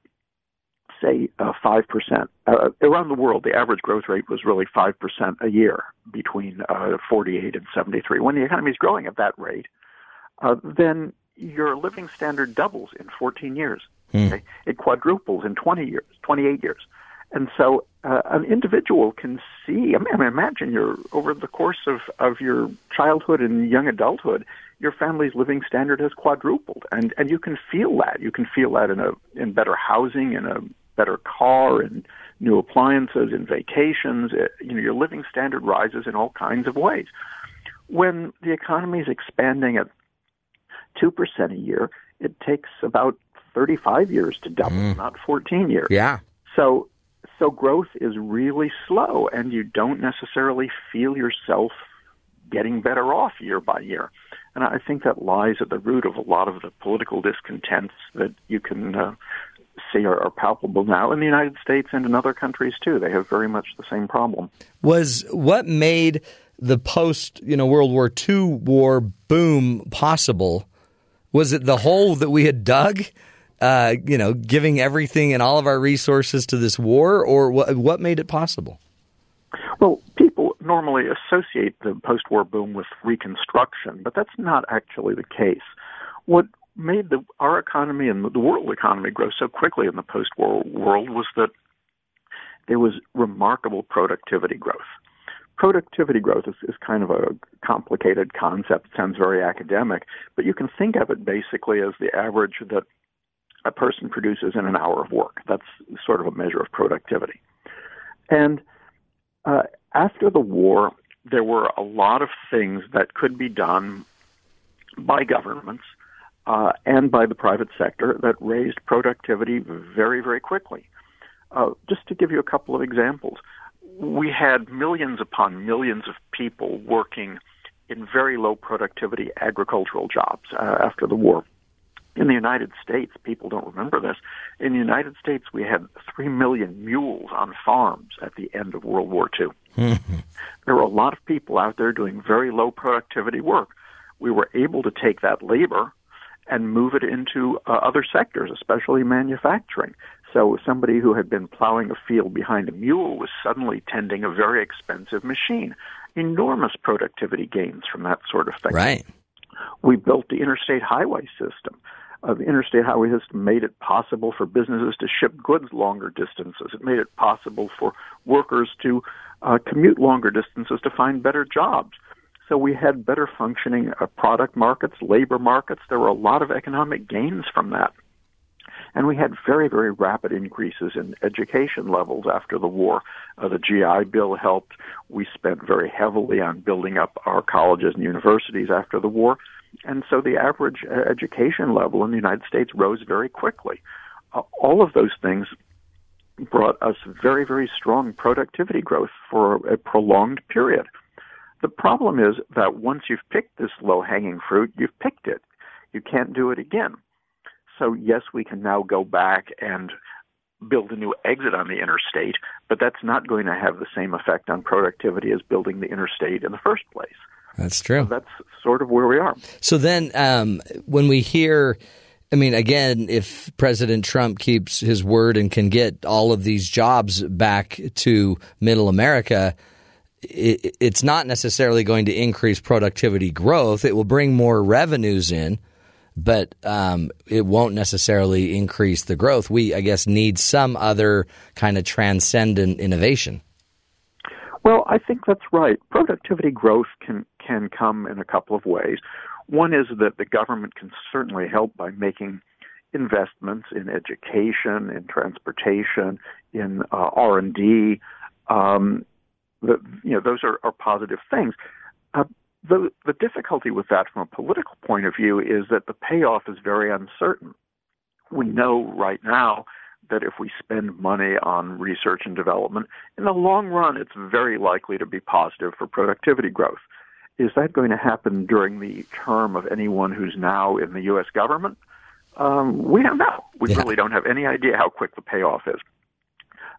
say uh, five uh, percent uh, around the world, the average growth rate was really five percent a year between uh, 48 and 73. When the economy is growing at that rate, uh, then your living standard doubles in 14 years. Hmm. Okay? It quadruples in 20 years, 28 years. And so uh, an individual can see, I mean, imagine you're over the course of, of your childhood and young adulthood, your family's living standard has quadrupled. And, and you can feel that. You can feel that in a, in better housing, in a better car, and new appliances, in vacations. It, you know, your living standard rises in all kinds of ways. When the economy is expanding at 2% a year, it takes about 35 years to double, mm. not 14 years. Yeah. So so growth is really slow, and you don't necessarily feel yourself getting better off year by year. And I think that lies at the root of a lot of the political discontents that you can uh, see are, are, palpable now in the United States and in other countries too. They have very much the same problem. Was what made the post, you know, World War II war boom possible? Was it the hole that we had dug? Uh, you know, giving everything and all of our resources to this war, or what, what made it possible? Well, people normally associate the post war boom with Reconstruction, but that's not actually the case. What made the, our economy and the world economy grow so quickly in the post war world was that there was remarkable productivity growth. Productivity growth is, is kind of a complicated concept, it sounds very academic, but you can think of it basically as the average that a person produces in an hour of work. That's sort of a measure of productivity. And uh, after the war, there were a lot of things that could be done by governments uh, and by the private sector that raised productivity very, very quickly. Uh, just to give you a couple of examples, we had millions upon millions of people working in very low productivity agricultural jobs uh, after the war in the United States, people don't remember this. In the United States, we had three million mules on farms at the end of World War II. there were a lot of people out there doing very low productivity work. We were able to take that labor and move it into uh, other sectors, especially manufacturing. So somebody who had been plowing a field behind a mule was suddenly tending a very expensive machine. Enormous productivity gains from that sort of thing. Right. We built the interstate highway system of interstate highway system made it possible for businesses to ship goods longer distances. It made it possible for workers to uh, commute longer distances to find better jobs. So we had better functioning uh, product markets, labor markets. There were a lot of economic gains from that. And we had very, very rapid increases in education levels after the war. Uh, the GI Bill helped. We spent very heavily on building up our colleges and universities after the war. And so the average uh, education level in the United States rose very quickly. Uh, all of those things brought us very, very strong productivity growth for a prolonged period. The problem is that once you've picked this low hanging fruit, you've picked it. You can't do it again. So, yes, we can now go back and build a new exit on the interstate, but that's not going to have the same effect on productivity as building the interstate in the first place. That's true. So that's sort of where we are. So then, um, when we hear, I mean, again, if President Trump keeps his word and can get all of these jobs back to middle America, it, it's not necessarily going to increase productivity growth. It will bring more revenues in, but um, it won't necessarily increase the growth. We, I guess, need some other kind of transcendent innovation. Well, I think that's right. Productivity growth can can come in a couple of ways. One is that the government can certainly help by making investments in education, in transportation, in uh, R and D. Um, you know, those are, are positive things. Uh, the the difficulty with that, from a political point of view, is that the payoff is very uncertain. We know right now that if we spend money on research and development, in the long run, it's very likely to be positive for productivity growth. Is that going to happen during the term of anyone who's now in the U.S. government? Um, we don't know. We yeah. really don't have any idea how quick the payoff is.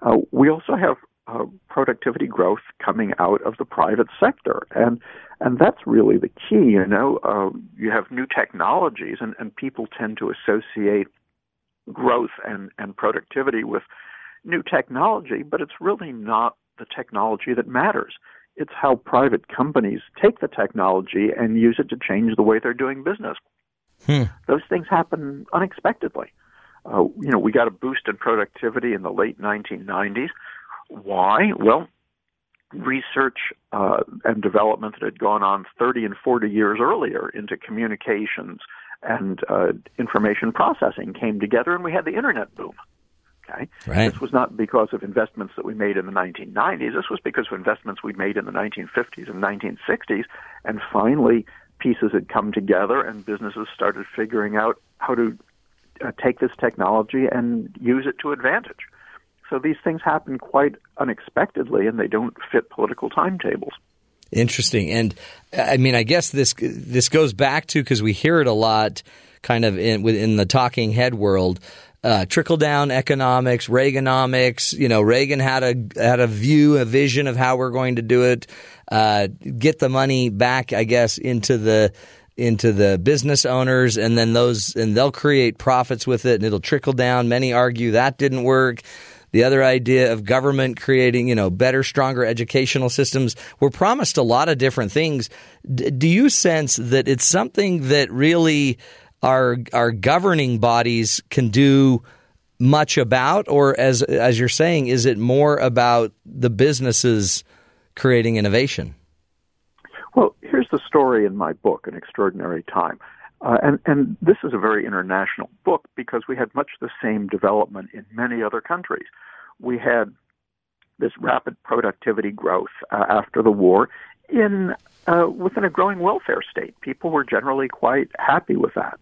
Uh, we also have uh, productivity growth coming out of the private sector, and and that's really the key. You know, uh, you have new technologies, and, and people tend to associate growth and, and productivity with new technology, but it's really not the technology that matters. It's how private companies take the technology and use it to change the way they're doing business. Hmm. Those things happen unexpectedly. Uh, you know, we got a boost in productivity in the late 1990s. Why? Well, research uh, and development that had gone on 30 and 40 years earlier into communications and uh, information processing came together, and we had the internet boom. Okay, right. this was not because of investments that we made in the 1990s. This was because of investments we made in the 1950s and 1960s, and finally pieces had come together, and businesses started figuring out how to uh, take this technology and use it to advantage. So these things happen quite unexpectedly, and they don't fit political timetables. Interesting, and I mean, I guess this this goes back to because we hear it a lot, kind of in within the talking head world. Uh, trickle down economics, Reaganomics. You know, Reagan had a had a view, a vision of how we're going to do it. Uh, get the money back, I guess, into the into the business owners, and then those and they'll create profits with it, and it'll trickle down. Many argue that didn't work the other idea of government creating, you know, better, stronger educational systems. We're promised a lot of different things. D- do you sense that it's something that really our our governing bodies can do much about, or as as you're saying, is it more about the businesses creating innovation? Well, here's the story in my book, An Extraordinary Time. Uh, and, and this is a very international book because we had much the same development in many other countries. We had this rapid productivity growth uh, after the war in uh, within a growing welfare state. People were generally quite happy with that.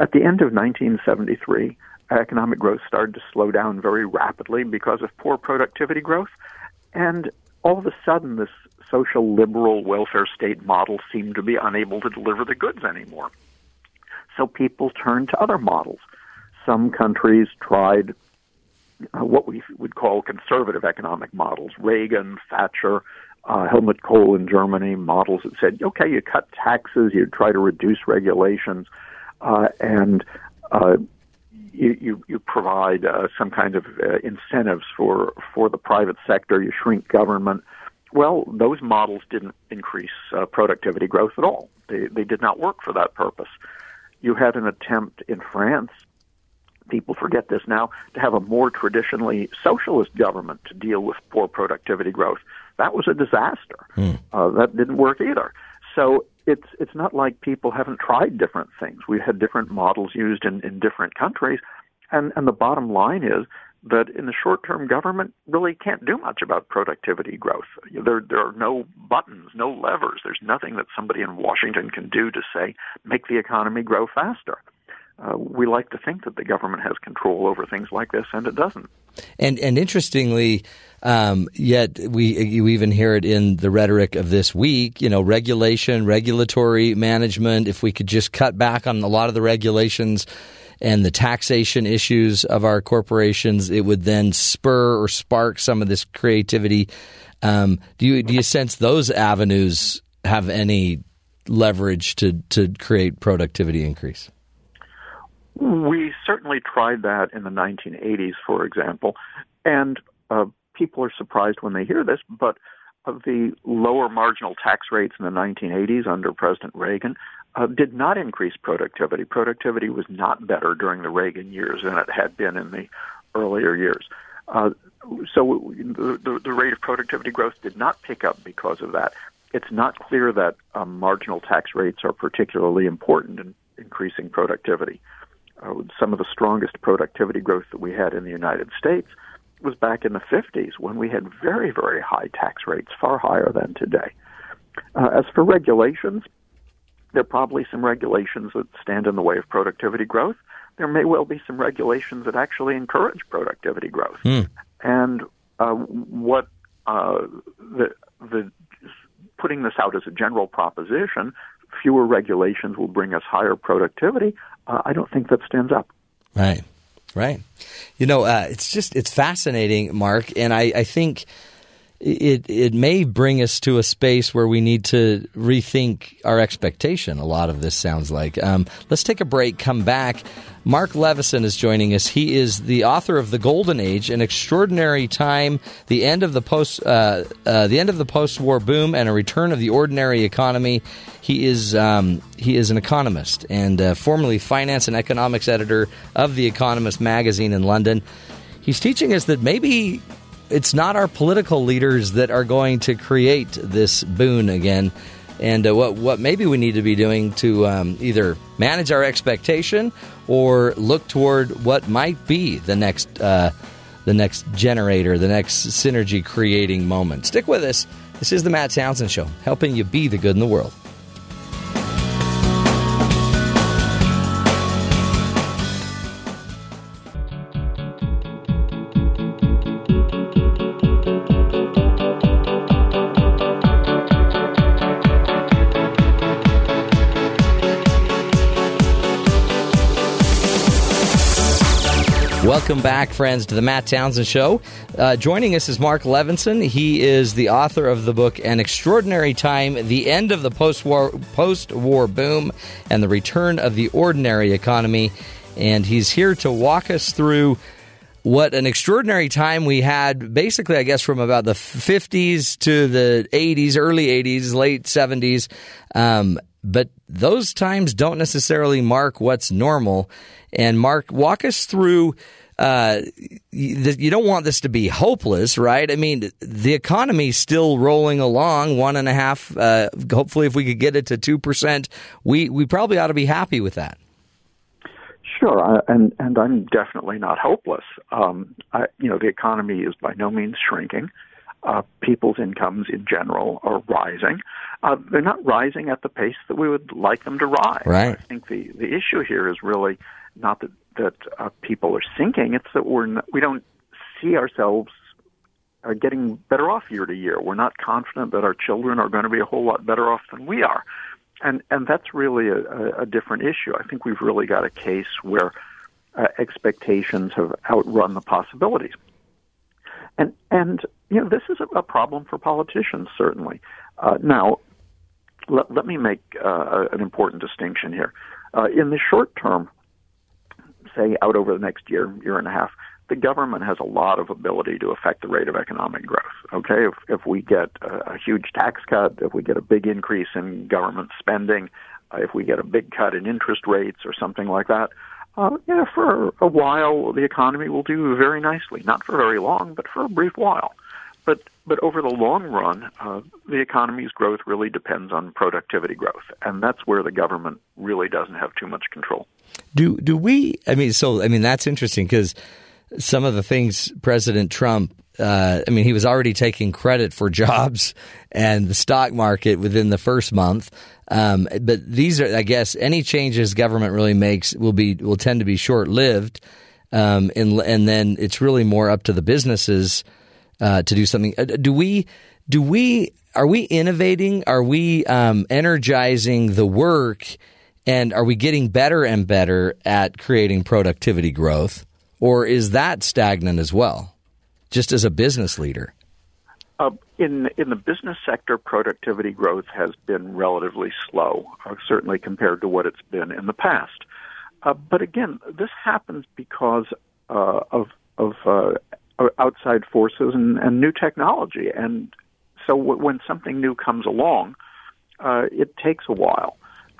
At the end of 1973, economic growth started to slow down very rapidly because of poor productivity growth, and all of a sudden, this social liberal welfare state model seemed to be unable to deliver the goods anymore. So people turned to other models. Some countries tried uh, what we would call conservative economic models. Reagan, Thatcher, uh, Helmut Kohl in Germany, models that said, okay, you cut taxes, you try to reduce regulations, uh, and uh, you, you, you provide uh, some kind of incentives for, for the private sector, you shrink government. Well, those models didn't increase productivity growth at all. They, they did not work for that purpose. You had an attempt in France, people forget this now, to have a more traditionally socialist government to deal with poor productivity growth. That was a disaster. Hmm. Uh, that didn't work either. So it's it's not like people haven't tried different things. We've had different models used in, in different countries, and and the bottom line is that in the short term, government really can't do much about productivity growth. There, there are no buttons, no levers. There's nothing that somebody in Washington can do to say, make the economy grow faster. Uh, we like to think that the government has control over things like this, and it doesn't. And and interestingly, um, yet we you even hear it in the rhetoric of this week. You know, regulation, regulatory management. If we could just cut back on a lot of the regulations and the taxation issues of our corporations, it would then spur or spark some of this creativity. Um, do you do you sense those avenues have any leverage to to create productivity increase? We certainly tried that in the 1980s, for example, and uh, people are surprised when they hear this, but of the lower marginal tax rates in the 1980s under President Reagan uh, did not increase productivity. Productivity was not better during the Reagan years than it had been in the earlier years. Uh, so the, the, rate of productivity growth did not pick up because of that. It's not clear that um, marginal tax rates are particularly important in increasing productivity. Uh, some of the strongest productivity growth that we had in the United States was back in the 50s when we had very, very high tax rates, far higher than today. Uh, as for regulations, there are probably some regulations that stand in the way of productivity growth. There may well be some regulations that actually encourage productivity growth. Mm. And uh, what uh, the the putting this out as a general proposition, fewer regulations will bring us higher productivity. Uh, I don't think that stands up. Right, right. You know, uh, it's just it's fascinating, Marc, and I, I think it it may bring us to a space where we need to rethink our expectation. A lot of this sounds like. Um, let's take a break. Come back. Marc Levinson is joining us. He is the author of The Golden Age: An Extraordinary Time, the end of the post, uh, uh, the end of the post-war boom, and a return of the ordinary economy. He is um, he is an economist and uh, formerly finance and economics editor of The Economist magazine in London. He's teaching us that maybe it's not our political leaders that are going to create this boon again. And uh, what what maybe we need to be doing to um, either manage our expectation or look toward what might be the next uh, the next generator, the next synergy creating moment. Stick with us. This is the Matt Townsend Show, helping you be the good in the world. Welcome back, friends, to the Matt Townsend Show. Uh, joining us is Marc Levinson. He is the author of the book An Extraordinary Time The End of the Post-War, Post-War Boom and the Return of the Ordinary Economy. And he's here to walk us through what an extraordinary time we had, basically, I guess, from about the 50s to the 80s, early 80s, late 70s. Um, but those times don't necessarily mark what's normal. And Marc, walk us through. Uh, you don't want this to be hopeless, right? I mean, the economy's still rolling along, one and a half. Uh, hopefully, if we could get it to two percent, we we probably ought to be happy with that. Sure, and and I'm definitely not hopeless. Um, I, you know, the economy is by no means shrinking. Uh, people's incomes in general are rising. Uh, they're not rising at the pace that we would like them to rise. Right. I think the the issue here is really not that that uh, people are sinking. It's that we're not, we don't see ourselves uh, getting better off year to year. We're not confident that our children are going to be a whole lot better off than we are, and and that's really a, a, a different issue. I think we've really got a case where uh, expectations have outrun the possibilities, and and you know this is a, a problem for politicians certainly. Uh, now, let, let me make uh, an important distinction here. Uh, in the short term, say out over the next year, year and a half, the government has a lot of ability to affect the rate of economic growth. Okay, if if we get a, a huge tax cut, if we get a big increase in government spending, uh, if we get a big cut in interest rates or something like that, uh, yeah, for a while the economy will do very nicely. Not for very long, but for a brief while. but but over the long run, uh, the economy's growth really depends on productivity growth, and that's where the government really doesn't have too much control. Do do we? I mean, so I mean that's interesting because some of the things President Trump. Uh, I mean, he was already taking credit for jobs and the stock market within the first month. Um, but these are, I guess, any changes government really makes will be will tend to be short lived, um, and and then it's really more up to the businesses uh, to do something. Uh, do we? Do we? Are we innovating? Are we um, energizing the work? And are we getting better and better at creating productivity growth? Or is that stagnant as well, just as a business leader? Uh, in in the business sector, productivity growth has been relatively slow, uh, certainly compared to what it's been in the past. Uh, but again, this happens because uh, of of uh, outside forces and, and, new technology, and so w- when something new comes along, uh, it takes a while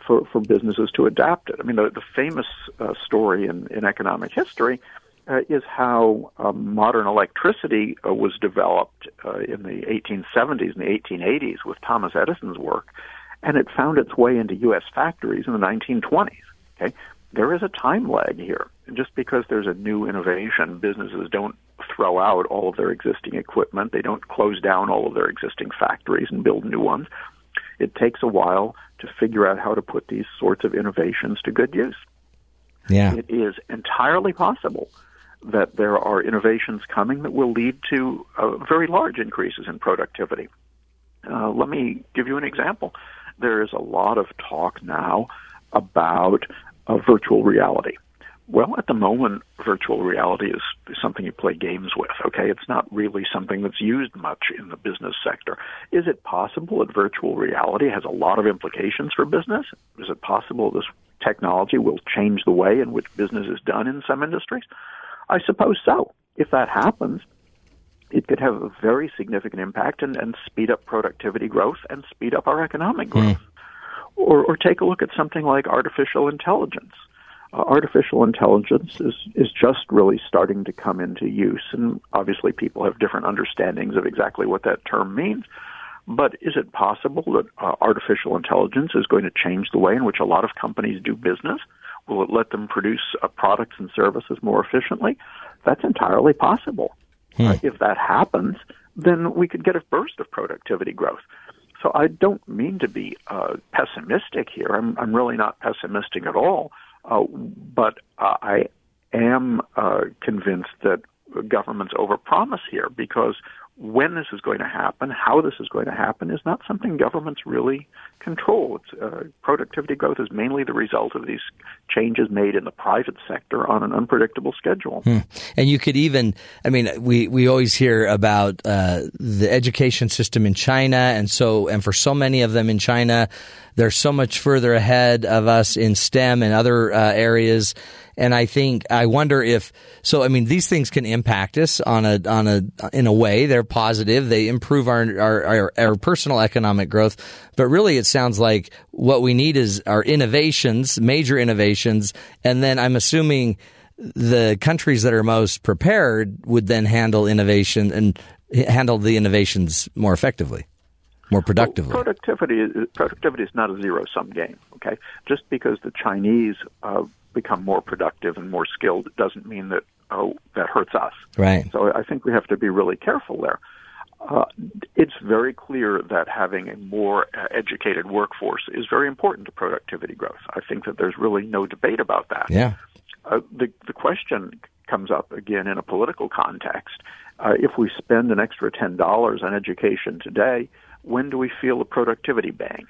for, for businesses to adapt it. I mean, the, the famous story in, in economic history uh, is how um, modern electricity uh, was developed uh, in the 1870s and the 1880s with Thomas Edison's work, and it found its way into U.S. factories in the 1920s. Okay, there is a time lag here. Just because there's a new innovation, businesses don't throw out all of their existing equipment. They don't close down all of their existing factories and build new ones. It takes a while to figure out how to put these sorts of innovations to good use. Yeah. It is entirely possible that there are innovations coming that will lead to uh, very large increases in productivity. Uh, let me give you an example. There is a lot of talk now about uh, virtual reality. Well, at the moment, virtual reality is something you play games with, okay? It's not really something that's used much in the business sector. Is it possible that virtual reality has a lot of implications for business? Is it possible this technology will change the way in which business is done in some industries? I suppose so. If that happens, it could have a very significant impact and, and speed up productivity growth and speed up our economic growth. Mm. Or, or take a look at something like artificial intelligence. Uh, artificial intelligence is, is just really starting to come into use, and obviously people have different understandings of exactly what that term means. But is it possible that uh, artificial intelligence is going to change the way in which a lot of companies do business? Will it let them produce uh, products and services more efficiently? That's entirely possible. Hmm. Uh, if that happens, then we could get a burst of productivity growth. So I don't mean to be uh, pessimistic here. I'm, I'm really not pessimistic at all. Uh, but I am uh, convinced that governments overpromise here because when this is going to happen, how this is going to happen, is not something governments really control. Uh, productivity growth is mainly the result of these changes made in the private sector on an unpredictable schedule. Hmm. And you could even, I mean, we, we always hear about uh, the education system in China, and so and for so many of them in China, they're so much further ahead of us in STEM and other uh, areas and I think I wonder if so. I mean, these things can impact us on a on a in a way. They're positive. They improve our our, our, our personal economic growth. But really, it sounds like what we need is our innovations, major innovations, and then I'm assuming the countries that are most prepared would then handle innovation and handle the innovations more effectively more productively. Well, productivity, productivity is not a zero sum game. Okay, just because the Chinese uh, become more productive and more skilled doesn't mean that oh that hurts us. Right. So I think we have to be really careful there. Uh, it's very clear that having a more uh, educated workforce is very important to productivity growth. I think that there's really no debate about that. Yeah. Uh, the the question comes up again in a political context. Uh, if we spend an extra ten dollars on education today, when do we feel a productivity bang?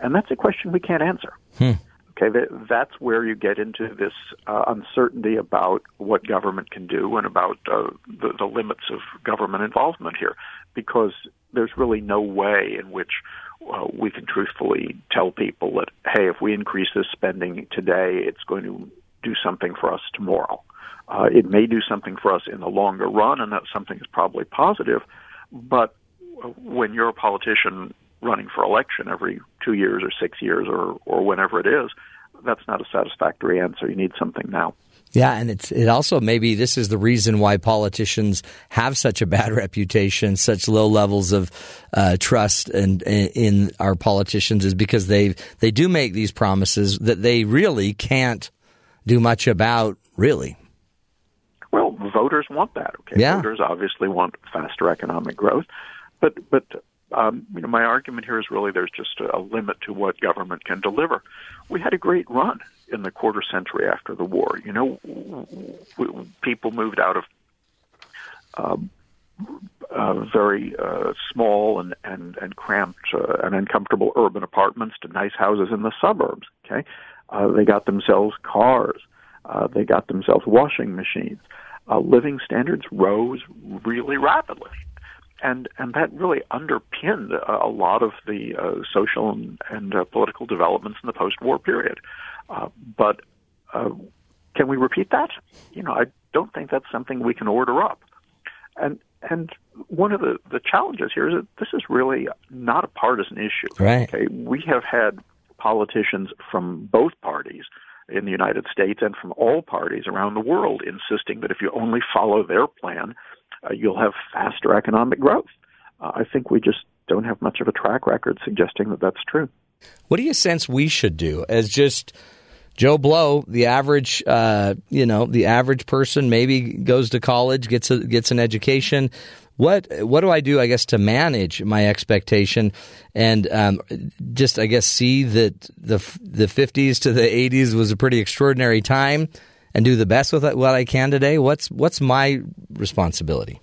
And that's a question we can't answer. Hmm. Okay, that, that's where you get into this uh, uncertainty about what government can do and about uh, the, the limits of government involvement here, because there's really no way in which uh, we can truthfully tell people that, hey, if we increase this spending today, it's going to do something for us tomorrow. Uh, it may do something for us in the longer run, and that something is probably positive, but when you're a politician running for election every two years or six years or, or whenever it is, that's not a satisfactory answer. You need something now. Yeah, and it's it also maybe this is the reason why politicians have such a bad reputation, such low levels of uh, trust and in our politicians is because they they do make these promises that they really can't do much about. Really, well, voters want that. Okay, yeah. voters obviously want faster economic growth, but but um, you know my argument here is really there's just a limit to what government can deliver. We had a great run in the quarter century after the war. You know, people moved out of um, uh, very uh, small and and and cramped uh, and uncomfortable urban apartments to nice houses in the suburbs. Okay, uh, they got themselves cars. Uh, they got themselves washing machines. Uh, living standards rose really rapidly, and and that really underpinned a, a lot of the uh, social and, and uh, political developments in the post-war period. Uh, but uh, can we repeat that? You know, I don't think that's something we can order up. And and one of the, the challenges here is that this is really not a partisan issue. Right. Okay, we have had politicians from both parties in the United States and from all parties around the world insisting that if you only follow their plan, uh, you'll have faster economic growth. Uh, I think we just don't have much of a track record suggesting that that's true. What do you sense we should do as just Joe Blow, the average, uh, you know, the average person maybe goes to college, gets a, gets an education. What what do I do? I guess to manage my expectation and um, just I guess see that the the fifties to the eighties was a pretty extraordinary time, and do the best with what I can today. What's what's my responsibility?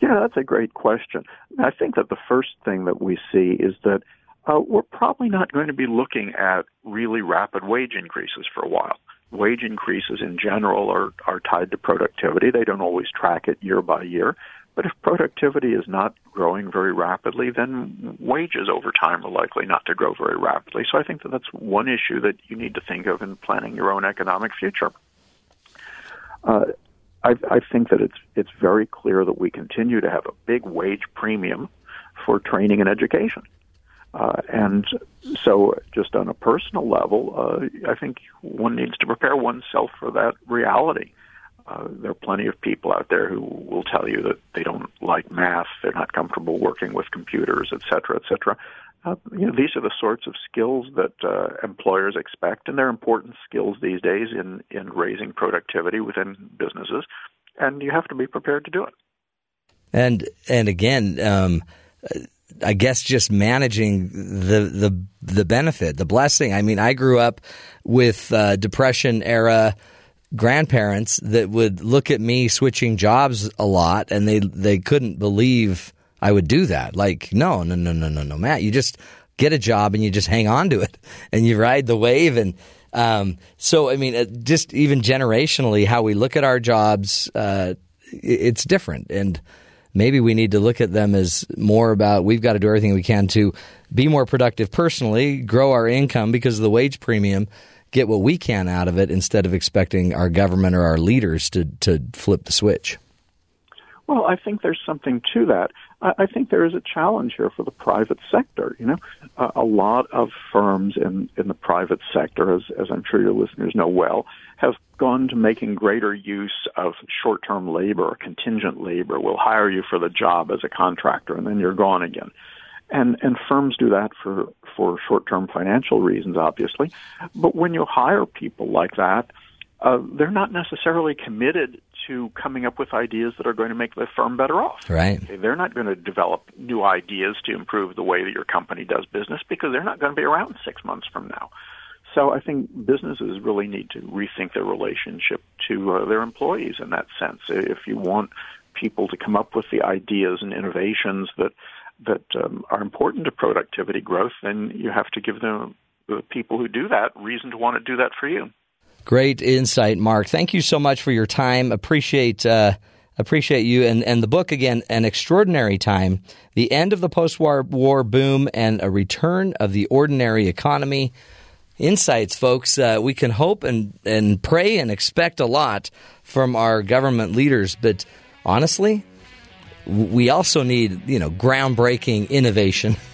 Yeah, that's a great question. I think that the first thing that we see is that uh, we're probably not going to be looking at really rapid wage increases for a while. Wage increases in general are, are tied to productivity. They don't always track it year by year. But if productivity is not growing very rapidly, then wages over time are likely not to grow very rapidly. So I think that that's one issue that you need to think of in planning your own economic future. Uh, I, I think that it's it's very clear that we continue to have a big wage premium for training and education. Uh, and so, just on a personal level, uh, I think one needs to prepare oneself for that reality. Uh, there are plenty of people out there who will tell you that they don't like math, they're not comfortable working with computers, et cetera, et cetera. Uh, you know, these are the sorts of skills that uh, employers expect, and they're important skills these days in in raising productivity within businesses. And you have to be prepared to do it. And and again. Um, I guess just managing the the the benefit, the blessing. I mean, I grew up with uh, depression era grandparents that would look at me switching jobs a lot, and they they couldn't believe I would do that. Like, no, no, no, no, no, no, Matt, you just get a job and you just hang on to it, and you ride the wave. And um, so, I mean, just even generationally, how we look at our jobs, uh, it's different, and maybe we need to look at them as more about we've got to do everything we can to be more productive personally, grow our income because of the wage premium, get what we can out of it instead of expecting our government or our leaders to, to flip the switch. Well, I think there's something to that. I, think there is a challenge here for the private sector. You know, uh, a lot of firms in in the private sector, as as I'm sure your listeners know well, have gone to making greater use of short-term labor or contingent labor. We'll hire you for the job as a contractor, and then you're gone again. And and firms do that for for short-term financial reasons, obviously. But when you hire people like that, uh, they're not necessarily committed to coming up with ideas that are going to make the firm better off. Right. Okay, they're not going to develop new ideas to improve the way that your company does business because they're not going to be around six months from now. So I think businesses really need to rethink their relationship to uh, their employees in that sense. If you want people to come up with the ideas and innovations that that um, are important to productivity growth, then you have to give them the people who do that reason to want to do that for you. Great insight, Marc. Thank you so much for your time. Appreciate uh, appreciate you and and the book again. An extraordinary time, the end of the post-war war boom, and a return of the ordinary economy. Insights, folks. Uh, we can hope and and pray and expect a lot from our government leaders, but honestly, we also need you know groundbreaking innovation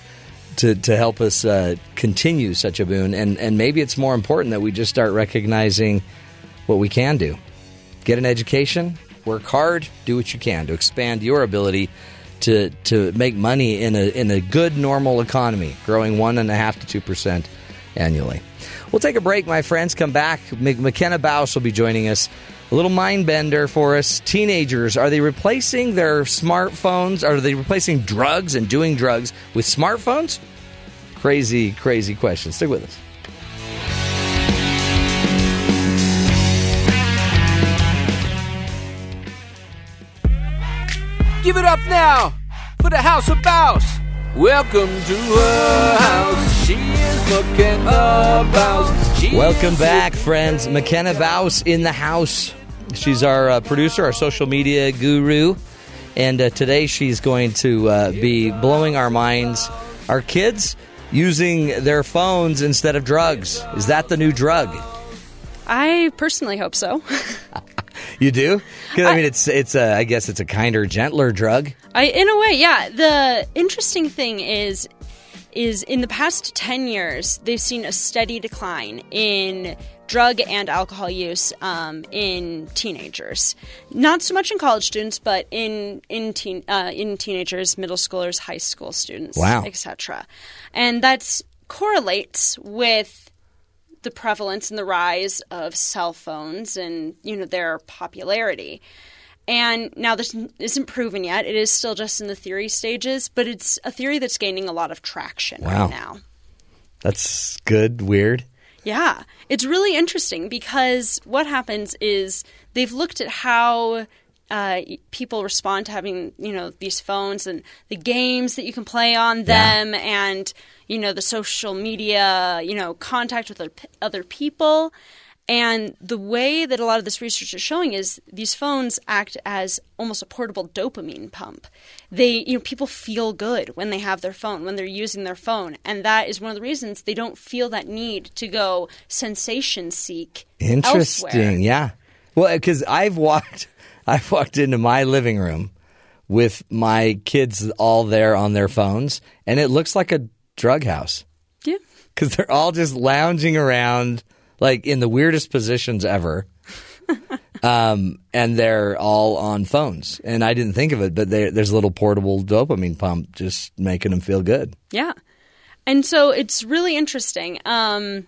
to, to help us uh, continue such a boon. And, and maybe it's more important that we just start recognizing what we can do. get an education, work hard, do what you can to expand your ability to to make money in a in a good normal economy, growing one and a half to two percent annually. We'll take a break, my friends. Come back. McKenna Baus will be joining us. A little mind bender for us. Teenagers, are they replacing their smartphones? Are they replacing drugs and doing drugs with smartphones? Crazy, crazy question. Stick with us. Give it up now for the House of Baus. Welcome to her house. She is looking. She Welcome back, friends. McKenna Baus in the house. She's our uh, producer, our social media guru. And uh, today she's going to uh, be blowing our minds. Our kids using their phones instead of drugs. Is that the new drug? I personally hope so. You do? 'Cause, I, mean, it's it's a, I guess it's a kinder, gentler drug. I, in a way, yeah. The interesting thing is, is in the past ten years, they've seen a steady decline in drug and alcohol use um, in teenagers. Not so much in college students, but in in teen uh, in teenagers, middle schoolers, high school students, Wow. etc. And that correlates with the prevalence and the rise of cell phones and you know their popularity. And now this isn't proven yet. It is still just in the theory stages, but it's a theory that's gaining a lot of traction Wow. right now. That's good, weird. Yeah, it's really interesting because what happens is they've looked at how uh, people respond to having you know these phones and the games that you can play on them, and you know the social media, you know contact with other, other people. And the way that a lot of this research is showing is these phones act as almost a portable dopamine pump. They, you know, people feel good when they have their phone, when they're using their phone, and that is one of the reasons they don't feel that need to go sensation seek Interesting. elsewhere. Yeah. Well, because I've walked, I've walked into my living room with my kids all there on their phones, and it looks like a drug house. Yeah. Because they're all just lounging around, like in the weirdest positions ever. um, and they're all on phones. And I didn't think of it, but there- there's a little portable dopamine pump just making them feel good. Yeah. And so it's really interesting. Um,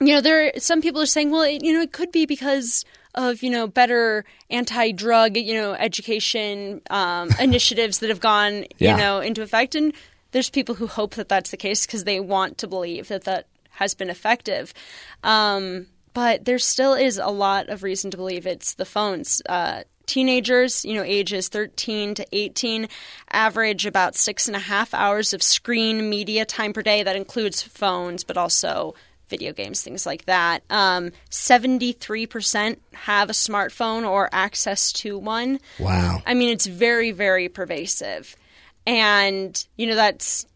you know, there some people are saying, well, it, you know, it could be because of you know better anti-drug you know education um, initiatives that have gone Yeah. you know into effect, and there's people who hope that that's the case because they want to believe that that has been effective. Um, but there still is a lot of reason to believe it's the phones. Uh, teenagers, you know, ages 13 to 18, average about six and a half hours of screen media time per day. That includes phones, but also video games, things like that. Um, 73% have a smartphone or access to one. Wow. I mean, it's very, very pervasive. And, you know, that's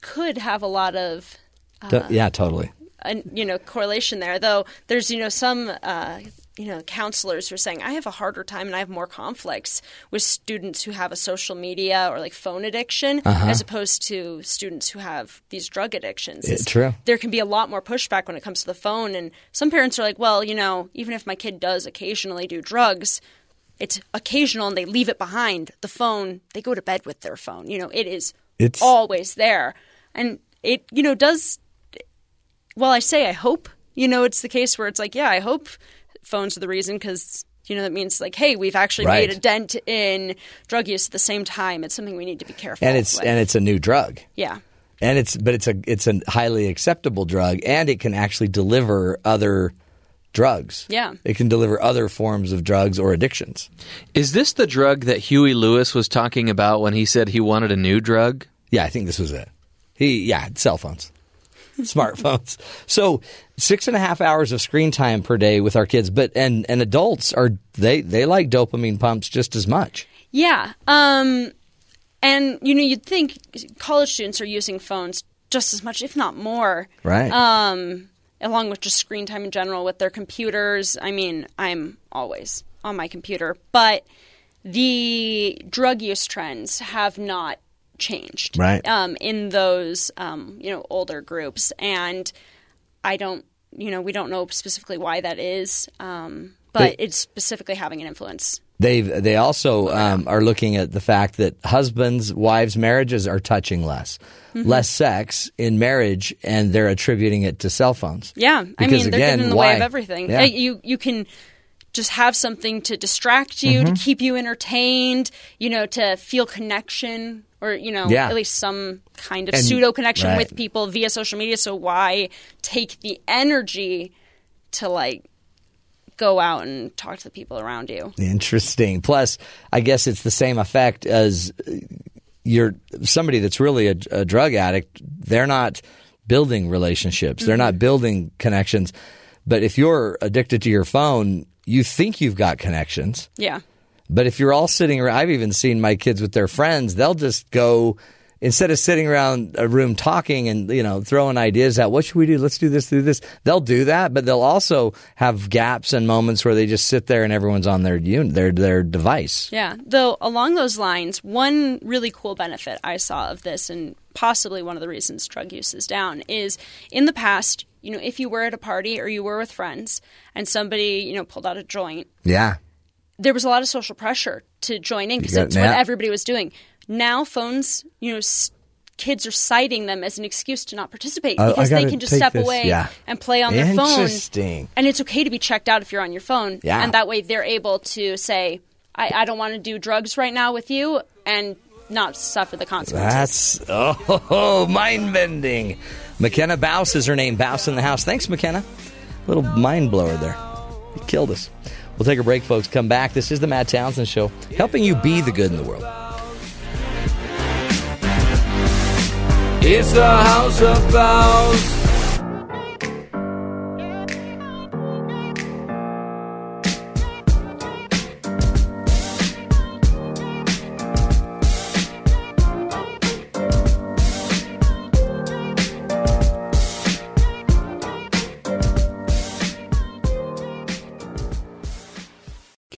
could have a lot of To- yeah, totally. And you know correlation there though there's you know some uh, you know counselors who are saying i have a harder time and i have more conflicts with students who have a social media or like phone addiction Uh-huh. as opposed to students who have these drug addictions It's- true. there can be a lot more pushback when it comes to the phone and some parents are like well you know even if my kid does occasionally do drugs it's occasional and they leave it behind the phone they go to bed with their phone you know it is It's- always there and it you know does well, I say I hope. You know, it's the case where it's like, yeah, I hope phones are the reason because you know that means like, hey, we've actually Right. made a dent in drug use at the same time. It's something we need to be careful. And it's with. and it's a new drug. yeah, And it's but it's a it's a highly acceptable drug and it can actually deliver other drugs. Yeah. It can deliver other forms of drugs or addictions. Is this the drug that Huey Lewis was talking about when he said he wanted a new drug? Yeah, I think this was it. He yeah, cell phones. Smartphones. So six and a half hours of screen time per day with our kids, but and, and adults are they they like dopamine pumps just as much. yeah. Um, and you know, you'd think college students are using phones just as much, if not more. Right. Um, along with just screen time in general with their computers. I mean, I'm always on my computer, but the drug use trends have not changed Right. um, in those um, you know older groups, and I don't you know we don't know specifically why that is, um, but They- it's specifically having an influence. They they also um, are looking at the fact that husbands, wives, marriages are touching less, Mhm. less sex in marriage, and they're attributing it to cell phones. Yeah, I Because mean they're again, getting in the why? way of everything. Yeah. You you can just have something to distract you, Mhm. to keep you entertained, you know, to feel connection or you know Yeah. at least some kind of And- pseudo connection right. with people via social media. So why take the energy to like go out and talk to the people around you? Interesting. Plus, I guess it's the same effect as you're somebody that's really a, a drug addict. They're not building relationships. They're not mm-hmm. building connections. But if you're addicted to your phone, you think you've got connections. Yeah. But if you're all sitting around, I've even seen my kids with their friends, they'll just go, instead of sitting around a room talking and, you know, throwing ideas out, what should we do? Let's do this, do this. They'll do that, but they'll also have gaps and moments where they just sit there and everyone's on their unit, their, their device. Yeah. Though along those lines, one really cool benefit I saw of this and possibly one of the reasons drug use is down is in the past, you know, if you were at a party or you were with friends and somebody, you know, pulled out a joint, Yeah. There was a lot of social pressure to join in because that's what everybody was doing. Now phones, you know, s- kids are citing them as an excuse to not participate I because they can just step this, away yeah. and play on their phone. Interesting. And it's okay to be checked out if you're on your phone. Yeah. And that way they're able to say, I, I don't want to do drugs right now with you and not suffer the consequences. That's, oh, mind bending. McKenna Bouse is her name. Bouse in the house. Thanks, McKenna. Little mind blower there. You killed us. We'll take a break, folks. Come back. This is the Matt Townsend Show, helping you be the good in the world. It's the house of Bows.